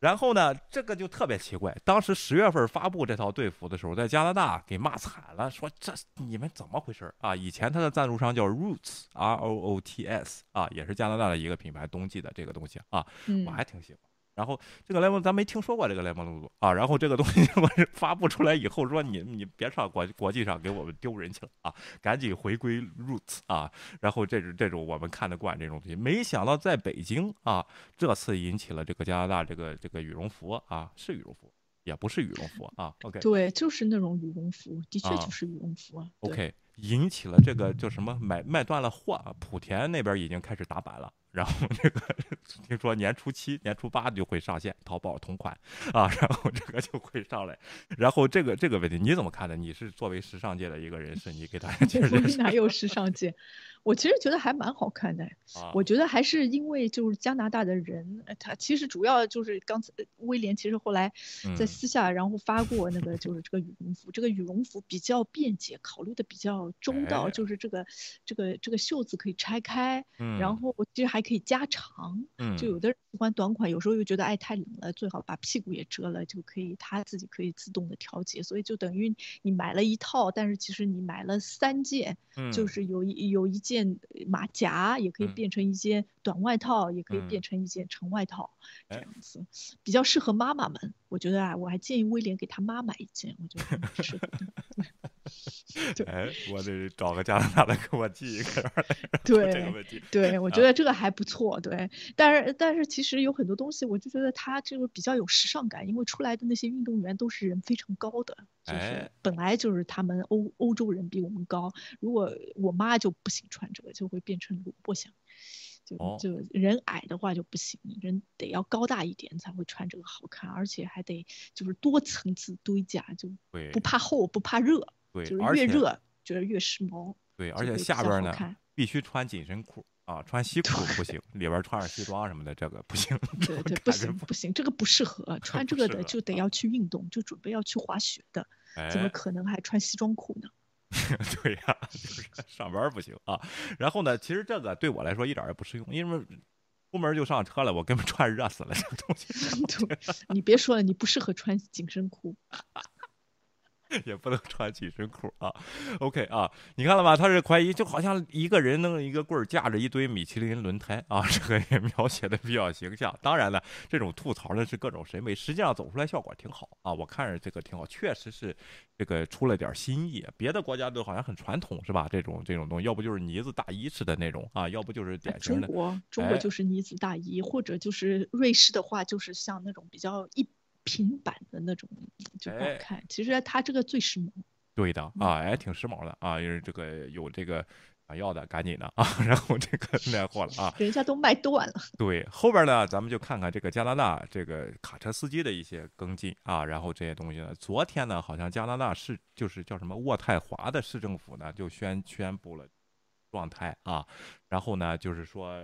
Speaker 1: 然后呢，这个就特别奇怪。当时十月份发布这套队服的时候，在加拿大给骂惨了，说这你们怎么回事啊？以前他的赞助商叫 Roots，R O O T S 啊，也是加拿大的一个品牌，冬季的这个东西啊，我还挺喜欢。然后这个莱蒙咱没听说过这个莱蒙露露啊，然后这个东西 [laughs] 我发布出来以后说你你别上国国际上给我们丢人去了啊，赶紧回归 roots 啊，然后这是这种我们看得惯这种东西，没想到在北京啊，这次引起了这个加拿大这个这个羽绒服啊，是羽绒服，也不是羽绒服啊，OK，
Speaker 2: 对，就是那种羽绒服，的确就是羽绒服啊
Speaker 1: ，OK，引起了这个叫什么买卖断了货，莆田那边已经开始打板了。然后这个听说年初七、年初八就会上线淘宝同款啊，然后这个就会上来。然后这个这个问题你怎么看呢？你是作为时尚界的一个人士，你给大家 [laughs] 解释。
Speaker 2: 哪有时尚界？我其实觉得还蛮好看的。我觉得还是因为就是加拿大的人，他其实主要就是刚才威廉其实后来在私下然后发过那个就是这个羽绒服，这个羽绒服比较便捷，考虑的比较周到，就是这个这个这个袖子可以拆开，然后其实还。可以加长，就有的人喜欢短款，有时候又觉得哎太冷了，最好把屁股也遮了，就可以它自己可以自动的调节，所以就等于你买了一套，但是其实你买了三件，就是有一有一件马甲也可以变成一件短外套，也可以变成一件长外套，这样子。比较适合妈妈们。我觉得啊，我还建议威廉给他妈买一件，我觉得很适。[laughs]
Speaker 1: 哎，我得找个加拿大的给我寄一个。[laughs] [laughs]
Speaker 2: 对，对，我觉得这个还不错。对，但是但是其实有很多东西，我就觉得它这个比较有时尚感，因为出来的那些运动员都是人非常高的，就是本来就是他们欧欧洲人比我们高。如果我妈就不行穿这个，就会变成萝卜香。就就人矮的话就不行，人得要高大一点才会穿这个好看，而且还得就是多层次堆加，就不怕厚不怕热。
Speaker 1: 对，
Speaker 2: 就是越热觉得越时髦。
Speaker 1: 对，而且下边呢必须穿紧身裤啊，穿西 [laughs] 裤不行，里边穿上西装什么的这个不行。
Speaker 2: 对 [laughs] 对，不行不行，这个不适合 [laughs] 穿这个的，就得要去运动，就准备要去滑雪的，怎么可能还穿西装裤呢？[laughs]
Speaker 1: 对呀，就是上班不行啊。然后呢，其实这个对我来说一点也不适用，因为出门就上车了，我根本穿热死了这东西。[laughs]
Speaker 2: 你别说了，你不适合穿紧身裤。[laughs]
Speaker 1: 也不能穿紧身裤啊，OK 啊，你看了吗？他是怀疑，就好像一个人弄一个棍儿架着一堆米其林轮胎啊，[laughs] 这个也描写的比较形象。当然了，这种吐槽呢是各种审美，实际上走出来效果挺好啊。我看着这个挺好，确实是这个出了点新意。别的国家都好像很传统是吧？这种这种东西，要不就是呢子大衣似的那种啊，要不就是典型
Speaker 2: 的中国，中国就是呢子大衣，或者就是瑞士的话，就是像那种比较一。平板的那种就不好看。其实它这个最时髦。
Speaker 1: 对的啊，哎，挺时髦的啊，因为这个有这个想要的，赶紧的啊，[laughs] 然后这个 [laughs] 卖货了啊，
Speaker 2: 人家都卖断了。
Speaker 1: 对，后边呢，咱们就看看这个加拿大这个卡车司机的一些跟进啊，然后这些东西呢，昨天呢，好像加拿大市就是叫什么渥太华的市政府呢，就宣宣布了状态啊，然后呢，就是说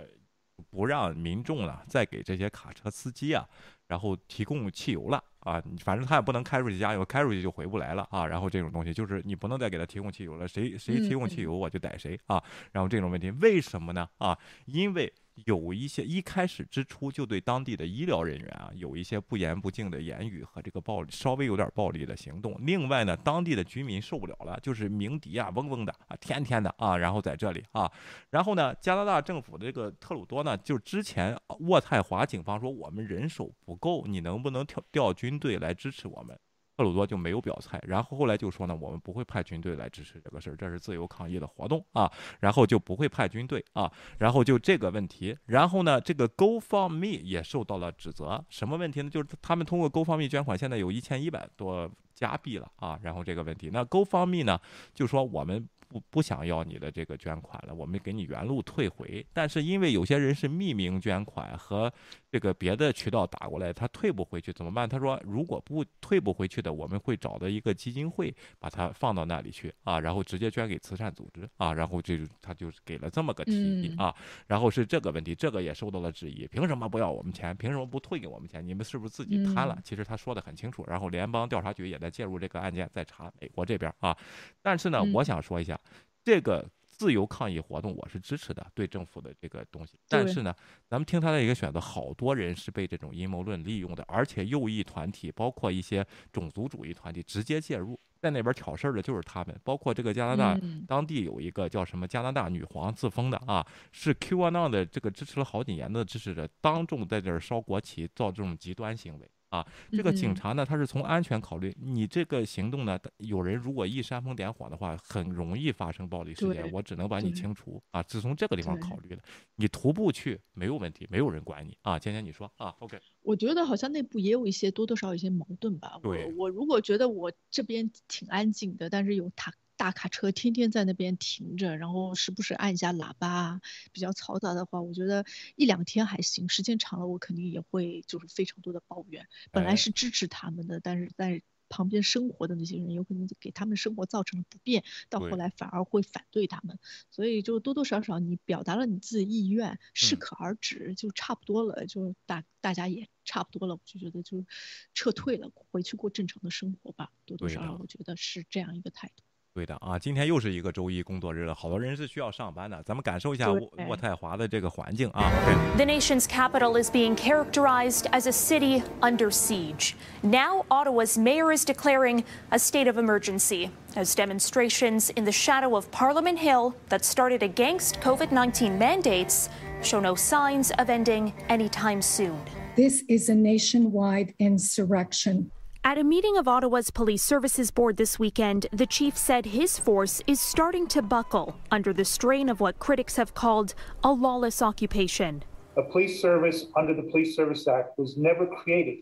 Speaker 1: 不让民众呢再给这些卡车司机啊，然后提供汽油了。啊，反正他也不能开出去加油，开出去就回不来了啊。然后这种东西就是你不能再给他提供汽油了，谁谁提供汽油我就逮谁啊。然后这种问题为什么呢？啊，因为。有一些一开始之初就对当地的医疗人员啊有一些不言不敬的言语和这个暴力，稍微有点暴力的行动。另外呢，当地的居民受不了了，就是鸣笛啊，嗡嗡的啊，天天的啊，然后在这里啊，然后呢，加拿大政府的这个特鲁多呢，就之前渥太华警方说我们人手不够，你能不能调调军队来支持我们？克鲁多就没有表态，然后后来就说呢，我们不会派军队来支持这个事儿，这是自由抗议的活动啊，然后就不会派军队啊，然后就这个问题，然后呢，这个 Go for Me 也受到了指责，什么问题呢？就是他们通过 Go for Me 捐款，现在有一千一百多加币了啊，然后这个问题，那 Go for Me 呢，就说我们。不不想要你的这个捐款了，我们给你原路退回。但是因为有些人是匿名捐款和这个别的渠道打过来，他退不回去怎么办？他说如果不退不回去的，我们会找到一个基金会把它放到那里去啊，然后直接捐给慈善组织啊，然后这他就给了这么个提议啊，然后是这个问题，这个也受到了质疑，凭什么不要我们钱？凭什么不退给我们钱？你们是不是自己贪了？其实他说的很清楚，然后联邦调查局也在介入这个案件，在查美国这边啊。但是呢，我想说一下。这个自由抗议活动我是支持的，对政府的这个东西。但是呢，咱们听他的一个选择，好多人是被这种阴谋论利用的，而且右翼团体，包括一些种族主义团体直接介入，在那边挑事儿的就是他们。包括这个加拿大当地有一个叫什么加拿大女皇自封的啊，是 QAnon 的这个支持了好几年的支持者，当众在这儿烧国旗，造这种极端行为。啊，这个警察呢，他是从安全考虑，你这个行动呢，有人如果一煽风点火的话，很容易发生暴力事件，我只能把你清除啊，是从这个地方考虑的。你徒步去没有问题，没有人管你啊。芊芊，你说啊，OK？
Speaker 2: 我觉得好像内部也有一些多多少少有些矛盾吧。
Speaker 1: 对，
Speaker 2: 我如果觉得我这边挺安静的，但是有他。大卡车天天在那边停着，然后时不时按一下喇叭，比较嘈杂的话，我觉得一两天还行，时间长了我肯定也会就是非常多的抱怨。本来是支持他们的，但是在旁边生活的那些人有可能给他们生活造成了不便，到后来反而会反对他们。所以就多多少少你表达了你自己意愿，适可而止就差不多了，就大大家也差不多了，我就觉得就撤退了，回去过正常的生活吧。多多少少我觉得是这样一个态度。
Speaker 1: 对的啊，今天又是一个周一工作日了，好多人是需要上班的，咱们感受一下渥太华的这个环境啊。
Speaker 12: The nation's capital is being characterized as a city under siege. Now, Ottawa's mayor is declaring a state of emergency as demonstrations in the shadow of Parliament Hill that started against COVID 19 mandates show no signs of ending anytime soon.
Speaker 13: This is a nationwide insurrection.
Speaker 12: At a meeting of Ottawa's Police Services Board this weekend, the chief said his force is starting to buckle under the strain of what critics have called a lawless occupation.
Speaker 14: A police service under the Police Service Act was never created.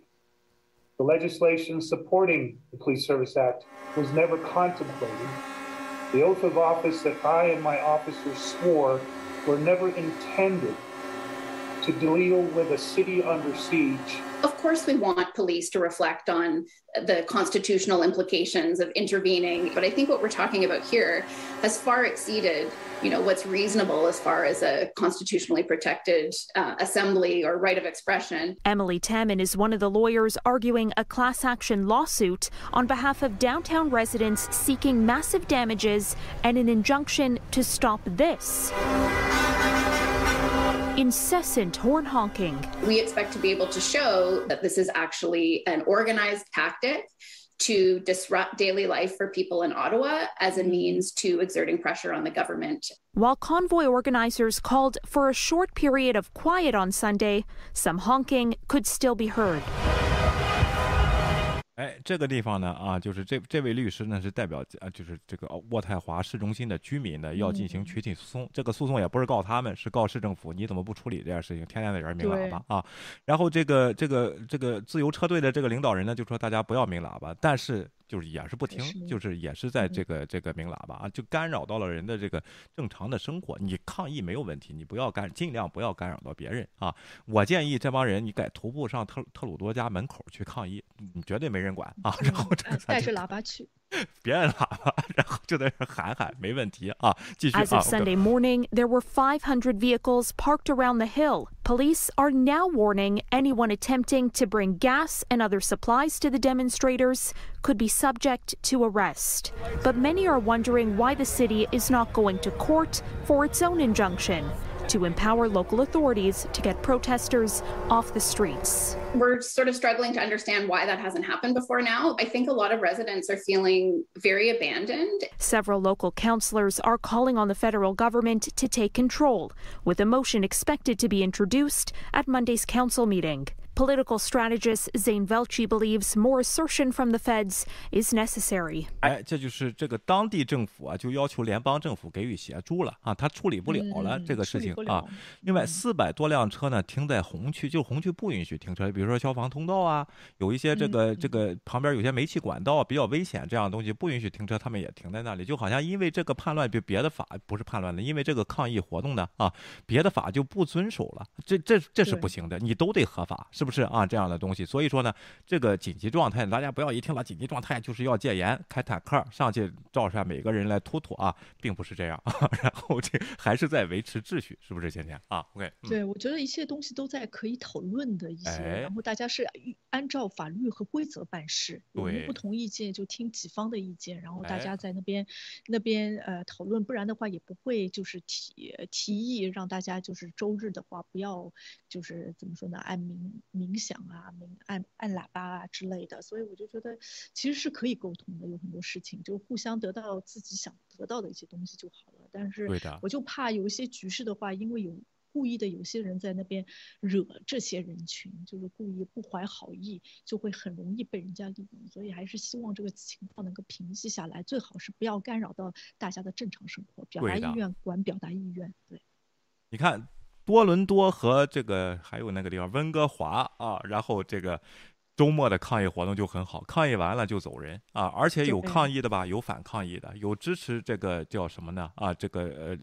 Speaker 14: The legislation supporting the Police Service Act was never contemplated. The oath of office that I and my officers swore were never intended to deal with a city under siege
Speaker 15: of course, we want police to reflect on the constitutional implications of intervening, but I think what we're talking about here has far exceeded, you know, what's reasonable as far as a constitutionally protected uh, assembly or right of expression.
Speaker 12: Emily Tammin is one of the lawyers arguing a class action lawsuit on behalf of downtown residents seeking massive damages and an injunction to stop this incessant horn honking.
Speaker 15: We expect to be able to show that this is actually an organized tactic to disrupt daily life for people in Ottawa as a means to exerting pressure on the government.
Speaker 12: While convoy organizers called for a short period of quiet on Sunday, some honking could still be heard.
Speaker 1: 哎，这个地方呢，啊，就是这这位律师呢是代表啊，就是这个渥太华市中心的居民呢，要进行取体诉讼。这个诉讼也不是告他们，是告市政府，你怎么不处理这件事情？天天在这儿鸣喇叭啊！然后这个这个这个自由车队的这个领导人呢，就说大家不要鸣喇叭，但是。就是也是不听，就是也是在这个这个鸣喇叭啊，就干扰到了人的这个正常的生活。你抗议没有问题，你不要干，尽量不要干扰到别人啊。我建议这帮人，你改徒步上特特鲁多家门口去抗议，你绝对没人管啊。然后
Speaker 2: 带着喇叭去。[laughs]
Speaker 1: 别按喇叭，然后就在这喊喊，没问题啊。继续啊。
Speaker 12: As of Sunday morning, there were 500 vehicles parked around the hill. Police are now warning anyone attempting to bring gas and other supplies to the demonstrators could be subject to arrest. But many are wondering why the city is not going to court for its own injunction to empower local authorities to get protesters off the streets.
Speaker 15: We're sort of struggling to understand why that hasn't happened before now. I think a lot of residents are feeling very abandoned.
Speaker 12: Several local councillors are calling on the federal government to take control, with a motion expected to be introduced at Monday's council meeting. Political strategist Zane Velchi believes more assertion from the feds is necessary.
Speaker 1: 哎，这就是这个当地政府啊，就要求联邦政府给予协助了啊，他处理不了了、嗯、这个事情啊。另外，四百多辆车呢停在红区，就红区不允许停车，比如说消防通道啊，有一些这个、嗯、这个旁边有些煤气管道比较危险，这样的东西不允许停车，他们也停在那里，就好像因为这个叛乱，别别的法不是叛乱的，因为这个抗议活动呢啊，别的法就不遵守了，这这这是不行的，你都得合法，是不是？不是啊，这样的东西，所以说呢，这个紧急状态，大家不要一听了紧急状态就是要戒严，开坦克上去照上每个人来突突啊，并不是这样，[laughs] 然后这还是在维持秩序，是不是？今天啊，OK，
Speaker 2: 对，我觉得一切东西都在可以讨论的一些，然后大家是按照法律和规则办事，有不同意见就听己方的意见，然后大家在那边那边呃讨论，不然的话也不会就是提提议让大家就是周日的话不要就是怎么说呢，按民。冥想啊，鸣按按喇叭啊之类的，所以我就觉得其实是可以沟通的，有很多事情就互相得到自己想得到的一些东西就好了。但是我就怕有一些局势的话，因为有故意的有些人在那边惹这些人群，就是故意不怀好意，就会很容易被人家利用。所以还是希望这个情况能够平息下来，最好是不要干扰到大家的正常生活，表达意愿管表达意愿。对，
Speaker 1: 你看。多伦多和这个还有那个地方温哥华啊，然后这个周末的抗议活动就很好，抗议完了就走人啊，而且有抗议的吧，有反抗议的，有支持这个叫什么呢？啊，这个呃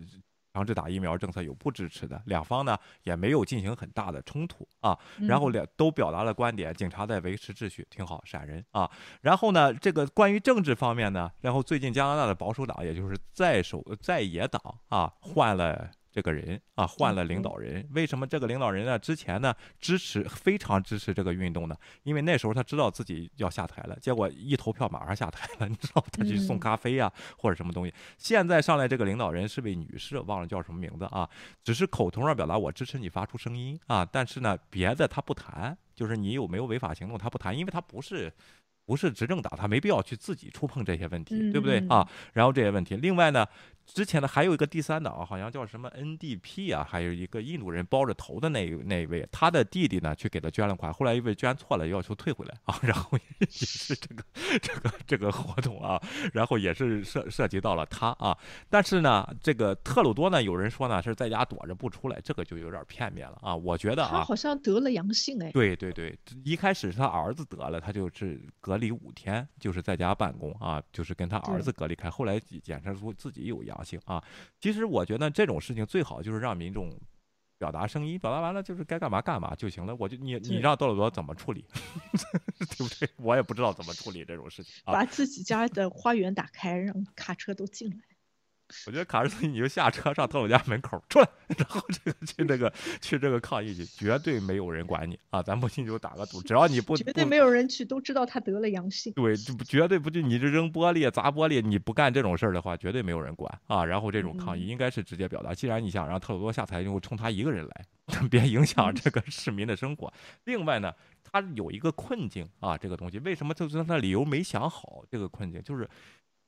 Speaker 1: 强制打疫苗政策，有不支持的，两方呢也没有进行很大的冲突啊，然后两都表达了观点，警察在维持秩序，挺好，闪人啊。然后呢，这个关于政治方面呢，然后最近加拿大的保守党，也就是在守在野党啊，换了。这个人啊换了领导人，为什么这个领导人呢？之前呢支持非常支持这个运动呢？因为那时候他知道自己要下台了，结果一投票马上下台了，[laughs] 你知道他去送咖啡呀或者什么东西。现在上来这个领导人是位女士，忘了叫什么名字啊？只是口头上表达我支持你发出声音啊，但是呢别的他不谈，就是你有没有违法行动他不谈，因为他不是。不是执政党，他没必要去自己触碰这些问题，对不对啊？然后这些问题，另外呢，之前呢还有一个第三党，好像叫什么 NDP 啊，还有一个印度人包着头的那那一位，他的弟弟呢去给他捐了款，后来因为捐错了，要求退回来啊，然后也是这个这个这个活动啊，然后也是涉涉及到了他啊。但是呢，这个特鲁多呢，有人说呢是在家躲着不出来，这个就有点片面了啊。我觉得啊，
Speaker 2: 他好像得了阳性哎。
Speaker 1: 对对对，一开始是他儿子得了，他就是隔。隔离五天，就是在家办公啊，就是跟他儿子隔离开。后来检测出自己有阳性啊。其实我觉得这种事情最好就是让民众表达声音，表达完了就是该干嘛干嘛就行了。我就你你让多伦多怎么处理，[laughs] 对不对？我也不知道怎么处理这种事情。
Speaker 2: 把自己家的花园打开，让卡车都进来。
Speaker 1: 我觉得卡斯，你就下车上特鲁家门口出来，然后这个去这个去这个抗议去，绝对没有人管你啊！咱不信就打个赌，只要你不
Speaker 2: 绝对没有人去，都知道他得了阳性。
Speaker 1: 对，就绝对不就你这扔玻璃砸玻璃，你不干这种事儿的话，绝对没有人管啊！然后这种抗议应该是直接表达，既然你想让特鲁多下台，就冲他一个人来，[laughs] 别影响这个市民的生活。另外呢，他有一个困境啊，这个东西为什么就是他理由没想好？这个困境就是。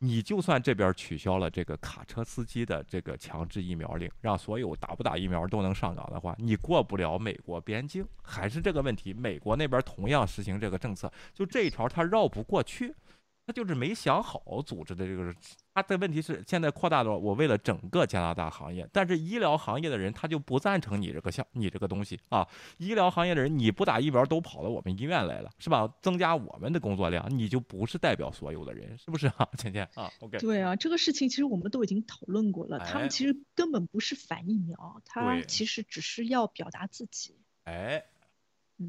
Speaker 1: 你就算这边取消了这个卡车司机的这个强制疫苗令，让所有打不打疫苗都能上岗的话，你过不了美国边境，还是这个问题。美国那边同样实行这个政策，就这一条它绕不过去。他就是没想好组织的这个，他的问题是现在扩大到我为了整个加拿大行业，但是医疗行业的人他就不赞成你这个项你这个东西啊，医疗行业的人你不打疫苗都跑到我们医院来了，是吧？增加我们的工作量，你就不是代表所有的人，是不是啊？倩倩啊，OK。
Speaker 2: 对啊，这个事情其实我们都已经讨论过了，他们其实根本不是反疫苗，他其实只是要表达自己。
Speaker 1: 哎。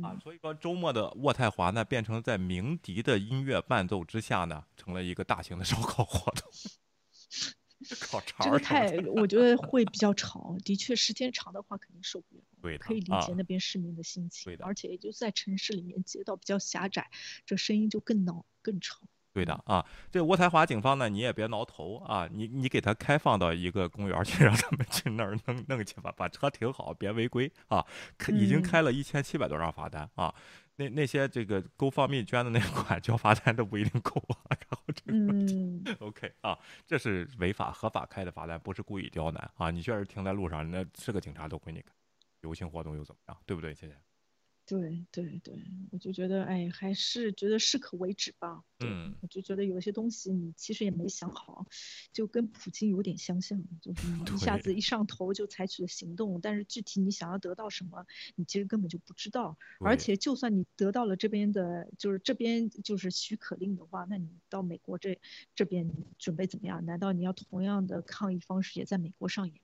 Speaker 1: 啊，所以说周末的渥太华呢，变成在鸣笛的音乐伴奏之下呢，成了一个大型的烧烤活动。[laughs] 烤肠
Speaker 2: 这个太，我觉得会比较吵。的确，时间长的话肯定受不了。
Speaker 1: 对，
Speaker 2: 可以理解那边市民的心情。
Speaker 1: 对的，
Speaker 2: 而且也就在城市里面，街道比较狭窄，这声音就更闹更吵。
Speaker 1: 对的啊，这渥太华警方呢，你也别挠头啊，你你给他开放到一个公园去，[laughs] 让他们去那儿弄弄去吧，把车停好，别违规啊。已经开了一千七百多张罚单啊，那那些这个 GoFundMe 捐的那款交罚单都不一定够啊。然后这个 [laughs] OK 啊，这是违法合法开的罚单，不是故意刁难啊。你确实停在路上，那是个警察都给你开。游行活动又怎么样？对不对，谢谢。
Speaker 2: 对对对，我就觉得，哎，还是觉得适可为止吧。嗯，我就觉得有些东西你其实也没想好，就跟普京有点相像，就是一下子一上头就采取了行动，但是具体你想要得到什么，你其实根本就不知道。而且就算你得到了这边的，就是这边就是许可令的话，那你到美国这这边准备怎么样？难道你要同样的抗议方式也在美国上演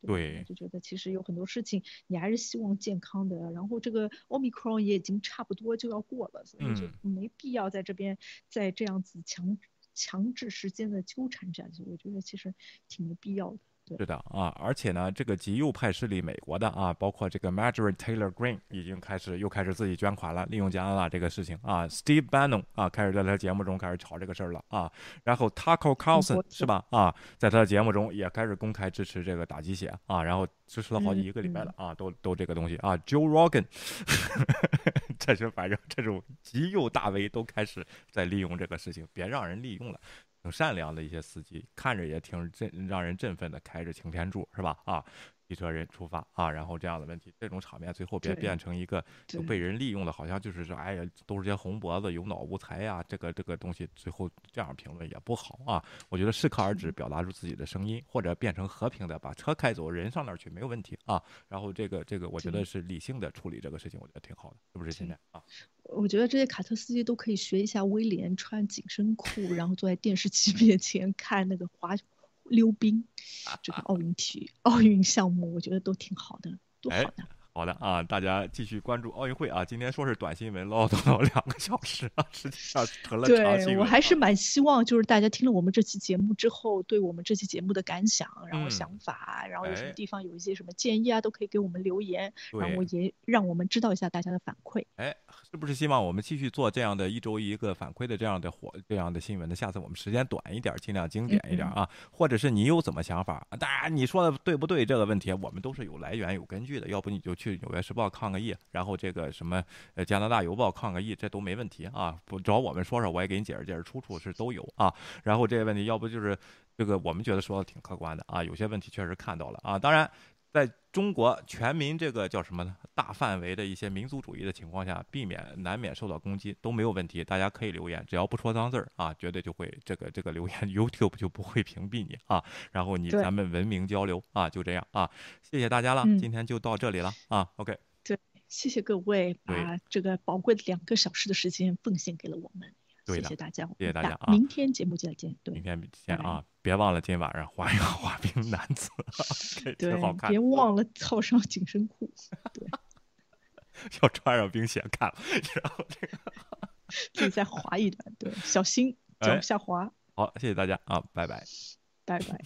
Speaker 2: 吗？
Speaker 1: 对，
Speaker 2: 就觉得其实有很多事情你还是希望健康的，然后这个 Omicron 也已经差不多就要过了，所以就没必要在这边再这样子强强制时间的纠缠下去，我觉得其实挺没必要的。
Speaker 1: 是的啊，而且呢，这个极右派势力美国的啊，包括这个 Marjorie Taylor Greene 已经开始又开始自己捐款了，利用加拿大这个事情啊，Steve Bannon 啊，开始在他节目中开始炒这个事儿了啊，然后 Tucker Carlson 是吧啊，在他的节目中也开始公开支持这个打鸡血啊，然后支持了好几一个礼拜了啊，都都这个东西啊，Joe Rogan，[laughs] 这是反正这种极右大 V 都开始在利用这个事情，别让人利用了。挺善良的一些司机，看着也挺振让人振奋的，开着擎天柱是吧？啊。汽车人出发啊，然后这样的问题，这种场面最后别变成一个就被人利用的，好像就是说，哎呀，都是些红脖子、有脑无才呀，这个这个东西最后这样评论也不好啊。我觉得适可而止，表达出自己的声音，或者变成和平的，把车开走，人上那儿去没有问题啊。然后这个这个，我觉得是理性的处理这个事情，我觉得挺好的，是不是？现在啊，
Speaker 2: 我觉得这些卡车司机都可以学一下威廉，穿紧身裤，然后坐在电视机 [laughs] 面前看那个滑。溜冰，这个奥运体育、奥运项目，我觉得都挺好的，多好的。
Speaker 1: 好的啊，大家继续关注奥运会啊！今天说是短新闻，[laughs] 唠叨了两个小时啊，实际上成了长新闻。
Speaker 2: 对我还是蛮希望，就是大家听了我们这期节目之后，对我们这期节目的感想，然后想法，然后有什么地方有一些什么建议啊，都可以给我们留言，然后也让我们知道一下大家的反馈。
Speaker 1: 哎，是不是希望我们继续做这样的一周一个反馈的这样的活这样的新闻呢？下次我们时间短一点，尽量精简一点啊，或者是你有怎么想法？当然你说的对不对？这个问题我们都是有来源、有根据的，要不你就去。去《纽约时报》抗个议，然后这个什么呃《加拿大邮报》抗个议，这都没问题啊！不找我们说说，我也给你解释解释，出处是都有啊。然后这些问题，要不就是这个我们觉得说的挺客观的啊，有些问题确实看到了啊。当然，在中国全民这个叫什么呢？大范围的一些民族主义的情况下，避免难免受到攻击都没有问题，大家可以留言，只要不说脏字儿啊，绝对就会这个这个留言 [laughs] YouTube 就不会屏蔽你啊。然后你咱们文明交流啊，就这样啊。谢谢大家了，今天就到这里了啊。OK 对。
Speaker 2: 谢谢各位把这个宝贵的两个小时的时间奉献给了我们，谢谢大家，
Speaker 1: 谢谢大家啊！
Speaker 2: 明天节目再见，对，
Speaker 1: 明天见啊！别忘了今天晚上滑一个滑冰男子，
Speaker 2: 对，
Speaker 1: 好看。
Speaker 2: 别忘了套上紧身裤，[laughs] 对，[laughs]
Speaker 1: 要穿上冰鞋看，然后这个 [laughs]
Speaker 2: 自己再滑一段，对，小心脚下滑。
Speaker 1: 好，谢谢大家啊，拜拜，
Speaker 2: 拜拜。